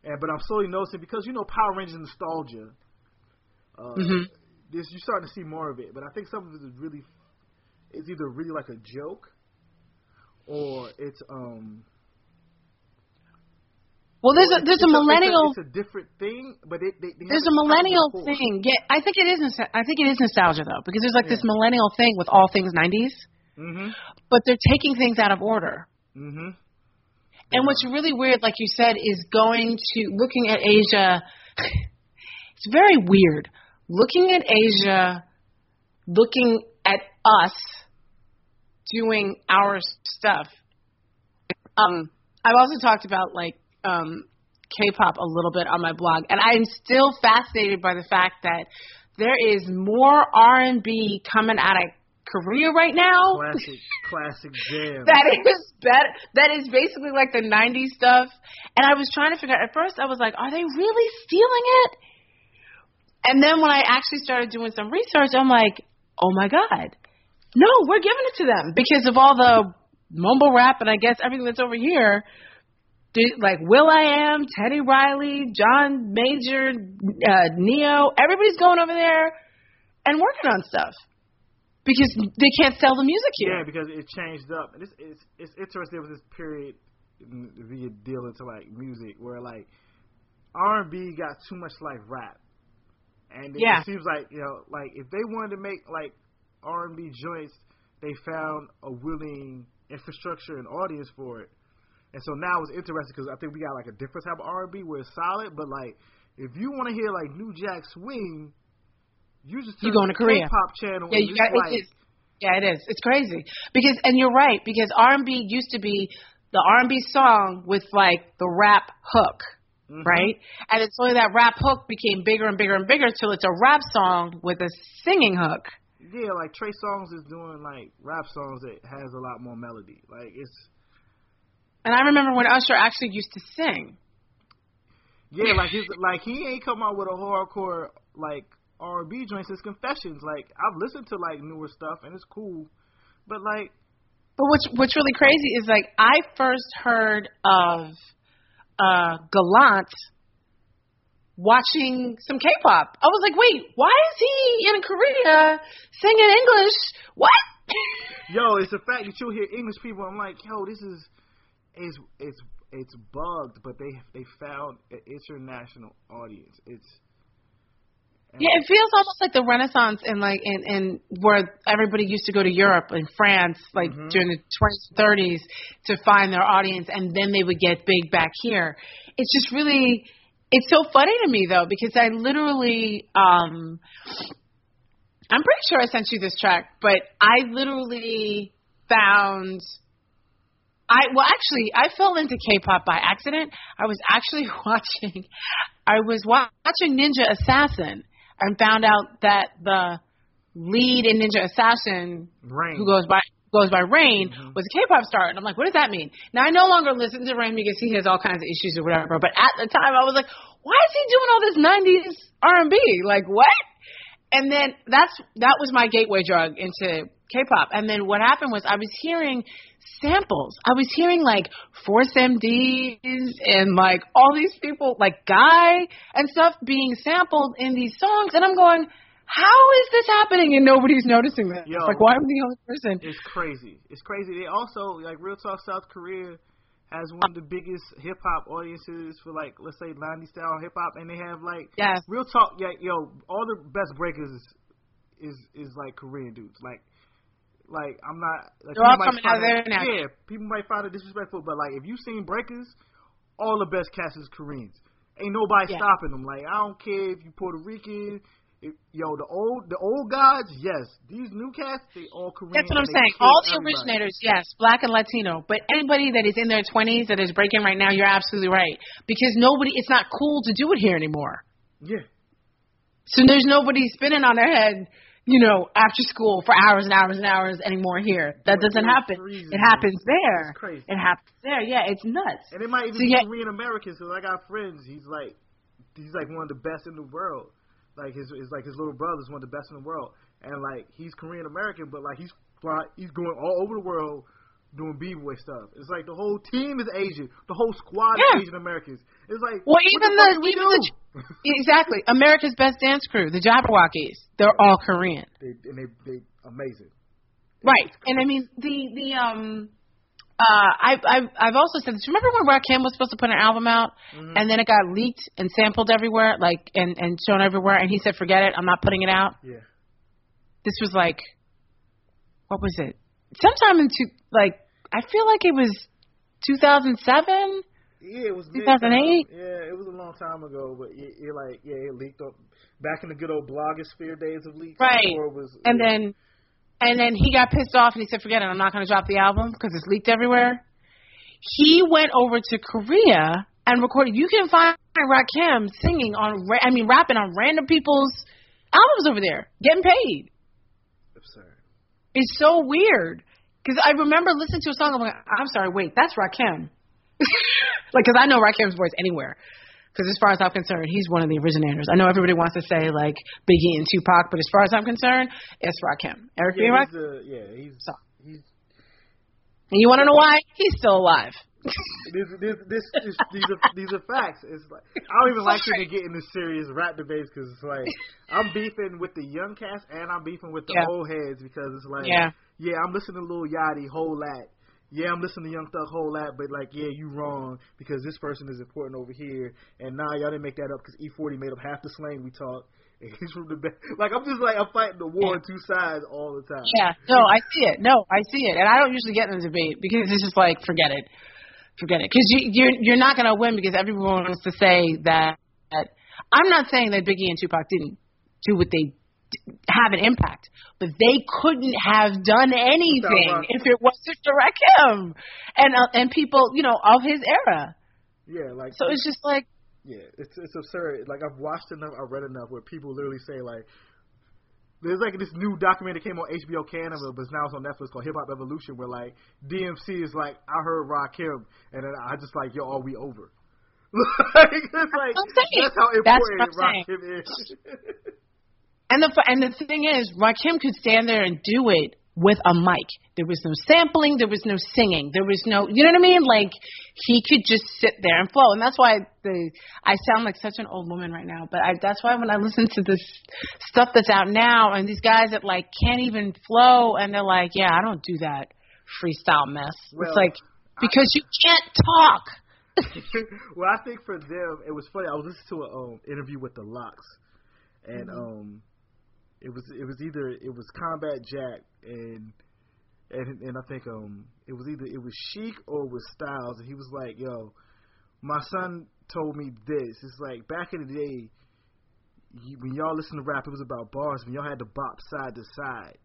And but I'm slowly noticing because you know Power Rangers nostalgia. Uh, Mhm. this you're starting to see more of it, but I think some of it is really, it's either really like a joke, or it's um. Well, there's a there's a millennial It's a, it's a different thing, but it, they, they There's a haven't tried it millennial thing. Yeah, I think it is. I think it is nostalgia though, because there's like this millennial thing with all things '90s, Mhm. but they're taking things out of order. Mhm. And what's really weird, like you said, is going to looking at Asia. It's very weird looking at Asia, looking at us doing our stuff. Um, I've also talked about like um, K-pop a little bit on my blog, and I'm still fascinated by the fact that there is more R&B coming out of Korea right now. Classic, classic jam. That is better. That is basically like the '90s stuff. And I was trying to figure out. At first, I was like, "Are they really stealing it?" And then when I actually started doing some research, I'm like, "Oh my god, no, we're giving it to them because of all the mumble rap and I guess everything that's over here." Like Will I Am, Teddy Riley, John Major, uh, Ne-Yo, everybody's going over there and working on stuff because they can't sell the music here. Yeah, because it changed up. And it's it's it's interesting. There was this period the deal into like music where like R and B got too much like rap, and it, Yeah. it seems like you know like if they wanted to make like R and B joints, they found a willing infrastructure and audience for it. And so now it's interesting because I think we got like a different type of R and B where it's solid, but like if you want to hear like New Jack Swing, you just You going to Korea. K-pop channel. Yeah, you got like, it is. Yeah, it is. It's crazy because, and you're right because R and B used to be the R and B song with like the rap hook, Mhm. right? And it's only that rap hook became bigger and bigger and bigger till it's a rap song with a singing hook. Yeah, like Trey Songz is doing like rap songs that has a lot more melody. Like it's And I remember when Usher actually used to sing. yeah, like his like he ain't come out with a hardcore like R and B joints. His confessions, like I've listened to like newer stuff and it's cool, but like But what's what's really crazy is like I first heard of uh Gallant watching some K-pop. I was like, wait, why is he in Korea singing English? What? yo, it's the fact that you'll hear English people. I'm like, yo, this is it's it's it's bugged, but they they found an international audience. It's Yeah, it feels almost like the Renaissance in like in in where everybody used to go to Europe and France like Mhm. during the 20s, 30s to find their audience, and then they would get big back here. It's just really, it's so funny to me though because I literally, um I'm pretty sure I sent you this track, but I literally found. I well actually I fell into K-pop by accident. I was actually watching I was watching Ninja Assassin and found out that the lead in Ninja Assassin rain. who goes by goes by Rain Mm-hmm. was a K-pop star, and I'm like, what does that mean? Now I no longer listen to Rain because he has all kinds of issues or whatever. But at the time, I was like, why is he doing all this '90s R&B? Like what? And then that's that was my gateway drug into K-pop. And then what happened was I was hearing samples. I was hearing like Force MDs and like all these people, like Guy and stuff being sampled in these songs, and I'm going, how is this happening and nobody's noticing this? Yo. like, why am I the only person? It's crazy. It's crazy. They also like Real Talk South Korea has one of the biggest hip hop audiences for like let's say 90s style hip hop, and they have like Yes. Real Talk. Yeah, yo, all the best breakers is is, is like Korean dudes. Like like I'm not. Like, They're all coming out find there now. Yeah, people might find it disrespectful, but like if you seen breakers, all the best cast is Koreans. Ain't nobody Yeah. stopping them. Like I don't care if you Puerto Rican. If, yo, the old the old gods, yes. These new cats, they all Korean. That's what I'm saying. All the everybody. originators, yes, black and Latino. But anybody that is in their 20s that is breaking right now, you're absolutely right. Because nobody, it's not cool to do it here anymore. Yeah. So there's nobody spinning on their head, you know, after school for hours and hours and hours anymore here. That doesn't happen. It happens there. It's crazy. It happens there. Yeah, it's nuts. And it might even So, be yeah- Korean Americans. Cause I got friends. He's like, he's like one of the best in the world. Like his, is like his little brother's one of the best in the world. And like he's Korean American, but like he's fly, he's going all over the world doing b boy stuff. It's like the whole team is Asian. The whole squad Yeah. is Asian Americans. It's like Well, even the, the, even the exactly America's Best Dance Crew, the Jabbawockeez, they're all Korean. they, and they they amazing. Right. And I mean the the um uh I've I've I've also said this. Remember when Rakim was supposed to put an album out Mm-hmm. and then it got leaked and sampled everywhere, like and and shown everywhere and he said, Forget it, I'm not putting it out. Yeah. This was like what was it? Sometime in two like I feel like it was two thousand seven. Yeah, it was 2008? Yeah, it was a long time ago, but it, it like yeah, it leaked up back in the good old blogosphere days of leaks. Right. Before it was, And yeah. then and then he got pissed off and he said, Forget it, I'm not gonna drop the album because it's leaked everywhere. He went over to Korea and recorded. You can find Rakim singing on, ra- I mean, rapping on random people's albums over there, getting paid. absurd. It's so weird because I remember listening to a song. I'm like, I'm sorry, wait, that's Rakim. like, because I know Rakim's voice anywhere. Because as far as I'm concerned, he's one of the originators. I know everybody wants to say like Biggie and Tupac, but as far as I'm concerned, it's Rakim. Eric B. Yeah, Rakim. he's, uh, yeah, he's So. he's And you want to know why? He's still alive. this this this, this these are these are facts. It's like I don't even like to get into serious rap debates because it's like I'm beefing with the young cast and I'm beefing with the Yeah. old heads because it's like Yeah. Yeah I'm listening to Lil Yachty whole lot. Yeah, I'm listening to Young Thug whole lot, but like, yeah, you wrong because this person is important over here, and nah, y'all didn't make that up because E40 made up half the slang we talk. And he's from the back. Like, I'm just like I'm fighting the war on two sides all the time. Yeah, no, I see it. No, I see it, and I don't usually get in a debate because it's just like forget it, forget it, because you, you're you're not going to win because everyone wants to say that. I'm not saying that Biggie and Tupac didn't do what they have an impact, but they couldn't have done anything if it wasn't for Rakim and uh, and people you know of his era. Yeah, like So it's just like Yeah, it's it's absurd. Like I've watched enough, I've read enough where people literally say like, there's like this new documentary came on HBO Canada, but now it's on Netflix called Hip Hop Evolution, where like DMC is like, I heard Rakim, and then I just like, yo, are we over? like, it's like that's how important what I'm Rakim is. And the and the thing is, Rakim could stand there and do it with a mic. There was no sampling, there was no singing, there was no, you know what I mean? Like he could just sit there and flow, and that's why the I sound like such an old woman right now. But I, that's why when I listen to this stuff that's out now, and these guys that like can't even flow, and they're like, yeah, I don't do that freestyle mess. Well, it's like because you can't talk. well, I think for them, it was funny. I was listening to an um, interview with the LOX, and Mm-hmm. um, it was it was either it was Combat Jack and and and I think um it was either it was Sheek or it was Styles, and he was like, "Yo, my son told me this. It's like back in the day, when y'all listen to rap, it was about bars. When y'all had to bop side to side,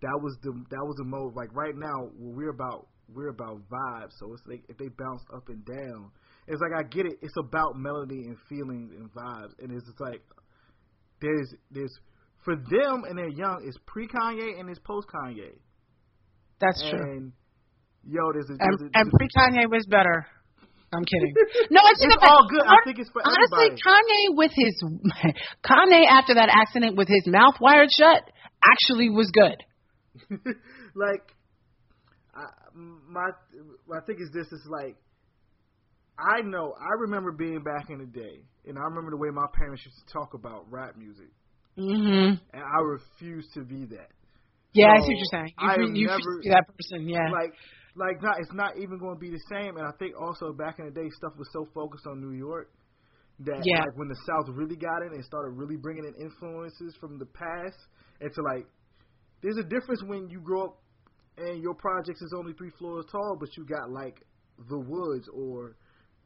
that was the that was the mode. Like right now, we're about we're about vibes. So it's like if they bounce up and down, it's like I get it. It's about melody and feelings and vibes, and it's just like there's there's for them and they're young. It's pre Kanye and it's post Kanye. That's true. And yo, there's a, And, and pre Kanye was better. I'm kidding. No, it's, It's all good. I think it's for honestly everybody. Kanye with his Kanye after that accident with his mouth wired shut actually was good. like I, my my thing is this is like I know I remember being back in the day, and I remember the way my parents used to talk about rap music, Mhm. and I refuse to be that. Yeah, I see what you're saying. You, I you, am you never- be that person. Yeah. Like like not it's not even going to be the same. And I think also back in the day, stuff was so focused on New York that Yeah. like when the South really got in and started really bringing in influences from the past, and to like there's a difference when you grow up and your projects is only three floors tall, but you got like the woods or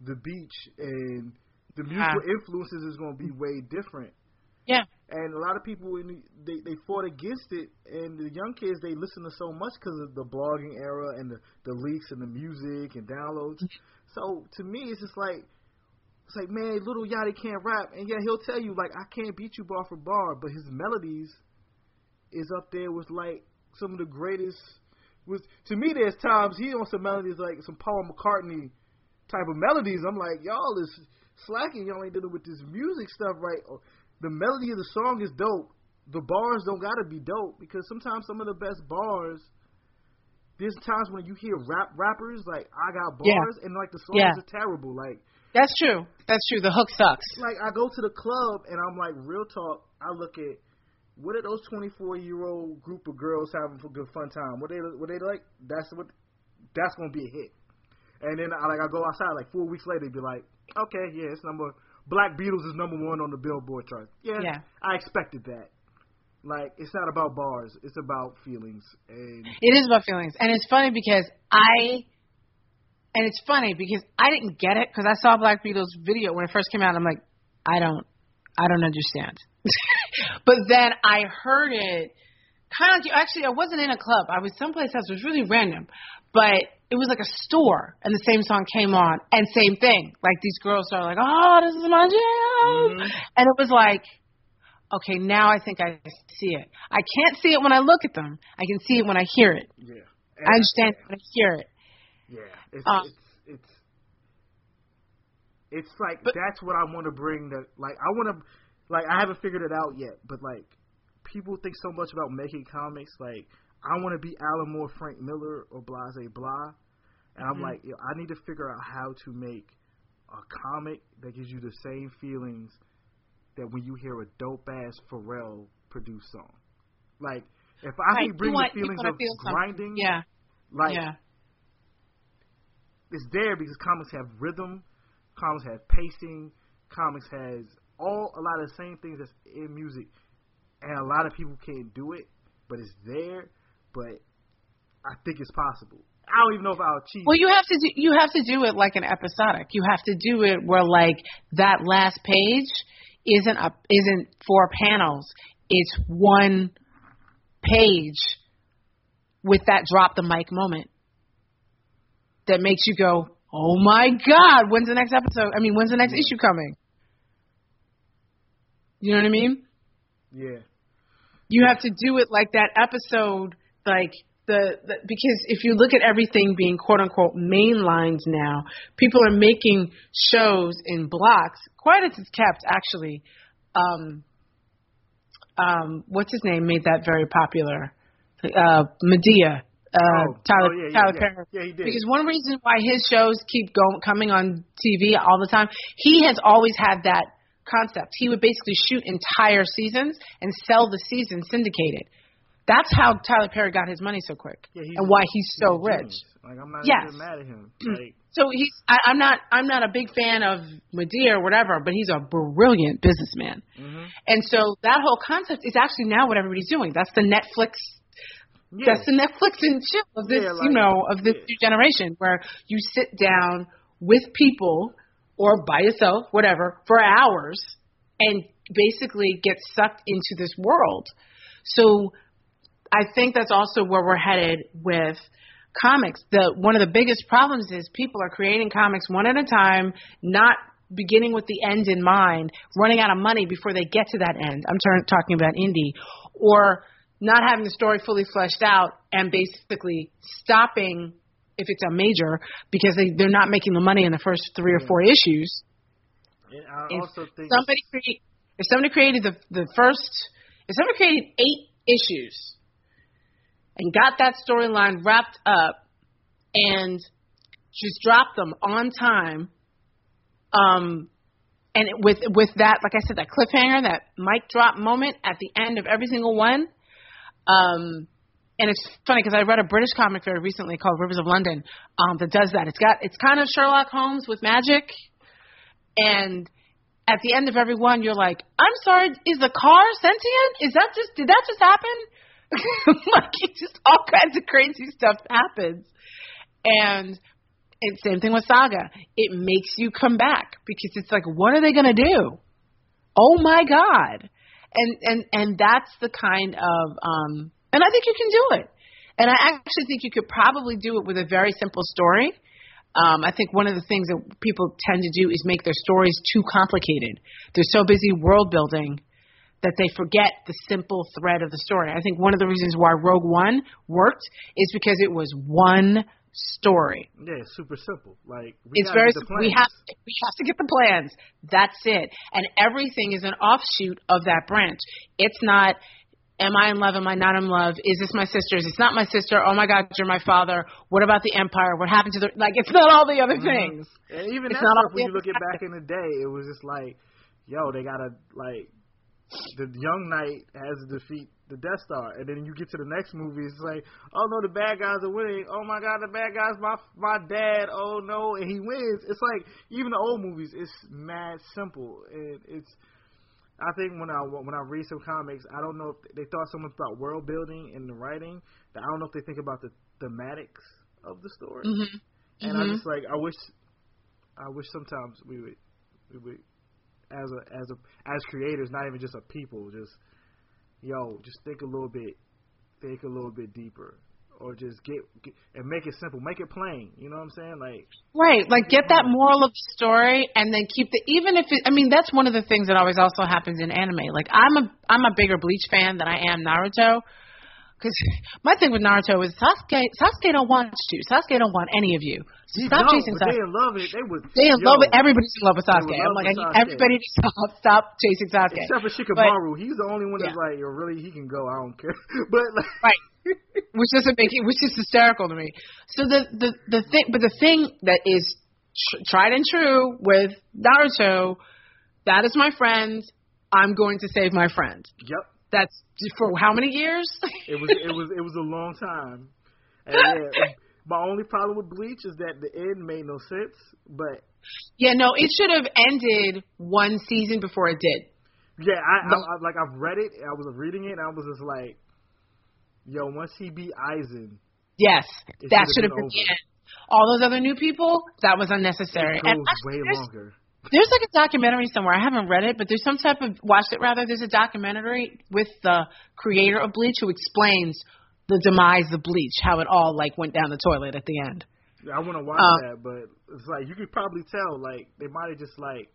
the beach, and the musical influences is going to be way different. yeah. And a lot of people they they fought against it, and the young kids they listen to so much because of the blogging era and the the leaks and the music and downloads. So to me, it's just like it's like man, little Yachty can't rap, and yeah, he'll tell you like I can't beat you bar for bar, but his melodies is up there with like some of the greatest. With to me, there's times he on some melodies like some Paul McCartney type of melodies. I'm like y'all is slacking. Y'all ain't dealing with this music stuff right. The melody of the song is dope. The bars don't gotta be dope because sometimes some of the best bars. There's times when you hear rap rappers like I got Yeah. bars and like the songs Yeah. are terrible. Like That's true. That's true. The hook sucks. like I go to the club and I'm like, real talk. I look at what are those 24 year old group of girls having for good fun time? What they what they like? That's what that's gonna be a hit. And then I like I go outside like four weeks later, be like, okay, yeah, it's number Black Beatles is number one on the Billboard chart. Yeah, Yeah. I expected that. Like it's not about bars, it's about feelings. And It is about feelings, and it's funny because I, and it's funny because I didn't get it because I saw Black Beatles video when it first came out. I'm like, I don't, I don't understand. but then I heard it, kind of actually I wasn't in a club. I was someplace else. It was really random, but it was like a store, and the same song came on, and same thing. Like these girls are like, oh, this is my jam, and it was like. Okay, now I think I see it. I can't see it when I look at them. I can see it when I hear it. yeah, I understand when I hear it. Yeah, it's Um, it's it's it's like But- that's what I want to bring. That like I want to like I haven't figured it out yet, but like people think so much about making comics. Like I want to be Alan Moore, Frank Miller, or Blase Blah, and I'm Mhm. like yo, I need to figure out how to make a comic that gives you the same feelings that when you hear a dope ass Pharrell produced song. Like if I Right, can bring want- the feelings of feel grinding, Yeah, like yeah, it's there because comics have rhythm, comics have pacing, comics has all a lot of the same things that's in music, and a lot of people can't do it, but it's there. But I think it's possible. I don't even know if I'll achieve. Well, it. you have to do, you have to do it like an episodic. You have to do it where like that last page isn't a isn't four panels. It's one page with that drop the mic moment that makes you go, "Oh my god, when's the next episode? I mean, when's the next issue coming?" You know what I mean? yeah, you have to do it like that episode like the, the because if you look at everything being quote unquote main lines now people are making shows in blocks quite as it's kept actually um um what's his name made that very popular uh medea uh Oh, Tyler, oh, yeah, yeah, Tyler yeah. Perry. Yeah, he did. Because one reason why his shows keep going coming on TV all the time, he has always had that concept. He would basically shoot entire seasons and sell the season syndicated. That's how Tyler Perry got his money so quick, yeah, he's and why he's so a rich. genius. Like I'm not Yes. even mad at him. Like So he's I, I'm not I'm not a big fan of Medea or whatever, but he's a brilliant businessman. mhm. And so that whole concept is actually now what everybody's doing. That's the Netflix yeah, that's the Netflix and chill of this, Yeah, you know, of this new generation where you sit down with people or by yourself, whatever, for hours and basically get sucked into this world. So I think that's also where we're headed with comics. The one of the biggest problems is people are creating comics one at a time, not beginning with the end in mind, running out of money before they get to that end. I'm turn, talking about indie or not having the story fully fleshed out and basically stopping if it's a major because they they're not making the money in the first three or mm. four issues. And I If also think somebody create, if somebody created the the first if somebody created eight issues and got that storyline wrapped up and just dropped them on time um and with with that like I said that cliffhanger that mic drop moment at the end of every single one um and it's funny because I read a British comic very recently called Rivers of London um, that does that. It's got it's kind of Sherlock Holmes with magic, and at the end of every one, you're like, I'm sorry, is the car sentient? Is that just did that just happen? like just all kinds of crazy stuff happens, and and same thing with Saga. It makes you come back because it's like, what are they gonna do? Oh my god! And and and that's the kind of um, and I think you can do it. And I actually think you could probably do it with a very simple story. Um, I think one of the things that people tend to do is make their stories too complicated. They're so busy world building that they forget the simple thread of the story. I think one of the reasons why Rogue One worked is because it was one story. yeah, it's super simple. Like we It's very simple. we have we have to get the plans. That's it. And everything is an offshoot of that branch. It's not am I in love? Am I not in love? Is this my sister? Is this not my sister? Oh my God, you're my father. What about the empire? What happened to the like? It's not all the other mm-hmm. things. And even It's that stuff, when you look at back in the day, it was just like, yo, they gotta like the young knight has to defeat the Death Star, and then you get to the next movie, it's like, oh no, the bad guys are winning. Oh my god, the bad guys, my my dad. Oh no, and he wins. It's like even the old movies, it's mad simple, and it's. I think when I when I read some comics, I don't know if they thought so much about world building and the writing that I don't know if they think about the thematics of the story. Mhm. And I Mhm. just like I wish, I wish sometimes we would, we would, as a as a as creators, not even just a people, just yo, just think a little bit, think a little bit deeper, or just get, get and make it simple, make it plain. You know what I'm saying? Like Right, like get that moral of the story, and then keep the even if it, I mean that's one of the things that always also happens in anime. Like I'm a I'm a bigger Bleach fan than I am Naruto, because my thing with Naruto is Sasuke Sasuke don't want to. Sasuke don't want any of you. So he stop chasing but they in love it. They would. They in yo, love with everybody's in love with Sasuke. I'm like I with need Sasuke. everybody to stop stop chasing Sasuke. Except for Shikamaru, he's the only one that's Yeah. like, yo, really, he can go. I don't care. But like, right which doesn't make it which is hysterical to me so the the the thing but the thing that is tr- tried and true with naruto that is my friend i'm going to save my friend yep, that's for how many years it was it was it was a long time. And yeah, my only problem with Bleach is that the end made no sense. But yeah no it should have ended one season before it did Yeah, I. I, I like I've read it. I was reading it, and I was just like, "Yo, once he beat Aizen, yes that should have been been all those other new people that was unnecessary it goes and way longer." There's like a documentary somewhere. I haven't read it, but there's some type of watched it rather. There's a documentary with the creator of Bleach who explains the demise of Bleach, how it all like went down the toilet at the end. Yeah, I want to watch Uh, that, but it's like you could probably tell, like they might have just like.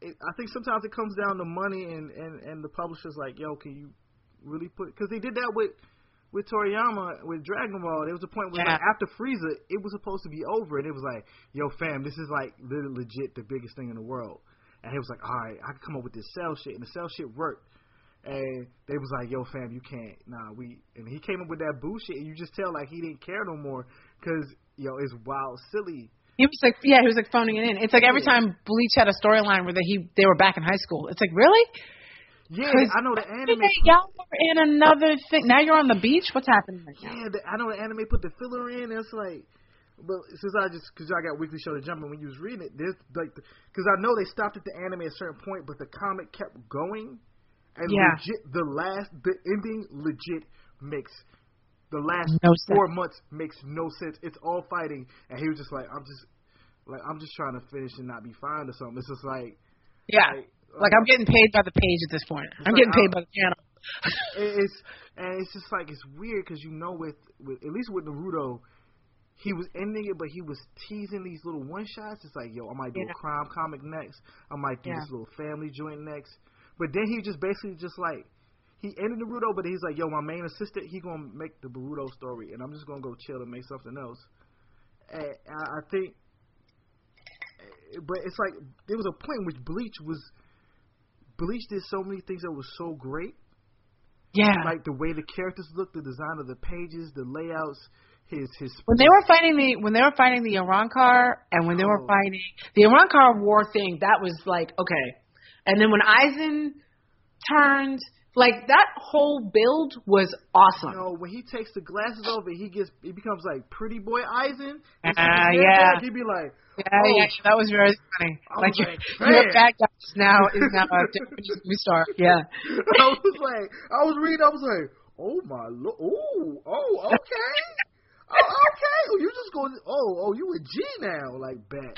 It, I think sometimes it comes down to money, and and and the publishers like, "Yo, can you really put?" Because they did that with with Toriyama with Dragon Ball. There was a point where Yeah. like, after Frieza, it was supposed to be over, and it was like, "Yo, fam, this is like the legit the biggest thing in the world." And he was like, "All right, I can come up with this cell shit," and the cell shit worked. And they was like, "Yo, fam, you can't." Nah, we. And he came up with that bullshit, and you just tell like he didn't care no more, cause yo, it's wild, silly. He was like, yeah, he was like phoning it in. It's like every Yeah. time Bleach had a storyline where they, he they were back in high school. It's like really? Yeah, I know the anime. Y'all were in another thing. Now you're on the beach. What's happening right now? Yeah, the, I know the anime put the filler in. It's like, but since I just because I got weekly show to jump, and when you was reading it, there's like because I know they stopped at the anime at a certain point, but the comic kept going, and Yeah. legit the last the ending legit makes the last No four sense. months makes no sense. It's all fighting, and he was just like, I'm just like I'm just trying to finish and not be fined or something. It's just like Yeah, like, like I'm getting paid by the page at this point. I'm like, getting paid I'm- by the channel. it's and it's just like it's weird because you know with with at least with Naruto, he was ending it, but he was teasing these little one shots. It's like, yo, I might do Yeah. a crime comic next. I might do Yeah. this little family joint next. But then he just basically just like he ended Naruto, but he's like, yo, my main assistant, he gonna make the Boruto story, and I'm just gonna go chill and make something else. And I, I think, eh, but it's like there was a point in which Bleach was, Bleach did so many things that was so great, Yeah. like the way the characters looked, the design of the pages, the layouts, his his. when they were fighting the when they were fighting the Arrancar and when they were Oh. fighting the Arrancar war thing, that was like okay. And then when Aizen turned, like that whole build was awesome. You know, when he takes the glasses off and he gets, he becomes like pretty boy Aizen. Ah, his yeah. back, He'd be like, yeah, oh, yeah, that was very funny. I Like your, like, your bad guy is now is now a movie star. Yeah. I was like, I was reading, I was like, oh my lord, oh, oh, okay, oh, okay, oh, you just going, oh, oh, you a G now, like bet,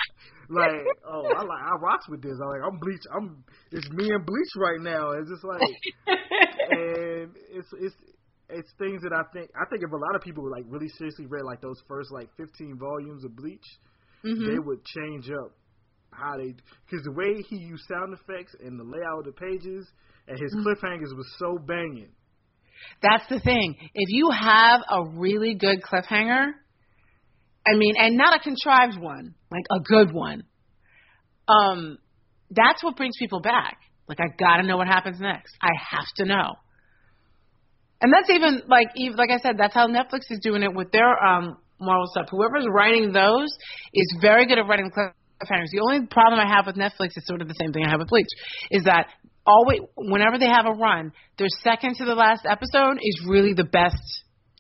like, oh, I like, I rocks with this. I like, I'm bleach, I'm, it's me and bleach right now. It's just like, and it's it's it's things that I think I think if a lot of people like really seriously read like those first like 15 volumes of Bleach, Mhm. they would change up how they because the way he used sound effects and the layout of the pages and his Mm-hmm. cliffhangers was so banging. That's the thing. If you have a really good cliffhanger, I mean, and not a contrived one, like a good one, um, that's what brings people back. Like, I gotta know what happens next. I have to know. And that's even like, even like I said, that's how Netflix is doing it with their um Marvel stuff. Whoever's writing those is very good at writing cliffhangers. The only problem I have with Netflix is sort of the same thing I have with Bleach, is that always whenever they have a run, their second to the last episode is really the best.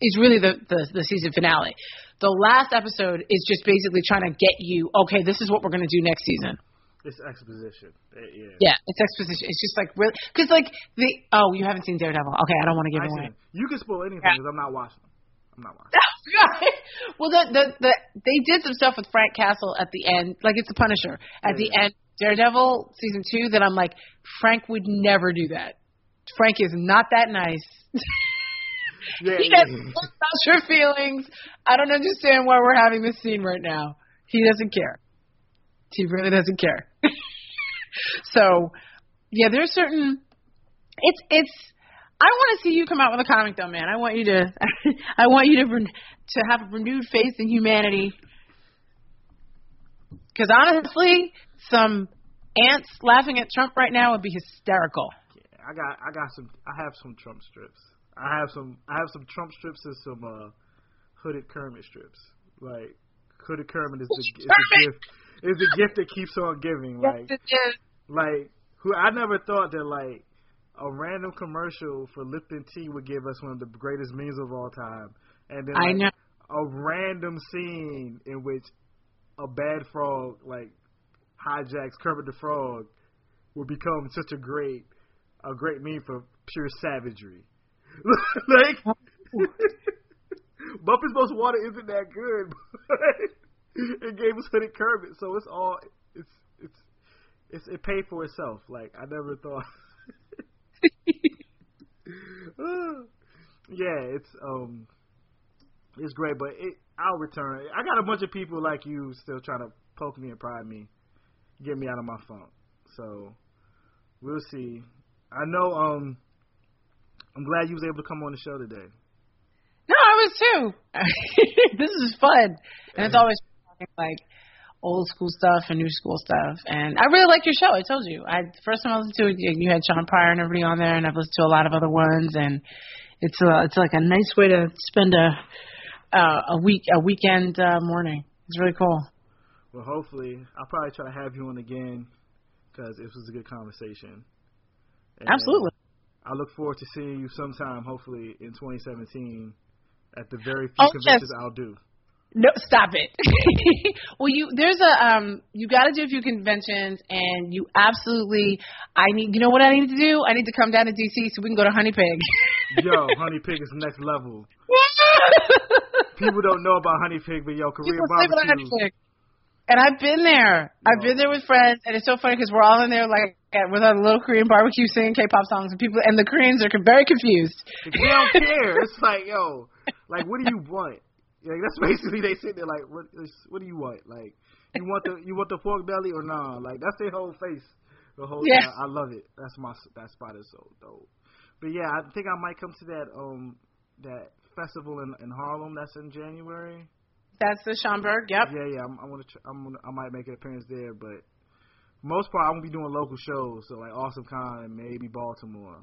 Is really the, the the season finale. The last episode is just basically trying to get you. Okay, this is what we're going to do next season. It's exposition. Uh, Yeah. Yeah, it's exposition. It's just like really because like the oh you haven't seen Daredevil. Okay, I don't want to give I it away. seen- You can spoil anything Yeah. because I'm not watching. I'm not watching. well, the, the the they did some stuff with Frank Castle at the end, like it's the Punisher at the Yeah. end. Daredevil season two. That I'm like, Frank would never do that. Frank is not that nice. Yeah, he yeah. doesn't care about your feelings. I don't understand why we're having this scene right now. He doesn't care. He really doesn't care. so, yeah, there's certain. It's it's. I want to see you come out with a comic, though, man. I want you to. I want you to ren- to have a renewed faith in humanity. Because honestly, some ants laughing at Trump right now would be hysterical. Yeah, I got I got some I have some Trump strips. I have some I have some Trump strips and some uh hooded Kermit strips. Like hooded Kermit is the is the gift is the gift that keeps on giving. Like yes, it is. like who I never thought that like a random commercial for Lipton tea would give us one of the greatest memes of all time. And then I know. a random scene in which a bad frog like hijacks Kermit the Frog will become such a great a great meme for pure savagery. like Muppets Most Wanted isn't that good, but it gave us Hooded Kermit, so it's all it's it's it's it paid for itself. Like I never thought. yeah, it's um, it's great, but it I'll return. I got a bunch of people like you still trying to poke me and prod me, get me out of my funk. So we'll see. I know. Um, I'm glad you was able to come on the show today. No, I was too. this is fun, and it's always talking like old school stuff and new school stuff. And I really like your show. I told you. I first time I listened to it, you you had Shawn Pryor and everybody on there, and I've listened to a lot of other ones. And it's a, it's like a nice way to spend a uh, a week a weekend uh, morning. It's really cool. Well, hopefully, I'll probably try to have you on again because it was a good conversation. And Absolutely. I look forward to seeing you sometime, hopefully in 2017, at the very few Oh, conventions yes. I'll do. No, stop it. well, you there's a um you got to do a few conventions, and you absolutely I need you know what I need to do? I need to come down to DC so we can go to Honey Pig. Yo, Honey Pig is next level. People don't know about Honey Pig, but yo, Korean sleep Honey barbecue. Pig. And I've been there. I've been there with friends, and it's so funny because we're all in there like with our little Korean barbecue singing K-pop songs, and people and the Koreans are very confused. They don't care. It's like, yo, like, what do you want? Like, that's basically they sit there like, what, what do you want? Like, you want the you want the pork belly or nah? Like, that's their whole face. The whole Yeah. time. I love it. That's my that spot is so dope. But yeah, I think I might come to that um that festival in, in Harlem. That's in January. That's the Schomburg. Yep. Yeah, yeah. I'm, I'm gonna. Tr- I'm gonna. I might make an appearance there, but most part I'm gonna be doing local shows, so like Awesome Con and maybe Baltimore.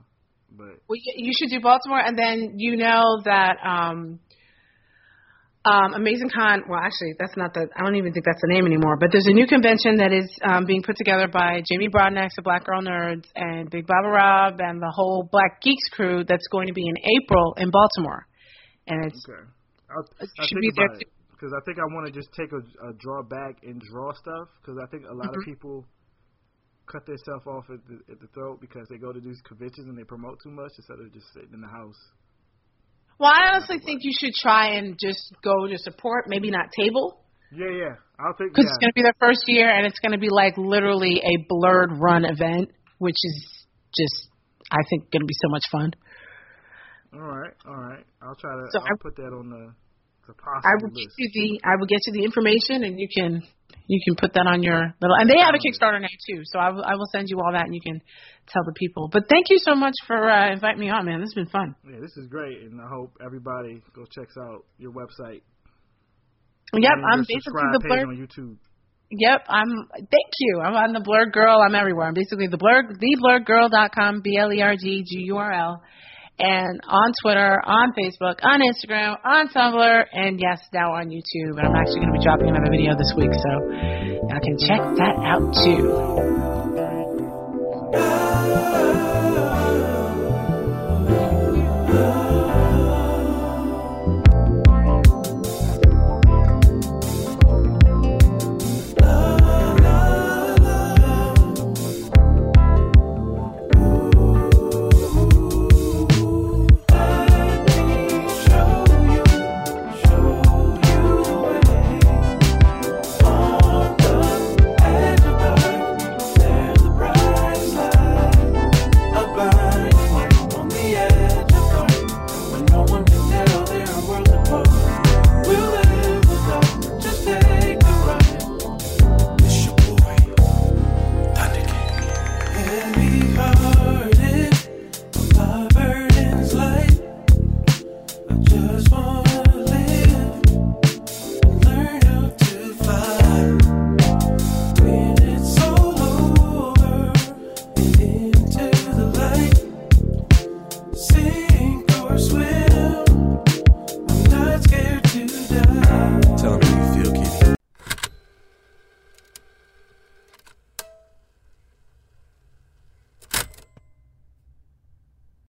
But well, you should do Baltimore, and then you know that um, um, Amazing Con. Well, actually, that's not the. I don't even think that's the name anymore. But there's a new convention that is um, being put together by Jamie Broadnax, the Black Girl Nerds, and Big Baba Rob, and the whole Black Geeks crew. That's going to be in April in Baltimore, and it's okay. I'll, it I'll should be there because I think I want to just take a, a draw back and draw stuff because I think a lot Mhm. of people cut themselves off at the, at the throat because they go to these conventions and they promote too much instead of just sitting in the house. Well, I honestly think you should try and just go to support, maybe not table, Yeah, yeah. I'll think. because yeah. it's going to be their first year, and it's going to be like literally a blerd run event, which is just, I think, going to be so much fun. All right, all right. I'll try to. So I'll I- put that on the I will get list. you the, I will get you the information, and you can, you can put that on your little. And they have a Kickstarter now too, so I will, I will send you all that, and you can tell the people. But thank you so much for uh, inviting me on, man. This has been fun. Yeah, this is great, and I hope everybody go checks out your website. Yep, I'm basically the blerd. on YouTube. Yep, I'm. Thank you. I'm on the Blerd Girl. I'm everywhere. I'm basically the blerd, theblerdgurl.com, b l e r g g u r l, and on Twitter, on Facebook, on Instagram, on Tumblr, and yes, now on YouTube. And I'm actually going to be dropping another video this week, so y'all can check that out too.